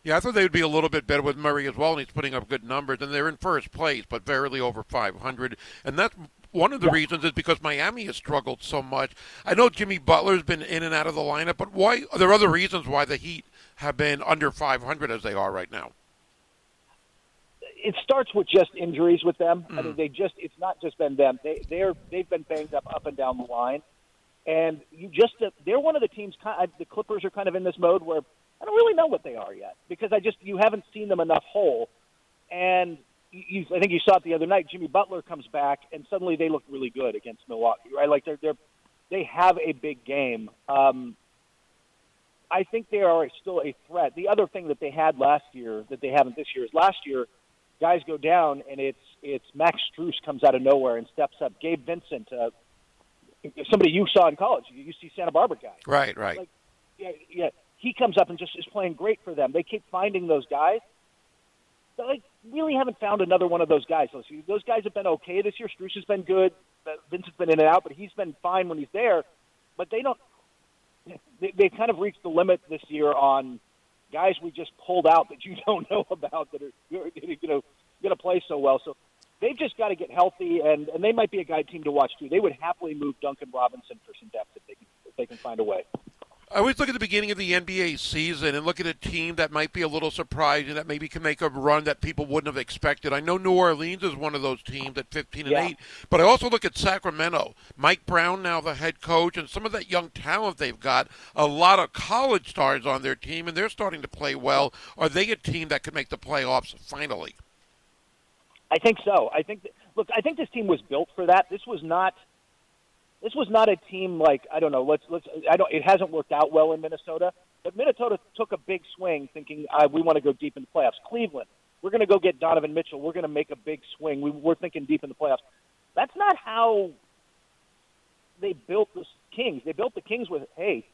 Yeah, I thought they would be a little bit better with Murray as well, and he's putting up good numbers. And they're in first place, but barely over 500. And that's one of the reasons is because Miami has struggled so much. I know Jimmy Butler's been in and out of the lineup, but why? Are there other reasons why the Heat have been under 500 as they are right now? it starts with just injuries with them. I mean, mm. they just it's not just been them. They they're they've been banged up up and down the line, and you just they're one of the teams. The Clippers are kind of in this mode where I don't really know what they are yet because I just you haven't seen them enough whole, and you, I think you saw it the other night. Jimmy Butler comes back and suddenly they look really good against Milwaukee, right? Like they're they're they have a big game. Um, I think they are still a threat. The other thing that they had last year that they haven't this year is last year guys go down and it's it's Max Strus comes out of nowhere and steps up. Gabe Vincent, uh, somebody you saw in college, UC Santa Barbara guy. Right, right. Like, yeah, yeah, he comes up and just is playing great for them. They keep finding those guys. But I really haven't found another one of those guys. Those, guys have been okay this year. Strus has been good. Uh, Vincent's been in and out, but he's been fine when he's there. But they don't. They, they kind of reached the limit this year on guys we just pulled out that you don't know about that are you know going to play so well. So they've just got to get healthy, and and they might be a guy team to watch too. They would happily move Duncan Robinson for some depth if they can if they can find a way. I always look at the beginning of the NBA season and look at a team that might be a little surprising, that maybe can make a run that people wouldn't have expected. I know New Orleans is one of those teams at 15 and Yeah. 8, but I also look at Sacramento. Mike Brown now the head coach and some of that young talent they've got, a lot of college stars on their team and they're starting to play well. Are they a team that could make the playoffs finally? I think so. I think that, look, I think this team was built for that. This was not this was not a team like I don't know. Let's let's. I don't. It hasn't worked out well in Minnesota, but Minnesota took a big swing, thinking uh, we want to go deep in the playoffs. Cleveland, we're going to go get Donovan Mitchell. We're going to make a big swing. We, we're thinking deep in the playoffs. That's not how they built the Kings. They built the Kings with, hey,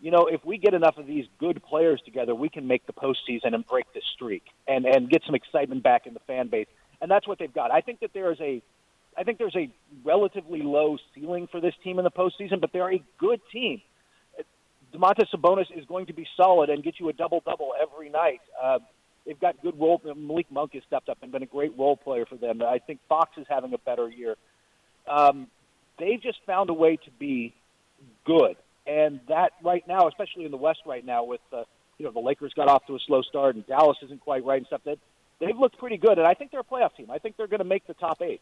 you know, if we get enough of these good players together, we can make the postseason and break this streak and and get some excitement back in the fan base. And that's what they've got. I think that there is a I think there's a relatively low ceiling for this team in the postseason, but they're a good team. Domantas Sabonis is going to be solid and get you a double double every night. Uh, they've got good role. Malik Monk has stepped up and been a great role player for them. I think Fox is having a better year. Um, they've just found a way to be good, and that right now, especially in the West right now, with uh, you know the Lakers got off to a slow start and Dallas isn't quite right and stuff. That they've looked pretty good, and I think they're a playoff team. I think they're going to make the top eight.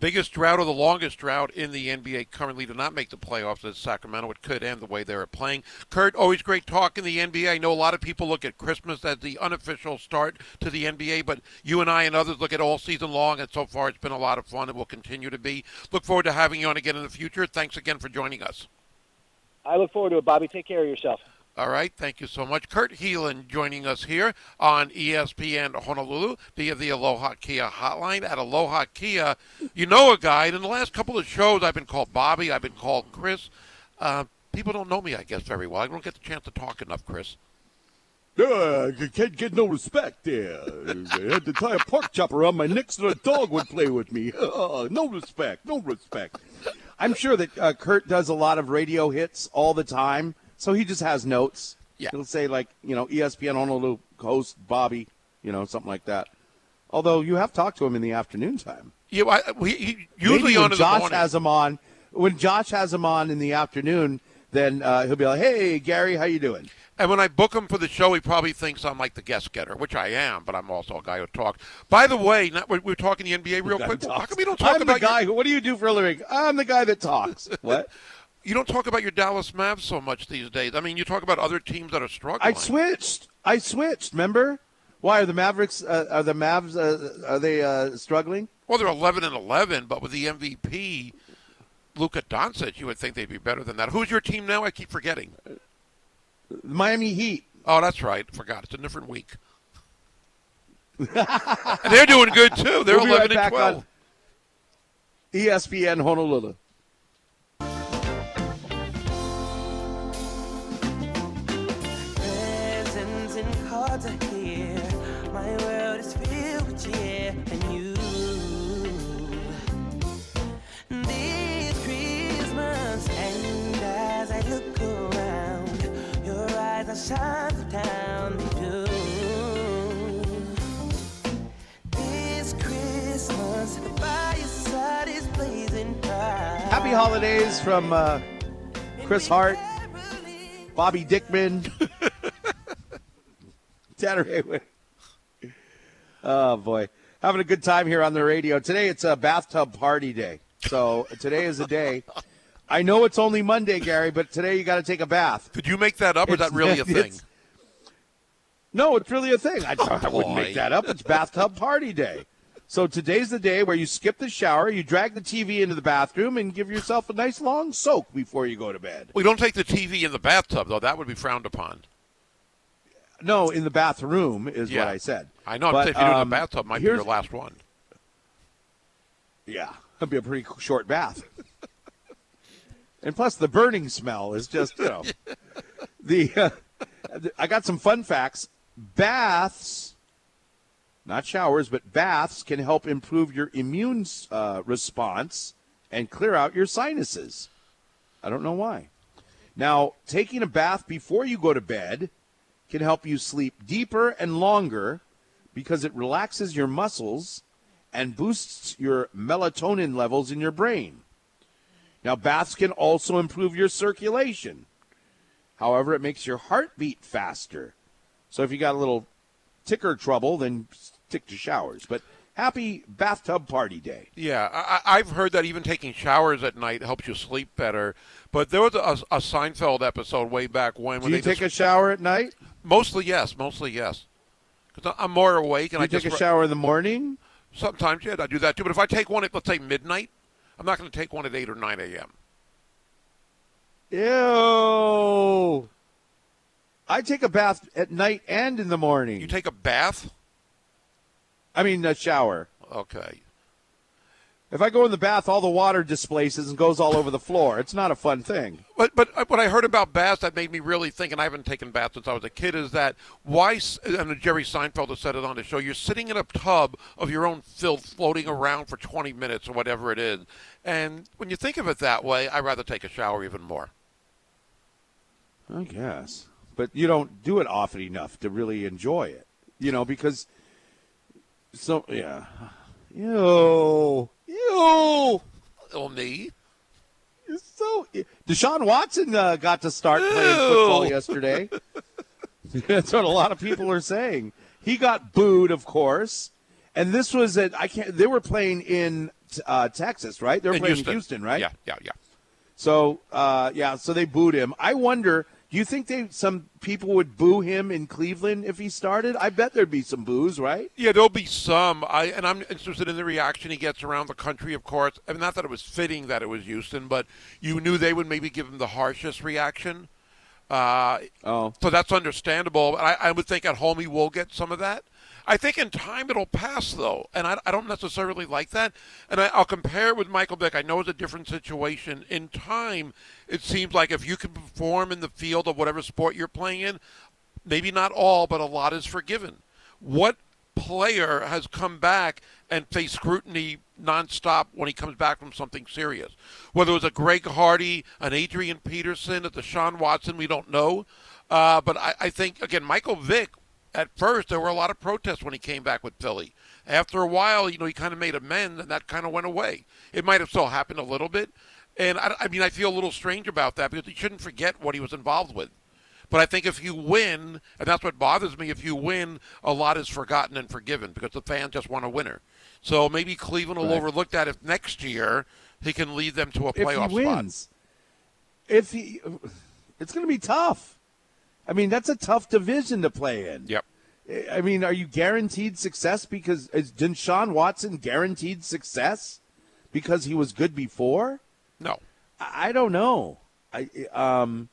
Biggest drought or the longest drought in the NBA currently to not make the playoffs is Sacramento. It could end the way they're playing. Kurt, always great talk in the NBA. I know a lot of people look at Christmas as the unofficial start to the NBA, but you and I and others look at all season long, and so far it's been a lot of fun and will continue to be. Look forward to having you on again in the future. Thanks again for joining us. I look forward to it, Bobby. Take care of yourself. All right, thank you so much. Kurt Helin joining us here on ESPN Honolulu via the Aloha Kia hotline. At Aloha Kia, you know a guy. In the last couple of shows, I've been called Bobby, I've been called Chris. Uh, people don't know me, I guess, very well. I don't get the chance to talk enough, Chris. Uh, I can't get no respect there. I had to tie a pork chop around my neck so the dog would play with me. no respect, no respect. I'm sure that uh, Kurt does a lot of radio hits all the time, so he just has notes. Yeah. He'll say, like, you know, ESPN Honolulu host Bobby, you know, something like that. Although you have talked to him in the afternoon time. Yeah, I, we, he, usually Maybe on when Josh has him on, when Josh has him on in the afternoon, then uh, he'll be like, "Hey, Gary, how you doing?" And when I book him for the show, he probably thinks I'm like the guest getter, which I am, but I'm also a guy who talks. By the way, not, we're, we're talking the NBA real quick. How come we don't talk I'm about the guy. your, who- what do you do for a living? I'm the guy that talks. what? You don't talk about your Dallas Mavs so much these days? I mean, you talk about other teams that are struggling. I switched. I switched. Remember? Why are the Mavericks? Uh, are the Mavs? Uh, are they uh, struggling? Well, they're 11 and 11, but with the MVP, Luka Doncic, you would think they'd be better than that. Who's your team now? I keep forgetting. Miami Heat. Oh, that's right. Forgot. It's a different week. they're doing good too. They're We'll 11 right and 12. E ESPN Honolulu. Your eyes are shining down This Christmas, the fireside is blazing bright. Happy holidays from uh, Chris Hart, Bobby Dickman, Tanner Haywood. Oh boy, having a good time here on the radio. Today it's a bathtub party day. So today is a day. I know it's only Monday, Gary, but today you got to take a bath. Did you make that up, or is that really a thing? No, it's really a thing. I, I wouldn't boy. make that up. It's bathtub party day. So today's the day where you skip the shower, you drag the TV into the bathroom, and give yourself a nice long soak before you go to bed. We don't take the TV in the bathtub, though. That would be frowned upon. No, in the bathroom is Yeah. what I said. I know. But, if you do it in um, the bathtub, might be your last one. Yeah, that'd be a pretty short bath. And plus, the burning smell is just you know the. Uh, I got some fun facts. Baths, not showers, but baths can help improve your immune uh, response and clear out your sinuses. I don't know why. Now, taking a bath before you go to bed can help you sleep deeper and longer because it relaxes your muscles and boosts your melatonin levels in your brain. Now, baths can also improve your circulation. However, it makes your heart beat faster. So if you got a little ticker trouble, then stick to showers. But happy bathtub party day. Yeah, I, I've heard that even taking showers at night helps you sleep better. But there was a, a Seinfeld episode way back when. Do when you they take a shower at night? Mostly yes, mostly yes. Because I'm more awake and you I take just a shower in the morning? Sometimes, yeah, I do that too. But if I take one at let's say midnight, I'm not going to take one at eight or nine a.m. Ew. I take a bath at night and in the morning. You take a bath? I mean, a shower. Okay. If I go in the bath, all the water displaces and goes all over the floor. It's not a fun thing. But but uh, what I heard about baths that made me really think, and I haven't taken baths since I was a kid, is that why? And Jerry Seinfeld has said it on the show. You're sitting in a tub of your own filth, floating around for 20 minutes or whatever it is. And when you think of it that way, I'd rather take a shower even more. I guess. But you don't do it often enough to really enjoy it. You know, because so yeah. Ew. Ew. Oh, me? It's so Deshaun Watson uh, got to start playing football yesterday. That's what a lot of people are saying. He got booed, of course. And this was at I can't they were playing in uh, Texas, right? They're In playing Houston. Houston, right? Yeah, yeah, yeah. So uh, yeah, so they booed him. I wonder. Do you think they some people would boo him in Cleveland if he started? I bet there'd be some boos, right? Yeah, there'll be some. I and I'm interested in the reaction he gets around the country. Of course, I mean, not that it was fitting that it was Houston, but you knew they would maybe give him the harshest reaction. Uh, oh, so that's understandable. I, I would think at home he will get some of that. I think in time it'll pass though, and I, I don't necessarily like that. And I, I'll compare it with Michael Vick. I know it's a different situation. In time, it seems like if you can perform in the field of whatever sport you're playing in, maybe not all, but a lot is forgiven. What player has come back and faced scrutiny nonstop when he comes back from something serious? Whether it was a Greg Hardy, an Adrian Peterson, a Deshaun Watson, we don't know. Uh, but I, I think again, Michael Vick. At first, there were a lot of protests when he came back with Philly. After a while, you know, he kind of made amends, and that kind of went away. It might have still happened a little bit, and I, I mean, I feel a little strange about that because he shouldn't forget what he was involved with. But I think if you win, and that's what bothers me, if you win, a lot is forgotten and forgiven because the fans just want a winner. So maybe Cleveland will Right. overlook that if next year he can lead them to a playoff if he spot. wins, if he, it's going to be tough. I mean, that's a tough division to play in. Yep. I mean, are you guaranteed success because is Deshaun Watson guaranteed success because he was good before? No. I, I don't know. I um,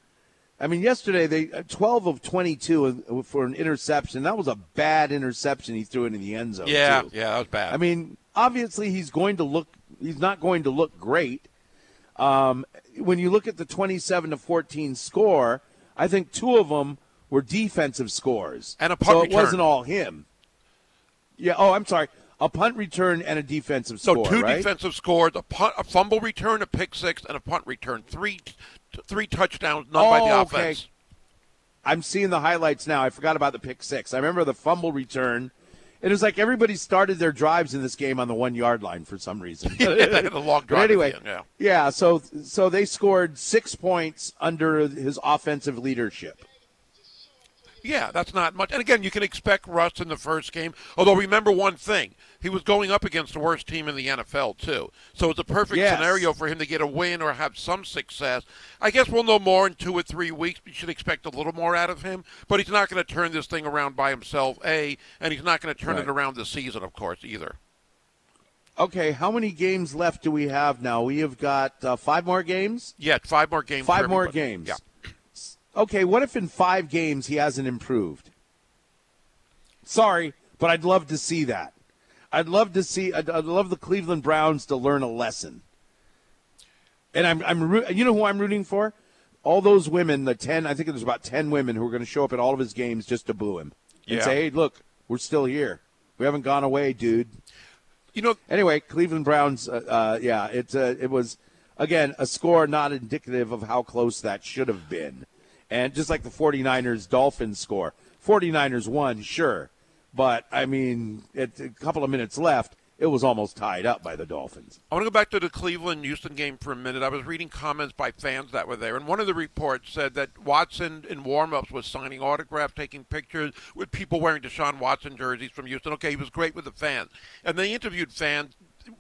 I mean, yesterday they uh, twelve of twenty two for an interception. That was a bad interception he threw into the end zone. Yeah, too. yeah, that was bad. I mean, obviously he's going to look. He's not going to look great. Um, when you look at the twenty-seven to fourteen score, I think two of them were defensive scores, And a punt so it return. wasn't all him. Yeah. Oh, I'm sorry. A punt return and a defensive score. So two right? defensive scores, a punt, a fumble return, a pick six, and a punt return. Three, t- three touchdowns, none by the Oh, okay. I'm seeing the highlights now. I forgot about the pick six. I remember the fumble return. It was like everybody started their drives in this game on the one yard line for some reason. Yeah, a long But drive the anyway, end, yeah. yeah. So so they scored six points under his offensive leadership. Yeah, that's not much. And again, you can expect Russ in the first game. Although remember one thing, he was going up against the worst team in the NFL too. So it's a perfect Yes. scenario for him to get a win or have some success. I guess we'll know more in two or three weeks. We should expect a little more out of him. But he's not going to turn this thing around by himself, A, and he's not going to turn Right. it around this season, of course, either. Okay, how many games left do we have now? We have got uh, five more games. Yeah, five more games. Five more games. Yeah. Okay, what if in five games he hasn't improved? Sorry, but I'd love to see that. I'd love to see. I'd, I'd love the Cleveland Browns to learn a lesson. And I'm, I'm, you know who I'm rooting for? All those women, the ten. I think there's about ten women who are going to show up at all of his games just to boo him and Yeah. say, "Hey, look, we're still here. We haven't gone away, dude." You know. Anyway, Cleveland Browns. Uh, uh, yeah, it's uh, it was again a score not indicative of how close that should have been, and just like the 49ers Dolphins score, 49ers won, sure, but I mean, at a couple of minutes left, it was almost tied up by the Dolphins. I want to go back to the Cleveland Houston game for a minute. I was reading comments by fans that were there, and one of the reports said that Watson in warm-ups was signing autographs, taking pictures with people wearing Deshaun Watson jerseys from Houston. Okay, he was great with the fans, and they interviewed fans,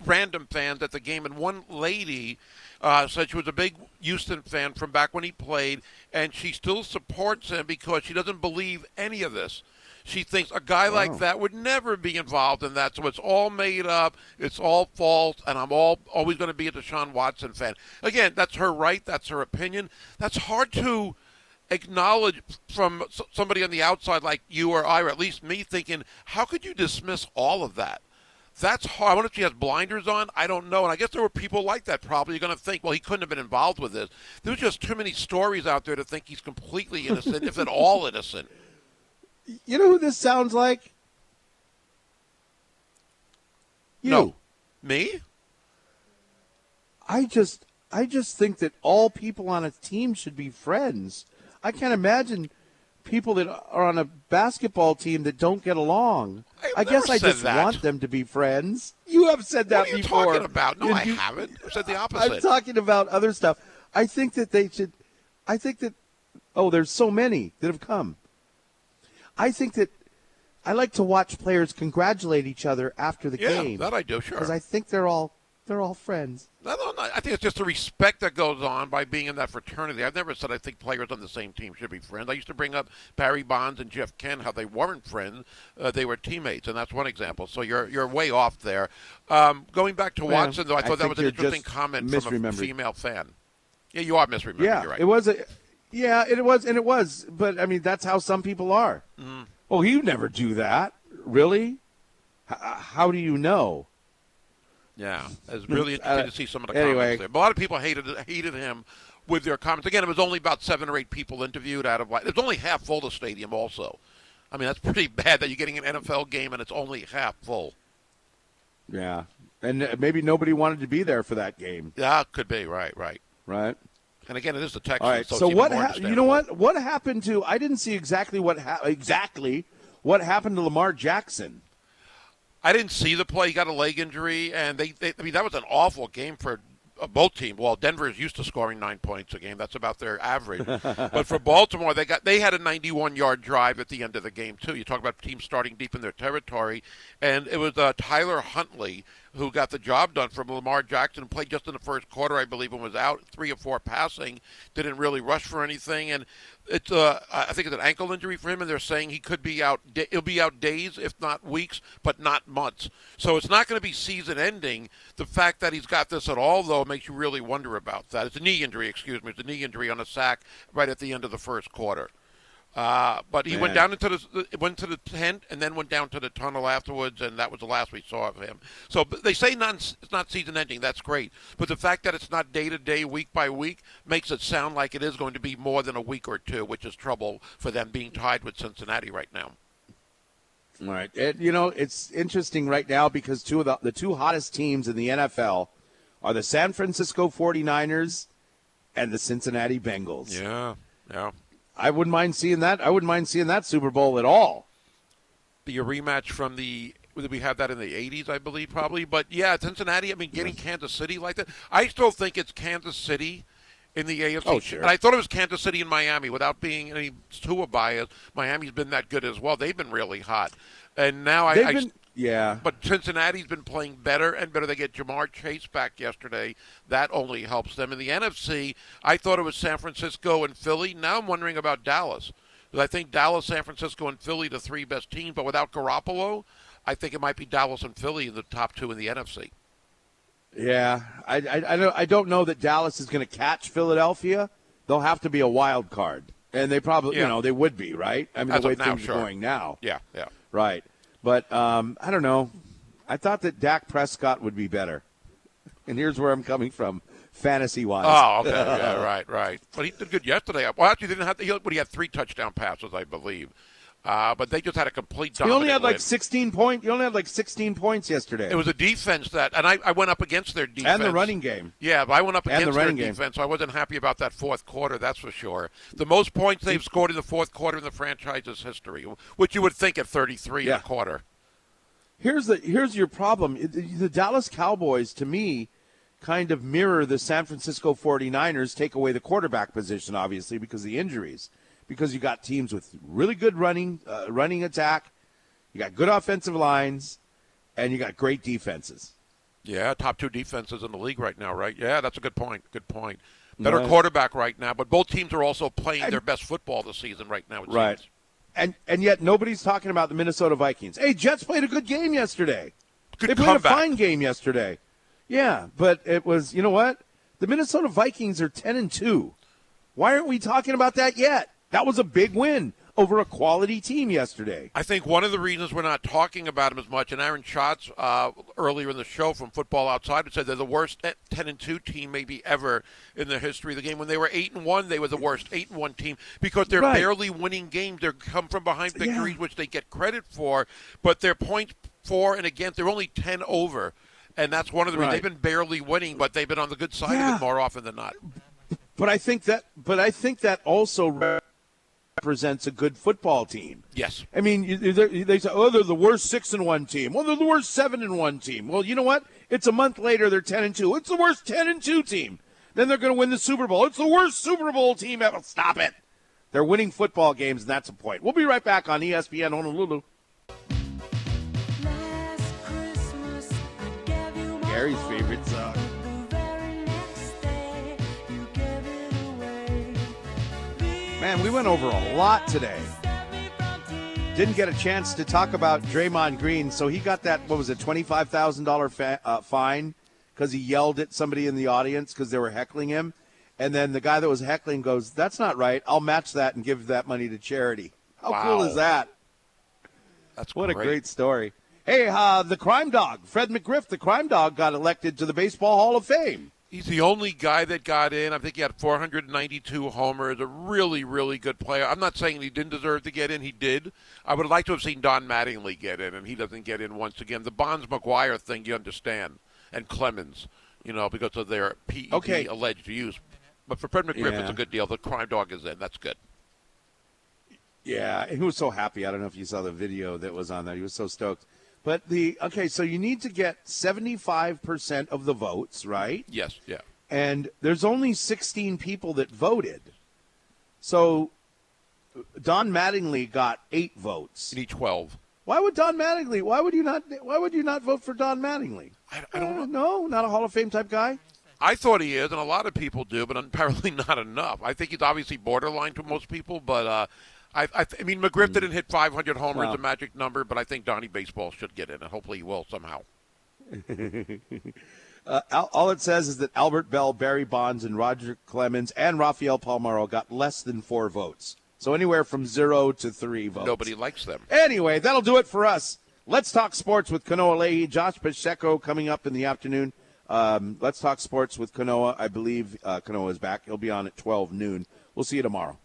random fans at the game, and one lady uh, said she was a big Houston fan from back when he played, and she still supports him because she doesn't believe any of this. She thinks a guy like that would never be involved in that. So it's all made up. It's all false, and I'm all always going to be a Deshaun Watson fan. Again, that's her right. That's her opinion. That's hard to acknowledge from somebody on the outside like you or I, or at least me, thinking, how could you dismiss all of that? That's hard. I wonder if she has blinders on. I don't know. And I guess there were people like that probably going to think, well, he couldn't have been involved with this. There's just too many stories out there to think he's completely innocent, if at all innocent. You know who this sounds like? You. No. Me? I just I just think that all people on a team should be friends. I can't imagine people that are on a basketball team that don't get along. I guess I just that. want them to be friends. You have said that What are you before. talking about? No, I haven't. I said the opposite. I'm talking about other stuff. I think that they should I think that oh, there's so many that have come. I think that I like to watch players congratulate each other after the Yeah, game. that I do, sure. Because I think they're all they're all friends. I. I think it's just the respect that goes on by being in that fraternity. I've never said I think players on the same team should be friends. I used to bring up Barry Bonds and Jeff Kent, how they weren't friends; uh, they were teammates, and that's one example. So you're you're way off there. Um, going back to Well, Watson, though, I I thought that was an interesting comment from a female fan. Yeah, you are misremembering. Yeah, you're right. it was a. Yeah, it was, and it was. But I mean, that's how some people are. Mhm. Oh, you never do that, really? H- how do you know? Yeah, it's really interesting Uh, to see some of the anyway. comments there. But a lot of people hated hated him with their comments. Again, it was only about seven or eight people interviewed out of like it was only half full the stadium. Also, I mean that's pretty bad that you're getting an NFL game and it's only half full. Yeah, and uh, maybe nobody wanted to be there for that game, Yeah, could be right, right, right? And again, it is the Texans. All right. so, So, what? Ha- you know what? What happened to? I didn't see exactly what ha- exactly what happened to Lamar Jackson. I didn't see the play. He got a leg injury, and they, they I mean, that was an awful game for uh, both teams. Well, Denver is used to scoring nine points a game. That's about their average. but for Baltimore, they got they had a 91-yard drive at the end of the game too. You talk about teams starting deep in their territory, and it was uh, Tyler Huntley who got the job done from Lamar Jackson. Played just in the first quarter, I believe, and was out three or four passing. Didn't really rush for anything, and it's uh, I think it's an ankle injury for him, and they're saying he could be out. He'll be out days, if not weeks, but not months. So it's not going to be season ending. The fact that he's got this at all, though, makes you really wonder about that. It's a knee injury, excuse me. It's a knee injury on a sack right at the end of the first quarter. Uh, but he went down into the went to the tent and then went down to the tunnel afterwards, and that was the last we saw of him. So they say not, it's not season ending. That's great, but the fact that it's not day to day, week by week, makes it sound like it is going to be more than a week or two, which is trouble for them being tied with Cincinnati right now. All right. It, you know, it's interesting right now because two of the, the two hottest teams in the NFL are the San Francisco 49ers and the Cincinnati Bengals. Yeah, yeah. I wouldn't mind seeing that. I wouldn't mind seeing that Super Bowl at all. Be a rematch from the. We have that in the '80s? I believe probably, but yeah, Cincinnati. I mean, getting Kansas City like that. I still think it's Kansas City in the AFC. Oh, sure. And I thought it was Kansas City and Miami without being any Tua bias. Miami's been that good as well. They've been really hot, and now I. They've I been, yeah. but Cincinnati's been playing better and better. They get Ja'Marr Chase back yesterday. That only helps them. In the NFC, I thought it was San Francisco and Philly. Now I'm wondering about Dallas. I think Dallas, San Francisco, and Philly, the three best teams. But without Garoppolo, I think it might be Dallas and Philly in the top two in the NFC. Yeah, I, I, I don't I don't know that Dallas is going to catch Philadelphia. They'll have to be a wild card, and they probably Yeah. you know they would be right. I mean As the way now, things sure. are going now, Yeah, yeah. right? But um, I don't know. I thought that Dak Prescott would be better, and here's where I'm coming from, fantasy wise. Oh, okay, yeah, right, right. But he did good yesterday. Well, actually, didn't have. He, but he had three touchdown passes, I believe. Uh, but they just had a complete. You only had like win. 16 point. You only had like 16 points yesterday. It was a defense that, and I, I went up against their defense and the running game. Yeah, but I went up And the against their game. defense, so I wasn't happy about that fourth quarter. That's for sure. The most points they've scored in the fourth quarter in the franchise's history, which you would think at 33 Yeah. a quarter. Here's the here's your problem. The the Dallas Cowboys, to me, kind of mirror the San Francisco 49ers. Take away the quarterback position, obviously, because of the injuries. Because you got teams with really good running uh, running attack, you got good offensive lines, and you got great defenses. Yeah, top two defenses in the league right now, right? Yeah, that's a good point. Good point. Better Right. quarterback right now, but both teams are also playing their best football this season right now. It Right. seems. And and yet nobody's talking about the Minnesota Vikings. Hey, Jets played a good game yesterday. Good they played comeback. a fine game yesterday. Yeah, but it was you know what? The Minnesota Vikings are ten and two. Why aren't we talking about that yet? That was a big win over a quality team yesterday. I think one of the reasons we're not talking about them as much, and Aaron Schatz uh, earlier in the show from Football Outside said they're the worst ten and two team maybe ever in the history of the game. When they were eight and one, they were the worst eight and one team because they're Right. barely winning games. They come from behind victories, which they get credit for, but their points for and against they're only ten over. And that's one of the reasons they've been barely winning, but they've been on the good side Yeah. of it more often than not. But I think that but I think that also represents a good football team. Yes. I mean, they they say, "Oh, they're the worst six and one team." Well, they're the worst seven and one team. Well, you know what? It's a month later; they're ten and two. It's the worst ten and two team. Then they're going to win the Super Bowl. It's the worst Super Bowl team ever. Stop it! They're winning football games, and that's a point. We'll be right back on ESPN Honolulu. Gary's favorite song. Man, we went over a lot today. Didn't get a chance to talk about Draymond Green, so he got that what was it, twenty five thousand dollar fa- uh, fine because he yelled at somebody in the audience because they were heckling him, and then the guy that was heckling goes, "That's not right. I'll match that and give that money to charity." How cool is that? That's What a great. great story. Hey, uh, the crime dog, Fred McGriff, the crime dog, got elected to the Baseball Hall of Fame. He's the only guy that got in. I think he had 492 homers. A really, really good player. I'm not saying he didn't deserve to get in. He did. I would like to have seen Don Mattingly get in, and he doesn't get in once again. The Bonds McGwire thing, you understand, and Clemens, you know, because of their PED Okay. alleged use. But for Fred McGriff, it's a good deal. The crime dog is in. That's good. Yeah, and he was so happy. I don't know if you saw the video that was on there. He was so stoked. But the okay, so you need to get seventy-five percent of the votes, right? Yes, yeah. And there's only sixteen people that voted. So Don Mattingly got eight votes. You need 12. Why would Don Mattingly? Why would you not? Why would you not vote for Don Mattingly? I, I don't Uh, no, not a Hall of Fame type guy. I thought he is, and a lot of people do, but apparently not enough. I think he's obviously borderline to most people, but uh, I, I, I mean, McGriff didn't hit 500 homers, Wow. a magic number, but I think Donnie Baseball should get in, and hopefully he will somehow. Uh, all all it says is that Albert Belle, Barry Bonds, and Roger Clemens and Rafael Palmeiro got less than four votes. So anywhere from zero to three votes. Nobody likes them. Anyway, that'll do it for us. Let's talk sports with Kanoa Leahy. Josh Pacheco coming up in the afternoon. Um, let's talk sports with Kanoa. I believe uh, Kanoa is back. He'll be on at 12 noon. We'll see you tomorrow.